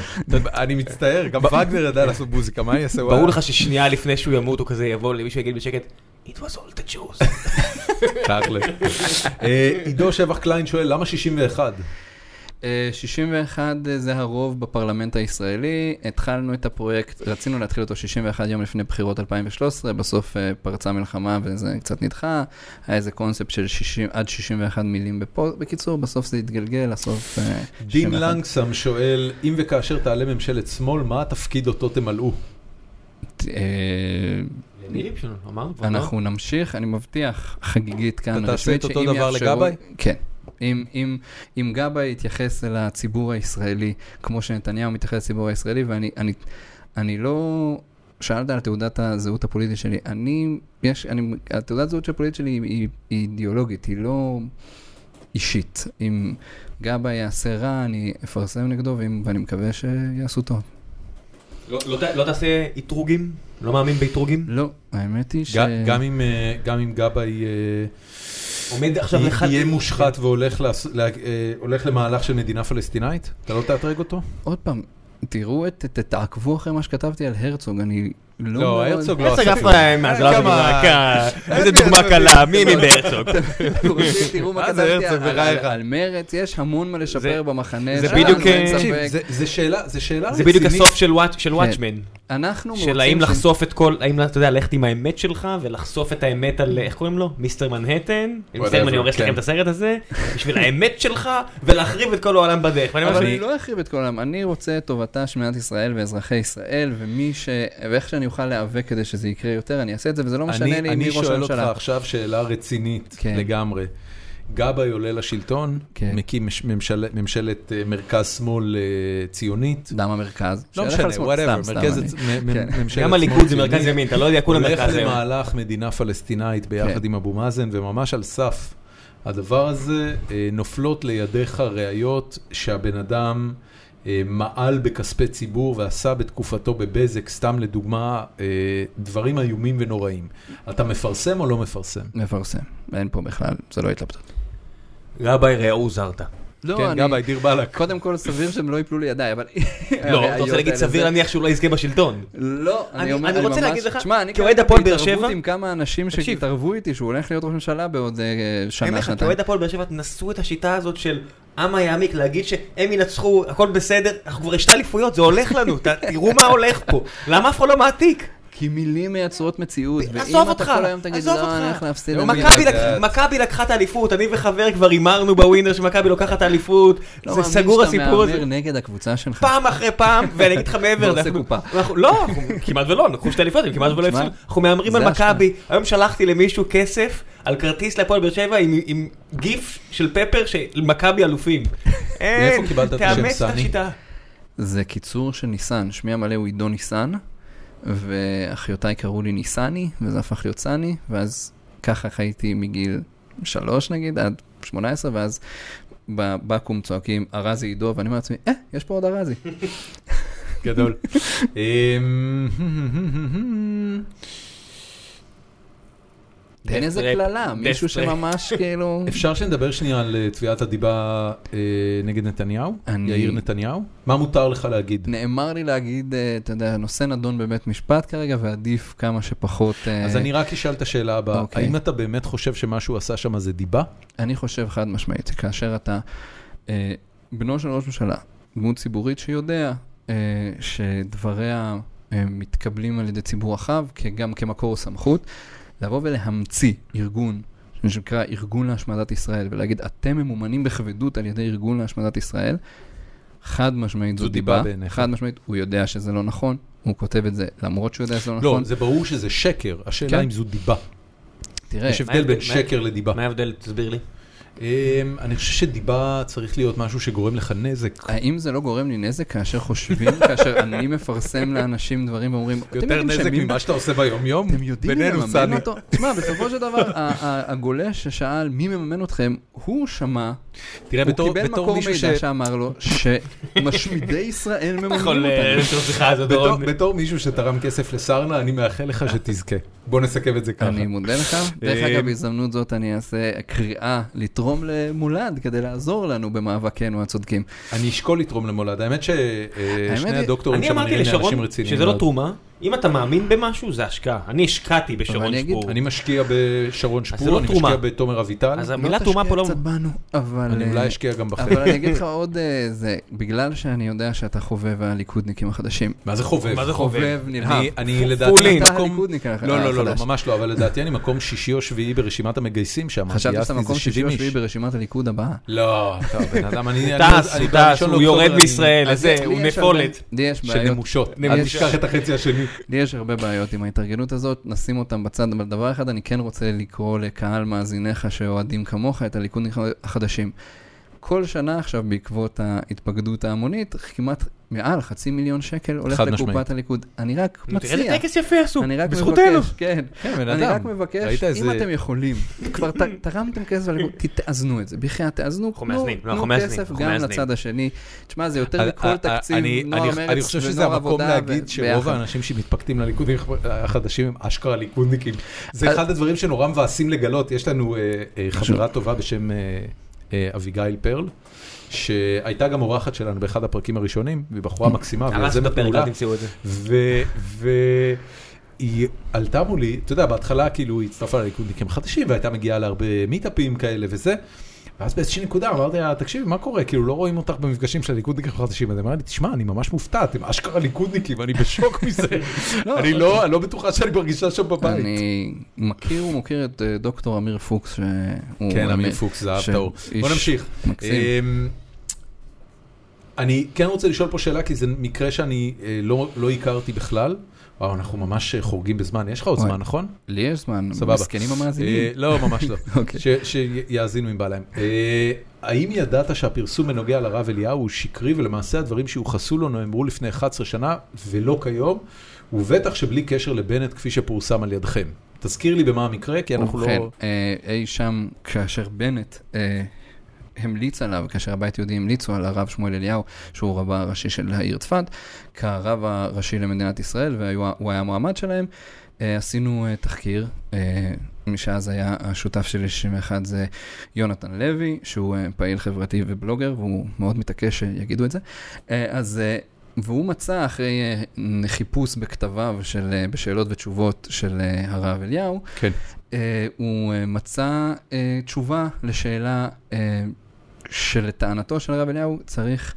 אני מצטער, גם וגנר ידע לעשות מוזיקה, מה אני אעשה? הוא ברור לך ששנייה לפני שהוא ימות הוא כזה יבוא למישהו יגיד בשקט, It was all the Jews. (laughs) תכל'ס. אה, עידו שבח קליין שואל, למה 61? אה, 61 זה הרוב בפרלמנט הישראלי, התחלנו את הפרויקט, רצינו להתחיל אותו 61 יום לפני בחירות 2013, בסוף אה, פרצה מלחמה וזה קצת נדחה, היה איזה קונספט של 60, עד 61 מילים בפו, בקיצור, בסוף זה התגלגל, לסוף אה, דין 61. לנגסם שואל, אם וכאשר תעלה ממשלת שמאל, מה התפקיד אותו תמלאו? אה, לא? אנחנו נמשיך, אני מבטיח, חגיגית כאן, אתה תעשה את אותו דבר לגבאי? כן. אם, אם, אם גבאי יתייחס אל הציבור הישראלי כמו שנתניהו מתייחס לציבור הישראלי, ואני אני, אני לא... שאלת על תעודת הזהות הפוליטית שלי. אני, יש, אני, התעודת הזהות הפוליטית שלי היא, היא, היא אידיאולוגית, היא לא אישית. אם גבאי יעשה רע, אני אפרסם נגדו, ואם, ואני מקווה שיעשו טוב. לא- לא לא תעשה אתרוגים? לא מאמין באתרוגים? לא, האמת היא ש... גם אם, אה, גם אם גבאי אה, עומד עכשיו לך... יהיה מושחת והולך אה, למהלך של מדינה פלסטינאית, אתה לא תאתרג אותו? עוד פעם, תראו, את, תעקבו אחרי מה שכתבתי על הרצוג, אני לא... לא, הרצוג לא הרצוג עשה אף כלום. פעם, מה, זה לא כמה- דוגמה קלה. איזה דוגמה? קלה, מי מי בהרצוג? (laughs) (laughs) תראו מה כתבתי הרצוג על- מרץ, יש המון מה לשפר במחנה זה שלנו, בדיוק, אין אה. זה- שאלה, זה שאלה זה בדיוק רצינית. הסוף של וואטשמן. אנחנו של האם ש- לחשוף את כל, האם אתה יודע, ללכת עם האמת שלך ולחשוף את האמת על, איך קוראים לו? מיסטר מנהטן? מיסטר אני הורס כן. לכם את הסרט הזה, בשביל האמת שלך ולהחריב את כל העולם בדרך. אבל אני לא אחריב את כל העולם, אני רוצה את טובתה של מדינת ישראל ואזרחי ישראל, ומי ש... ואיך שאני אוכל להיאבק כדי שזה יקרה יותר, אני אעשה את זה, וזה לא משנה אני, לי אני מי ראש שואל אותך הממשלה. עכשיו שאלה רצינית כן. לגמרי. גבאי עולה לשלטון, כן. מקים מש- ממשל, ממשלת אה, מרכז-שמאל אה, ציונית. דם המרכז. לא משנה, whatever, מרכז סתם, הצ- אני- מ- מ- כן. ממשלת גם שמאל הליכוד זה. מרכז ימין, אתה לא יודע, כולם הולך מרכז ימין. למהלך מדינה פלסטינאית ביחד כן. עם אבו מאזן, וממש על סף הדבר הזה אה, נופלות לידיך ראיות שהבן אדם מעל בכספי ציבור ועשה בתקופתו בבזק, סתם לדוגמה, דברים איומים ונוראים. אתה מפרסם או לא מפרסם? מפרסם, אין פה בכלל, זה לא התלבטות. גבאי ראו זרתא. לא, כן, אני- גבאי, דיר באלק. קודם כל סביר שהם לא יפלו לידיי, אבל... לא, אתה רוצה להגיד סביר זה- להניח שהוא לא יזכה בשלטון. לא, אני- אני אומר, אני אני רוצה ממש... להגיד לך, תשמע, אני כאוהד הפועל באר שבע- עם כמה אנשים. שהתערבו איתי שהוא הולך להיות ראש ממשלה בעוד אה, שנה, שנתיים. כאוהד הפועל באר שבע, תנסו את השיטה הזאת של אמה יעמיק, להגיד שהם ינצחו, הכל בסדר, אנחנו כבר שתי אליפויות, זה הולך לנו, תראו מה הולך פה. למה אף אחד לא מעתיק? כי מילים מייצרות מציאות, ואם אותך, אתה כל היום תגיד, לא. אני הולך להפסיד. לא מכבי זה- מכבי לקחה את האליפות, אני וחבר כבר הימרנו בווינר שמכבי לוקחת את האליפות, לא זה מאמין סגור שאתה הסיפור הזה. מהמר נגד הקבוצה שלך. פעם אחרי פעם, (laughs) ואני אגיד לך מעבר, לא, אנחנו כמעט ולא, לקחו שתי אליפות, הם כמעט ולא הפסידו, אנחנו מהמרים על. מכבי, היום שלחתי למישהו כסף על כרטיס להפועל באר שבע עם- גיף של פפר של מכבי אלופים. (laughs) אין, את תאמץ את? השיטה. זה קיצור של ניסן, שמי המלא הוא עידו ניסן, ואחיותיי קראו לי ניסני, וזה הפך להיות סני, ואז ככה חייתי מגיל שלוש נגיד, עד 18, ואז בבקו"ם צועקים, ארזי עידו, ואני אומר לעצמי, אה, יש פה עוד ארזי. גדול. (laughs) תן איזה קללה, מישהו. שממש (laughs) כאילו... אפשר שנדבר שנייה על אה, תביעת הדיבה אה, נגד נתניהו? יאיר נתניהו? מה מותר לך להגיד? נאמר לי להגיד, אה, אתה יודע, הנושא נדון בבית משפט כרגע, ועדיף כמה שפחות... אז אני רק אשאל את השאלה הבאה, אוקיי. האם אתה באמת חושב שמה שהוא עשה שם זה דיבה? אני חושב חד משמעית, שכאשר אתה בנו של ראש ממשלה, דמות ציבורית שיודע שדבריה מתקבלים על ידי ציבור רחב, גם כמקור סמכות, לבוא ולהמציא ארגון, שנקרא ארגון להשמדת ישראל, ולהגיד, אתם ממומנים בכבדות על ידי ארגון להשמדת ישראל, חד משמעית זו דיבה דיבה, בעיניך. חד משמעית, הוא יודע שזה לא נכון, הוא כותב את זה למרות שהוא יודע שזה לא לא, נכון. זה ברור שזה שקר, השאלה כן. אם זו דיבה. תראה, יש מה הבדל בין שקר לדיבה. מה ההבדל? תסביר לי. אמ, אני חושב שדיבה צריך להיות משהו שגורם לך נזק. האם זה לא גורם לי נזק כאשר חושבים, (laughs) כאשר אני מפרסם לאנשים דברים ואומרים, "אתם יותר נזק ממה שאתה עושה ביום-יום? אתם יודעים מי מממן. אותו? תשמע, בסופו של דבר, ה- ה- הגולש ששאל מי מממן אתכם, הוא שמע, תראה, הוא בתור קיבל מקור. מידע שאמר לו שמשמידי ישראל מממנים אה, אותנו. בתור- דורון. בתור מישהו שתרם כסף לסרנה, אני מאחל לך שתזכה. בוא נסכם את זה ככה. אני מודה לך. דרך אה, אגב, בהזדמנות זאת אני אעשה קריאה לתרום למולד כדי לעזור לנו במאבקנו הצודקים. אני אשקול לתרום למולד. האמת ששני היא- הדוקטורים אני שם אמרתי נראים לי אנשים לשרון רציניים. שזה לא. תרומה, אם אתה מאמין במשהו זה השקעה. אני השקעתי בשרון שפור. אני משקיע בשרון שפור, לא אני. משקיע בתומר אביטל. אז המילה תרומה פה לא... קצת בנו, אבל... אני אולי אה, אשקיע גם בכם. אבל אני אגיד לך (laughs) עוד אה, זה, בגלל שאני יודע שאתה חובב הליכודניקים החדשים. מה זה חובב? מה זה חובב? חובב נלהב. אני- לדעתי פולין. אתה מקום... הליכודניק החדש. לא, לא, לא, לא, ממש לא, אבל לדעתי אני מקום שישי או שביעי ברשימת המגייסים שם. חשבתי שאתה מקום שישי 70 או. שביעי ברשימת הליכוד הבאה. לא, טוב, בן (laughs) אדם, אני... טס, הוא טס, הוא יורד מישראל, הוא נפולת. לי יש של בעיות. נמושות. אל. תשכח את החצי השני. לי יש הרבה בעיות עם ההתארגנות הזאת, נשים אותם בצד, אבל דבר אחד אני כן רוצה לקרוא לקהל מאזיניך שאוהדים כמוך את הליכודניקים החדשים. כל שנה עכשיו בעקבות ההתפקדות ההמונית, כמעט מעל חצי מיליון שקל הולך. לקופת הליכוד. אני רק נו, תראה מציע, איזה טקס יפה עשו, אני רק בזכותנו. כן, כן, אני. רק מבקש, ראית אם איזה- אתם יכולים, כבר תרמתם כסף לליכוד, תתאזנו את זה, בחייאת תאזנו, תנו כסף גם. לצד השני. תשמע, זה יותר אני- מכל אני- תקציב נוער מרץ אני חושב שזה ונוער המקום עבודה להגיד שרוב. האנשים שמתפקדים לליכודים החדשים הם אשכרה ליכודניקים. זה אחד הדברים שנורא מבאסים לגלות. יש לנו אה, אה, חברה טובה בשם אה, אה, אביגיל פרל, שהייתה גם אורחת שלנו באחד הפרקים הראשונים, והיא בחורה מקסימה, ויוזמת פעולה. והיא עלתה מולי, אתה יודע, בהתחלה כאילו היא הצטרפה לליכודניקים חדשים, והייתה מגיעה להרבה מיטאפים כאלה וזה. ואז באיזושהי נקודה אמרתי לה, תקשיבי, מה קורה? כאילו, לא רואים אותך במפגשים של הליכודניקים החדשים. אז היא אמרה לי, תשמע, אני ממש מופתע, אתם אשכרה ליכודניקים, אני בשוק (laughs) מזה. אני לא אני לא בטוחה שאני מרגישה שם בבית. אני מכיר ומוקיר את אה, דוקטור אמיר פוקס, שהוא... כן, אמיר פוקס, זהב ש- טהור. בוא נמשיך. אמ, אני כן רוצה לשאול פה שאלה, כי זה מקרה שאני אה, לא לא הכרתי בכלל. וואו, אנחנו ממש אה, חורגים בזמן. יש לך עוד. זמן, נכון? לי יש זמן, סבבה. מסכנים אה, המאזינים. לא, ממש לא. (laughs) אוקיי. שיאזינו אם בא להם. אה, האם ידעת שהפרסום בנוגע לרב אליהו הוא שקרי ולמעשה הדברים שיוחסו לו נאמרו לפני 11 שנה ולא כיום, ובטח שבלי קשר לבנט כפי שפורסם על ידכם? תזכיר לי במה המקרה, כי אנחנו לא... אה, אי שם, כאשר בנט אה, המליץ עליו, כאשר הבית היהודי המליצו על הרב שמואל אליהו, שהוא רבה הראשי של העיר צפת, כרב הראשי למדינת ישראל, והוא היה המועמד שלהם, אה, עשינו אה, תחקיר. אה, מי שאז היה השותף שלי 61 זה יונתן לוי, שהוא פעיל חברתי ובלוגר, והוא מאוד מתעקש שיגידו את זה. אז, והוא מצא אחרי חיפוש בכתביו של, בשאלות ותשובות של הרב אליהו, כן. הוא מצא תשובה לשאלה שלטענתו של הרב אליהו צריך,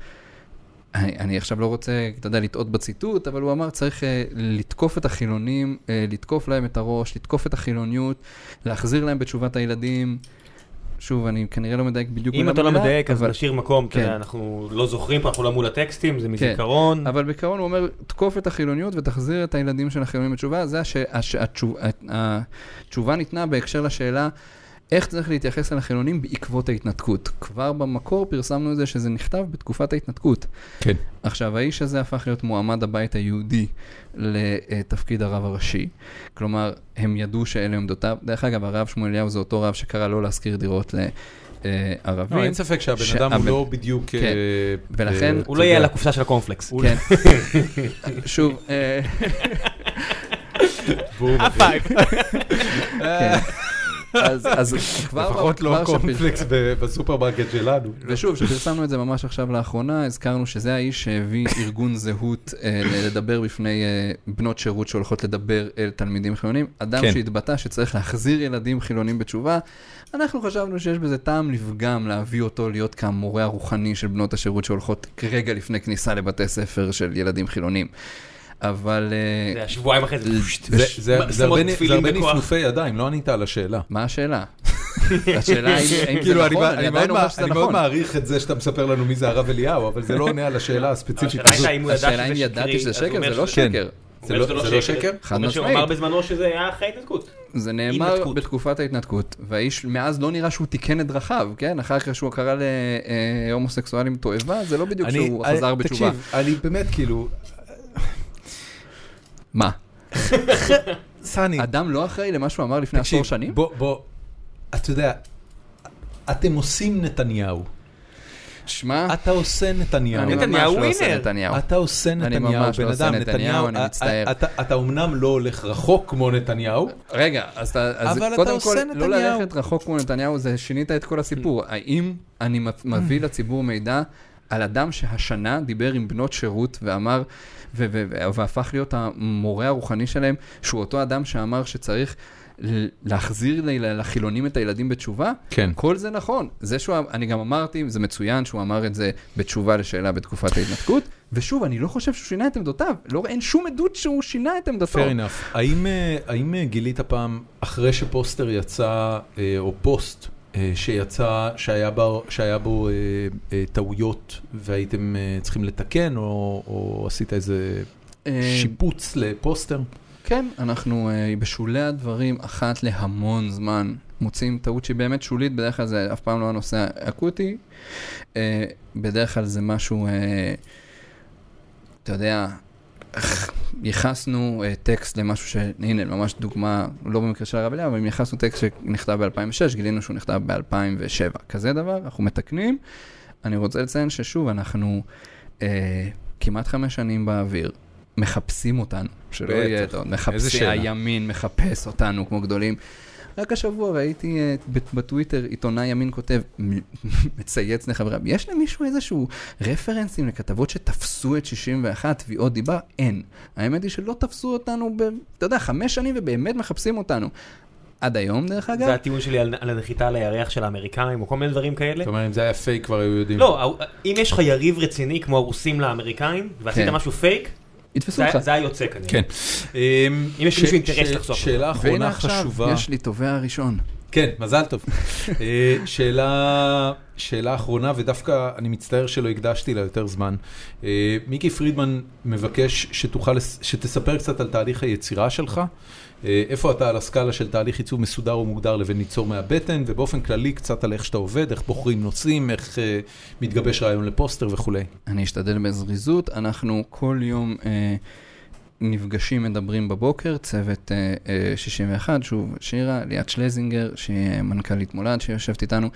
אני, אני עכשיו לא רוצה, אתה יודע, לטעות בציטוט, אבל הוא אמר צריך אה, לתקוף את החילונים, אה, לתקוף להם את הראש, לתקוף את החילוניות, להחזיר להם בתשובת הילדים. שוב, אני כנראה לא מדייק בדיוק אם אתה לא מדייק, אז אבל- נשאיר מקום, אתה כן. יודע, אנחנו לא זוכרים פה, אנחנו לא מול הטקסטים, זה מזיכרון. אבל בעיקרון הוא אומר, תקוף את החילוניות ותחזיר את הילדים של החילונים בתשובה. זה הש... הש... התשוב... התשובה ניתנה בהקשר לשאלה איך צריך להתייחס אל החילונים בעקבות ההתנתקות. כבר במקור פרסמנו את זה שזה נכתב בתקופת ההתנתקות. כן. עכשיו, האיש הזה הפך להיות מועמד הבית היהודי לתפקיד הרב הראשי. כלומר, הם ידעו שאלה עמדותיו. דרך אגב, הרב שמואל אליהו זה אותו רב שקרא לא להשכיר דירות לערבים. לא, אין ספק שהבן שהבן- אדם הוא לא בדיוק... כן. אה, ולכן- אה, הוא לא יהיה על הקופסה של הקורנפלקס. כן. (laughs) שוב, אה. (laughs) כן. (laughs) אז, אז כבר, לפחות לא קורנפלקס בסופרמרקט שלנו. ושוב, כשפרסמנו את זה ממש עכשיו לאחרונה, הזכרנו שזה האיש שהביא ארגון זהות אה, לדבר בפני אה, בנות שירות שהולכות לדבר אל תלמידים חילונים. אדם כן. שהתבטא שצריך להחזיר ילדים חילונים בתשובה. אנחנו חשבנו שיש בזה טעם לפגם להביא אותו להיות כמורה הרוחני של בנות השירות שהולכות רגע לפני כניסה לבתי ספר של ילדים חילונים. אבל אה, זה היה שבועיים אחרי זה. זה- הרבה. נפנופי ידיים, לא ענית על השאלה. מה השאלה? (laughs) השאלה האם זה כאילו, אני נכון, אני עדיין אומר שזה אני מאוד נכון. מעריך את זה שאתה מספר לנו מי זה הרב אליהו, אבל זה לא עונה על השאלה הספציפית השאלה אם הוא אם ידעתי שזה הוא שקר, זה לא. שקר. זה לא- שקר? חד הוא משמעית. אמר בזמנו שזה היה אחרי ההתנתקות. זה נאמר התנתקות. בתקופת ההתנתקות, והאיש מאז לא נראה שהוא תיקן את דרכיו, כן? אחר כך שהוא קרא להומוסקסואלים תועבה, זה לא בדיוק אני- שהוא אני- חזר בתשובה. תקשיב, אני באמת כאילו, מה? סני, אדם לא אחראי למה שהוא אמר לפני עשור שנים? בוא, בוא, אתה יודע, אתם עושים נתניהו. שמע, אתה עושה נתניהו. אני ממש נתניהו לא עושה ווינר. נתניהו. אתה עושה אני נתניהו, ממש בן לא עושה אדם, נתניהו, אני מצטער. אתה- אומנם לא הולך רחוק כמו נתניהו, רגע, אז קודם כל, לא נתניהו. ללכת רחוק כמו נתניהו, זה שינית את כל הסיפור. האם אני מביא לציבור מידע על אדם שהשנה דיבר עם בנות שירות ואמר, והפך להיות המורה הרוחני שלהם, שהוא אותו אדם שאמר שצריך להחזיר לחילונים את הילדים בתשובה? כן. כל זה נכון. זה שהוא, אני גם אמרתי, זה מצוין שהוא אמר את זה בתשובה לשאלה בתקופת ההתנתקות, ושוב, אני לא חושב שהוא שינה את עמדותיו. לא, אין שום עדות שהוא שינה את עמדתו. fair enough. האם, אה, האם אה, גילית פעם, אחרי שפוסטר יצא, אה, או פוסט שיצא, שהיה בו, שהיה בו אה, אה, טעויות והייתם אה, צריכים לתקן, או, או עשית איזה אה, שיפוץ לפוסטר? כן, אנחנו אה, בשולי הדברים, אחת להמון זמן, מוצאים טעות שהיא באמת שולית, בדרך כלל זה אף פעם לא הנושא האקוטי. אה, בדרך כלל זה משהו, אה, אתה יודע, ייחסנו אה, טקסט למשהו ש... הנה, ממש דוגמה, לא במקרה של הרב אליהו, אבל אם ייחסנו טקסט שנכתב ב-2006, גילינו שהוא נכתב ב-2007. כזה דבר, אנחנו מתקנים. אני רוצה לציין ששוב, אנחנו אה, כמעט חמש שנים באוויר. מחפשים אותנו, שלא. יהיה מחפשי. הימין מחפש אותנו כמו גדולים. רק השבוע ראיתי אה, ב- בטוויטר עיתונאי ימין כותב, (laughs) מצייץ לחבריו, יש למישהו איזשהו רפרנסים לכתבות שתפסו את 61 תביעות דיבה? אין. האמת היא שלא תפסו אותנו, ב, אתה יודע, חמש שנים ובאמת מחפשים אותנו. עד היום, דרך אגב. זה הטיעון שלי על על הנחיתה על הירח של האמריקאים, או כל מיני דברים כאלה. זאת אומרת, אם זה היה פייק כבר היו יודעים. לא, אם יש לך יריב רציני כמו הרוסים לאמריקאים, ועשית כן. משהו פייק, יתפסו זה אותך. זה היה יוצא כנראה. כן. אם יש למישהו אינטרס לחשוף שאלה והנה אחרונה עכשיו, חשובה. יש לי תובע הראשון. כן, מזל טוב. אה, שאלה, שאלה אחרונה, ודווקא אני מצטער שלא הקדשתי לה יותר זמן. אה, מיקי פרידמן מבקש שתוכל, שתספר קצת על תהליך היצירה שלך. אה, איפה אתה על הסקאלה של תהליך עיצוב מסודר ומוגדר לבין ניצור מהבטן, ובאופן כללי קצת על איך שאתה עובד, איך בוחרים נושאים, איך אה, מתגבש רעיון לפוסטר וכולי. אני אשתדל בזריזות. אנחנו כל יום אה, נפגשים, מדברים בבוקר, צוות אה, אה, 61, שוב, שירה, ליאת שלזינגר, שהיא מנכ"לית מולד, שיושבת איתנו,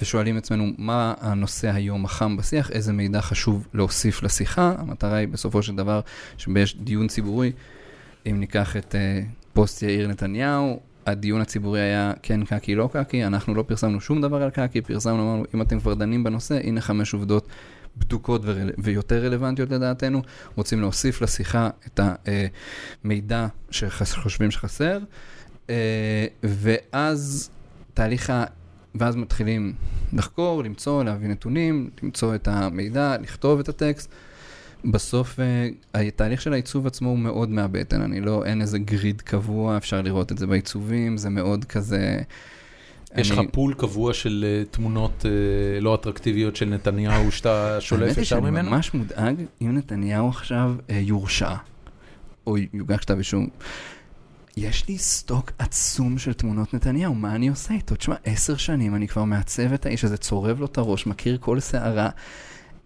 ושואלים עצמנו מה הנושא היום החם בשיח, איזה מידע חשוב להוסיף לשיחה. המטרה היא בסופו של דבר שיש דיון ציבורי. אם ניקח את אה, פוסט יאיר נתניהו, הדיון הציבורי היה כן קקי, לא קקי, אנחנו לא פרסמנו שום דבר על קקי, פרסמנו, אמרנו, אם אתם כבר דנים בנושא, הנה חמש עובדות בדוקות ורל... ויותר רלוונטיות לדעתנו, רוצים להוסיף לשיחה את המידע שחושבים שחסר, אה, ואז תהליך ה... ואז מתחילים לחקור, למצוא, להביא נתונים, למצוא את המידע, לכתוב את הטקסט. בסוף אה, התהליך של העיצוב עצמו הוא מאוד מהבטן, אני לא, אין איזה גריד קבוע, אפשר לראות את זה בעיצובים, זה מאוד כזה... יש לך אני- פול קבוע של אה, תמונות אה, לא אטרקטיביות של נתניהו שאתה שולף האמת היא שאני ממנו? ממש מודאג אם נתניהו עכשיו יורשע, או יוגש כתב אישום. יש לי סטוק עצום של תמונות נתניהו, מה אני עושה איתו? תשמע, עשר שנים אני כבר מעצב את האיש הזה, צורב לו את הראש, מכיר כל שערה.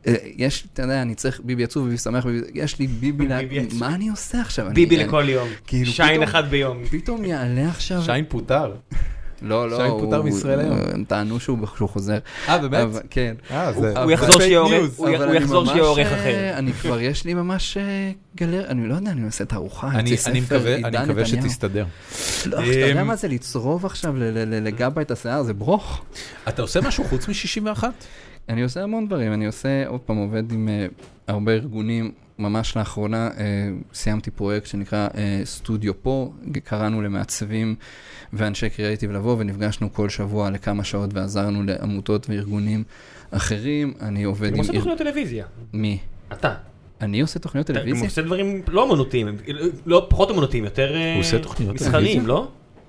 אה, יש, אתה יודע, אני צריך ביבי עצוב, ביבי שמח, ביבי... יש לי ביבי, לה... ביבי עצוב. מה אני עושה עכשיו? ביבי אני- לכל יום. כאילו, שיין פתאום- אחד ביום. פתאום יעלה עכשיו... שיין פוטר. לא, לא, שיין פוטר מישראל היום. הם טענו שהוא חוזר. אה, באמת? כן. אה, הוא- יחזור שיהיה עורך- אה, אחר. אני כבר, יש לי ממש גלר, אני לא יודע, אני עושה תערוכה, אני מקווה. שתסתדר. לא, אתה יודע אמ, מה זה לצרוב עכשיו לגבה את השיער, זה ברוך. אתה עושה משהו חוץ מ-61? אני עושה המון דברים, אני עושה, עוד פעם, עובד עם אה, הרבה ארגונים. ממש לאחרונה אה, סיימתי פרויקט שנקרא אה, סטודיו פה, קראנו למעצבים ואנשי קריאיטיב לבוא ונפגשנו כל שבוע לכמה שעות ועזרנו לעמותות וארגונים אחרים. אני עובד עם... עושה איר- תוכניות טלוויזיה. מי? אתה. אני עושה תוכניות אתה טלוויזיה? עושה דברים לא אמנותיים, לא פחות אמנותיים, יותר הוא עושה תוכניות מסחריים, טלוויזיה? לא?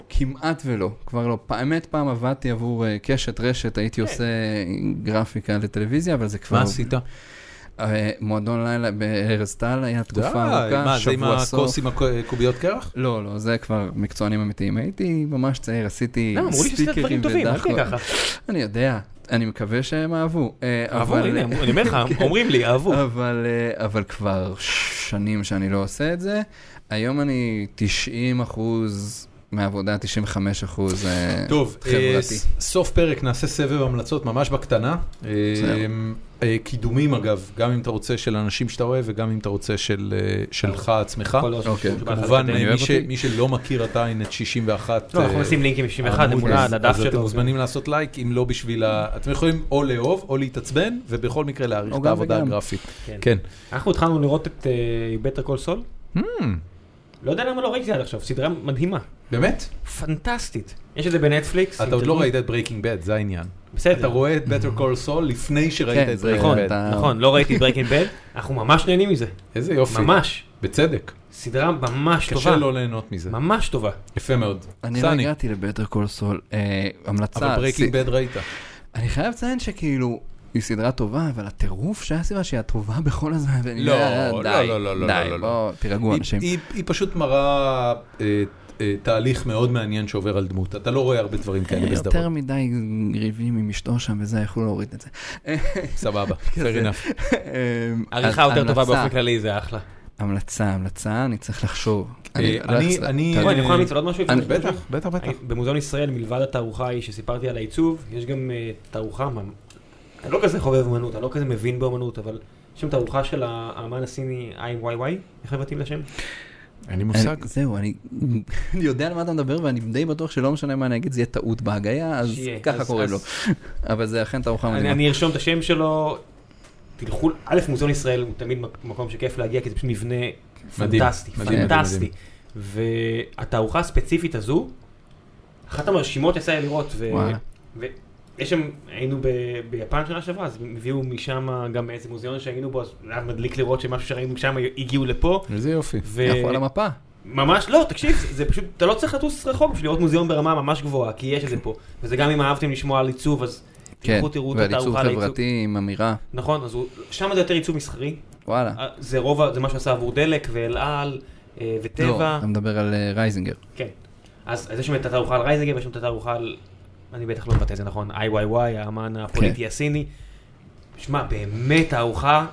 כמעט ולא, כבר לא. האמת, פעם עבדתי עבור אה, קשת רשת, הייתי כן. עושה גרפיקה לטלוויזיה, אבל זה כבר... מה עשית? אה, מועדון לילה בארז טל היה תקופה ארוכה, מה, זה עם שבוע הכוס סוף. עם הקוביות קרח? לא, לא, זה כבר מקצוענים אמיתיים. הייתי ממש צעיר, עשיתי לא, סטיקרים ככה. אני יודע, אני מקווה שהם אהבו. אה, אהבו, הנה, אני אומר לך, (laughs) אומרים לי, אהבו. אה, אבל כבר שנים שאני לא עושה את זה. היום אני 90 אחוז מהעבודה, 95 אחוז אה, טוב, אה, חברתי. ס- סוף פרק, נעשה סבב המלצות ממש בקטנה. אה, קידומים אגב, גם אם אתה רוצה של אנשים שאתה אוהב וגם אם אתה רוצה של, שלך עצמך. אוקיי. כמובן, מי שלא מכיר עדיין את 61, לא, אנחנו נשים לינקים מ-61 העמוד, למולה, אז- לדף אז שלו. אתם מוזמנים לעשות לייק, אם לא בשביל ה... אתם יכולים או לאהוב או להתעצבן, ובכל מקרה להעריך את העבודה. הגרפית. כן. כן. אנחנו התחלנו לראות את Better Call Saul. לא יודע למה לא ראיתי עד עכשיו, סדרה מדהימה. באמת? פנטסטית. יש את זה בנטפליקס. אתה עוד לא ראית את Breaking Bad, זה העניין. בסדר. אתה רואה את Better Call Saul לפני שראית כן, את זה Breaking נכון, Bad. אתה- נכון, לא ראיתי את Breaking Bad, אנחנו ממש נהנים מזה. איזה יופי. ממש. בצדק. סדרה ממש קשה טובה. לא ליהנות מזה. ממש טובה. יפה מאוד. אני לא הגעתי ל Better Call Saul. המלצה, אבל Breaking Bad ראית. אני חייב לציין שכאילו, היא סדרה טובה, אבל הטירוף שהיה סביבה שהיא הטובה (laughs) בכל הזמן. ואני- לא, לא, די, לא, לא, לא, די, לא, לא. בואו, תירגעו היא- אנשים. היא- היא פשוט מראה אה, אה, תהליך מאוד מעניין שעובר על דמות. אתה לא רואה הרבה דברים כאלה אה, בסדרות. יותר מדי ריבים עם אשתו שם וזה, יכלו להוריד את זה. (laughs) סבבה, (laughs) fair enough. אמ, עריכה יותר טובה באופן כללי זה אחלה. המלצה, המלצה, אני צריך לחשוב. אה, לא אני- אני- אני יכול להמליץ על עוד משהו? בטח, בטח, בטח. במוזיאון ישראל, מלבד התערוכה ההיא שסיפרתי על העיצוב, יש גם אה, תערוכה, אני לא כזה חובב אמנות, אני לא כזה מבין באמנות, אבל יש שם תערוכה של האמן הסיני איי-וואי-וואי, איך מבטאים השם? אין לי אני- מושג. זהו, אני יודע על מה אתה מדבר ואני די בטוח שלא משנה מה אני אגיד, זה יהיה טעות בהגייה, אז ככה קוראים אז- לו. אבל זה אכן תערוכה אני מדהימה. אני ארשום את השם שלו, תלכו, א', מוזיאון ישראל הוא תמיד מק- מקום שכיף להגיע, כי זה פשוט מבנה פנטסטי, פנטסטי. והתערוכה הספציפית הזו, אחת המרשימות יצא לי לראות, ו-. ויש שם, היינו ב- ביפן שנה שעברה, אז הם הביאו משם גם איזה מוזיאון שהיינו בו, אז היה מדליק לראות שמשהו שראינו שם הגיעו לפה, איזה יופי. איפה על המפה? וממש לא, תקשיב, זה- פשוט, אתה לא צריך לטוס רחוק בשביל לראות מוזיאון ברמה ממש גבוהה, כי יש את זה פה. וזה גם אם אהבתם לשמוע על עיצוב, אז כן, ועל עיצוב. חברתי עם אמירה, נכון, אז שם זה יותר עיצוב מסחרי, וואלה. אה, זה רוב, זה מה שעשה עבור דלק ואל על אה, לא, וטבע, אתה מדבר על אה, רייזינגר. כן. אז יש שם את התערוכה על רייזנגר ויש שם את התערוכה על, אני בטח לא מבטא את זה נכון, איי-וואי-וואי, האמן כן. הפוליטי הסיני. שמע, באמת תערוכה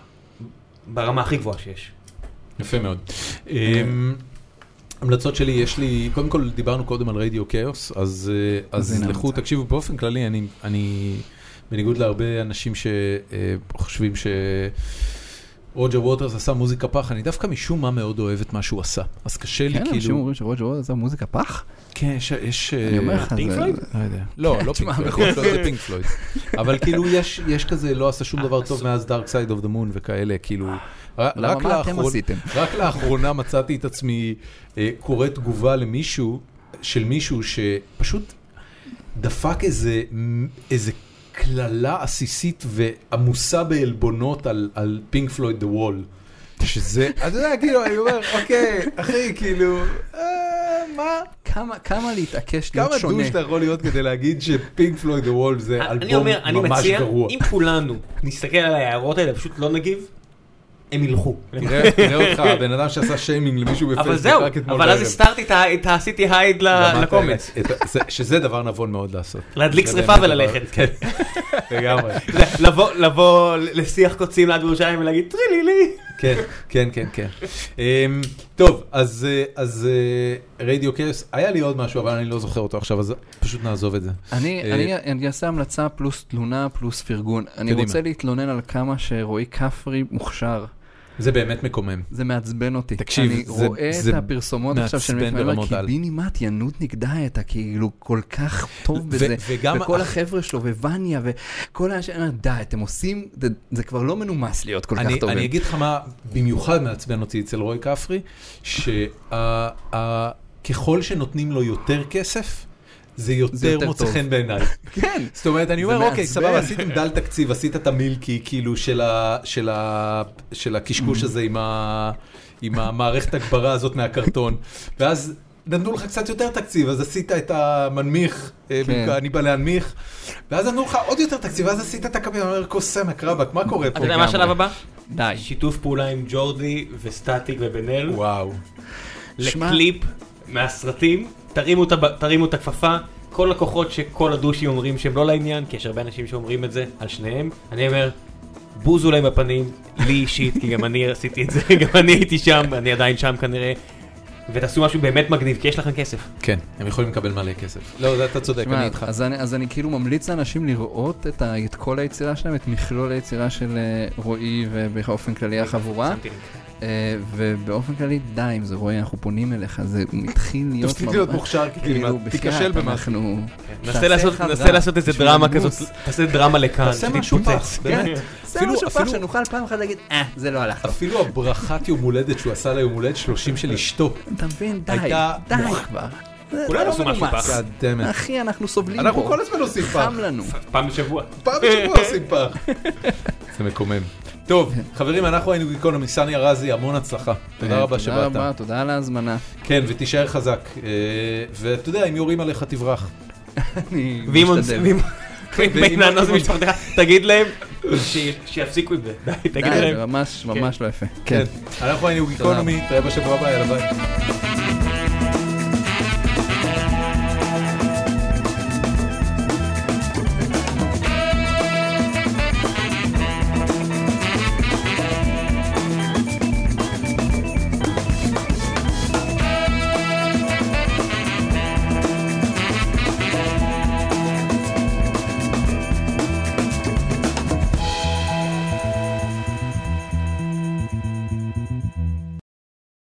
ברמה הכי גבוהה שיש. יפה מאוד. אמ, המלצות שלי, יש לי, קודם כל דיברנו קודם על Radio K.A.O.S., אז אה, אז לכו. תקשיבו, באופן כללי, אני- אני, בניגוד להרבה אנשים שחושבים ש... רוג'ר ווטרס עשה מוזיקה פח, אני דווקא משום מה מאוד אוהב את מה שהוא עשה. אז קשה לי כן, אנשים כאילו... אומרים שרוג'ר ווטרס עשה מוזיקה פח? כן, יש... יש, אני אה, אומר לך, פינק זה- פלויד? לא יודע. לא, לא פינק פלויד, זה פינק פלויד. אבל כאילו יש יש כזה, לא עשה שום דבר טוב מאז Dark Side of the Moon וכאלה, כאילו... למה, רק לאחרונה-? רק לאחרונה מצאתי את עצמי אה, קורא תגובה למישהו, של מישהו שפשוט דפק איזה, איזה קללה עסיסית ועמוסה בעלבונות על, על Pink Floyd The Wall. שזה, (laughs) אתה יודע, כאילו, אני אומר, אוקיי, אחי, כאילו, אה, מה? כמה- כמה להתעקש להיות כמה שונה. douche אתה יכול להיות כדי להגיד ש Pink Floyd The Wall זה אני אלבום אומר, אני ממש מציע, גרוע. אם כולנו נסתכל על ההערות האלה ופשוט לא נגיב, הם ילכו. (laughs) תראה אותך, הבן אדם שעשה שיימינג למישהו בפייסבוק אבל זהו, רק אתמול אבל אז בערב. הסתרתי את ה-city hide למדת לקומץ. זה- שזה דבר נבון מאוד לעשות. להדליק שריפה וללכת. כן, (laughs) לגמרי. לבוא- לשיח קוצים ליד ירושלים ולהגיד טרילי לי. כן, כן, כן, כן. אמ, טוב, אז אה, אז אה, רדיו קייס, היה לי עוד משהו, אבל אני לא זוכר אותו עכשיו, אז פשוט נעזוב את זה. אני, אה, אני, אני אעשה המלצה פלוס תלונה פלוס פרגון. אני. רוצה להתלונן על כמה שרועי כפרי מוכשר. זה באמת מקומם. זה מעצבן אותי. תקשיב, אני זה- רואה זה את הפרסומות עכשיו של מישהו, אני אומר, על. קיבינימט ינודניק די, אתה כאילו כל כך טוב בזה. וגם וכל החבר'ה שלו, ווניה, וכל אומר, די, אתם עושים, זה- זה כבר לא מנומס להיות כל כך אני, טובים. אני אגיד לך מה במיוחד מעצבן אותי אצל רועי כפרי, שככל שנותנים לו יותר כסף, זה יותר, מוצא. חן בעיניי. (laughs) כן. זאת אומרת, אני אומר, אוקיי. סבבה, עשיתם דל תקציב, עשית את המילקי, כאילו, של, הקשקוש הזה עם, המערכת הגברה הזאת מהקרטון, ואז נתנו לך קצת יותר תקציב, אז עשית את המנמיך, אה, כן. אני בא להנמיך, ואז נתנו לך עוד יותר תקציב, ואז עשית את הקווים, אני אומר, כוס סמק רבאק, מה קורה פה? אתה יודע מה השלב הבא? די. שיתוף פעולה עם ג'ורדי וסטטיק ובן אל, וואו. לקליפ מהסרטים, תרימו את תרימו את הכפפה, כל הכוחות שכל הדושים אומרים שהם לא לעניין, כי יש הרבה אנשים שאומרים את זה על שניהם, אני אומר, בוזו להם בפנים, לי אישית, כי גם אני עשיתי את זה, (laughs) גם אני הייתי שם, ואני עדיין שם כנראה, ותעשו משהו באמת מגניב, כי יש לכם כסף. כן, הם יכולים לקבל מלא כסף. לא, זה אתה צודק, אני איתך. אז אני, אז אני כאילו ממליץ לאנשים לראות את, ה, את כל היצירה שלהם, את מכלול היצירה של אה, רועי ובאופן כללי החבורה, שמתי לינק. ובאופן כללי, די עם זה רועי, אנחנו פונים אליך, זה מתחיל (laughs) להיות... תפסיק להיות מוכשר, כאילו, תיכשל במשהו. נסה לעשות- איזה דרמה. כזאת, תעשה דרמה לכאן, שתתפוצץ. זה אפילו- משהו פח אפילו- שנוכל פעם אחת להגיד, אה, זה לא הלך. טוב." אפילו הברכת יום הולדת שהוא עשה ליום הולדת 30 של אשתו. אתה מבין? די, די כבר. כולם לא עשו משהו. פח. אחי, אנחנו סובלים פה. אנחנו כל הזמן עושים פח. חם לנו. פעם בשבוע. פעם בשבוע עושים פח. (laughs) זה מקומם. טוב, חברים, אנחנו היינו גיקונומי, סני ארזי, המון הצלחה. תודה רבה תודה שבאת. רבה, תודה על ההזמנה. כן, ותישאר חזק. אה, ואתה יודע, אם יורים עליך, תברח. (laughs) אני משתדל. ואם- נאנוס אם- משפחתך, תגיד להם (laughs) שיפסיקו עם זה. די, תגיד להם. זה ממש ממש לא יפה. כן. אנחנו היינו גיקונומי, תראה בשבוע הבא, יאללה ביי.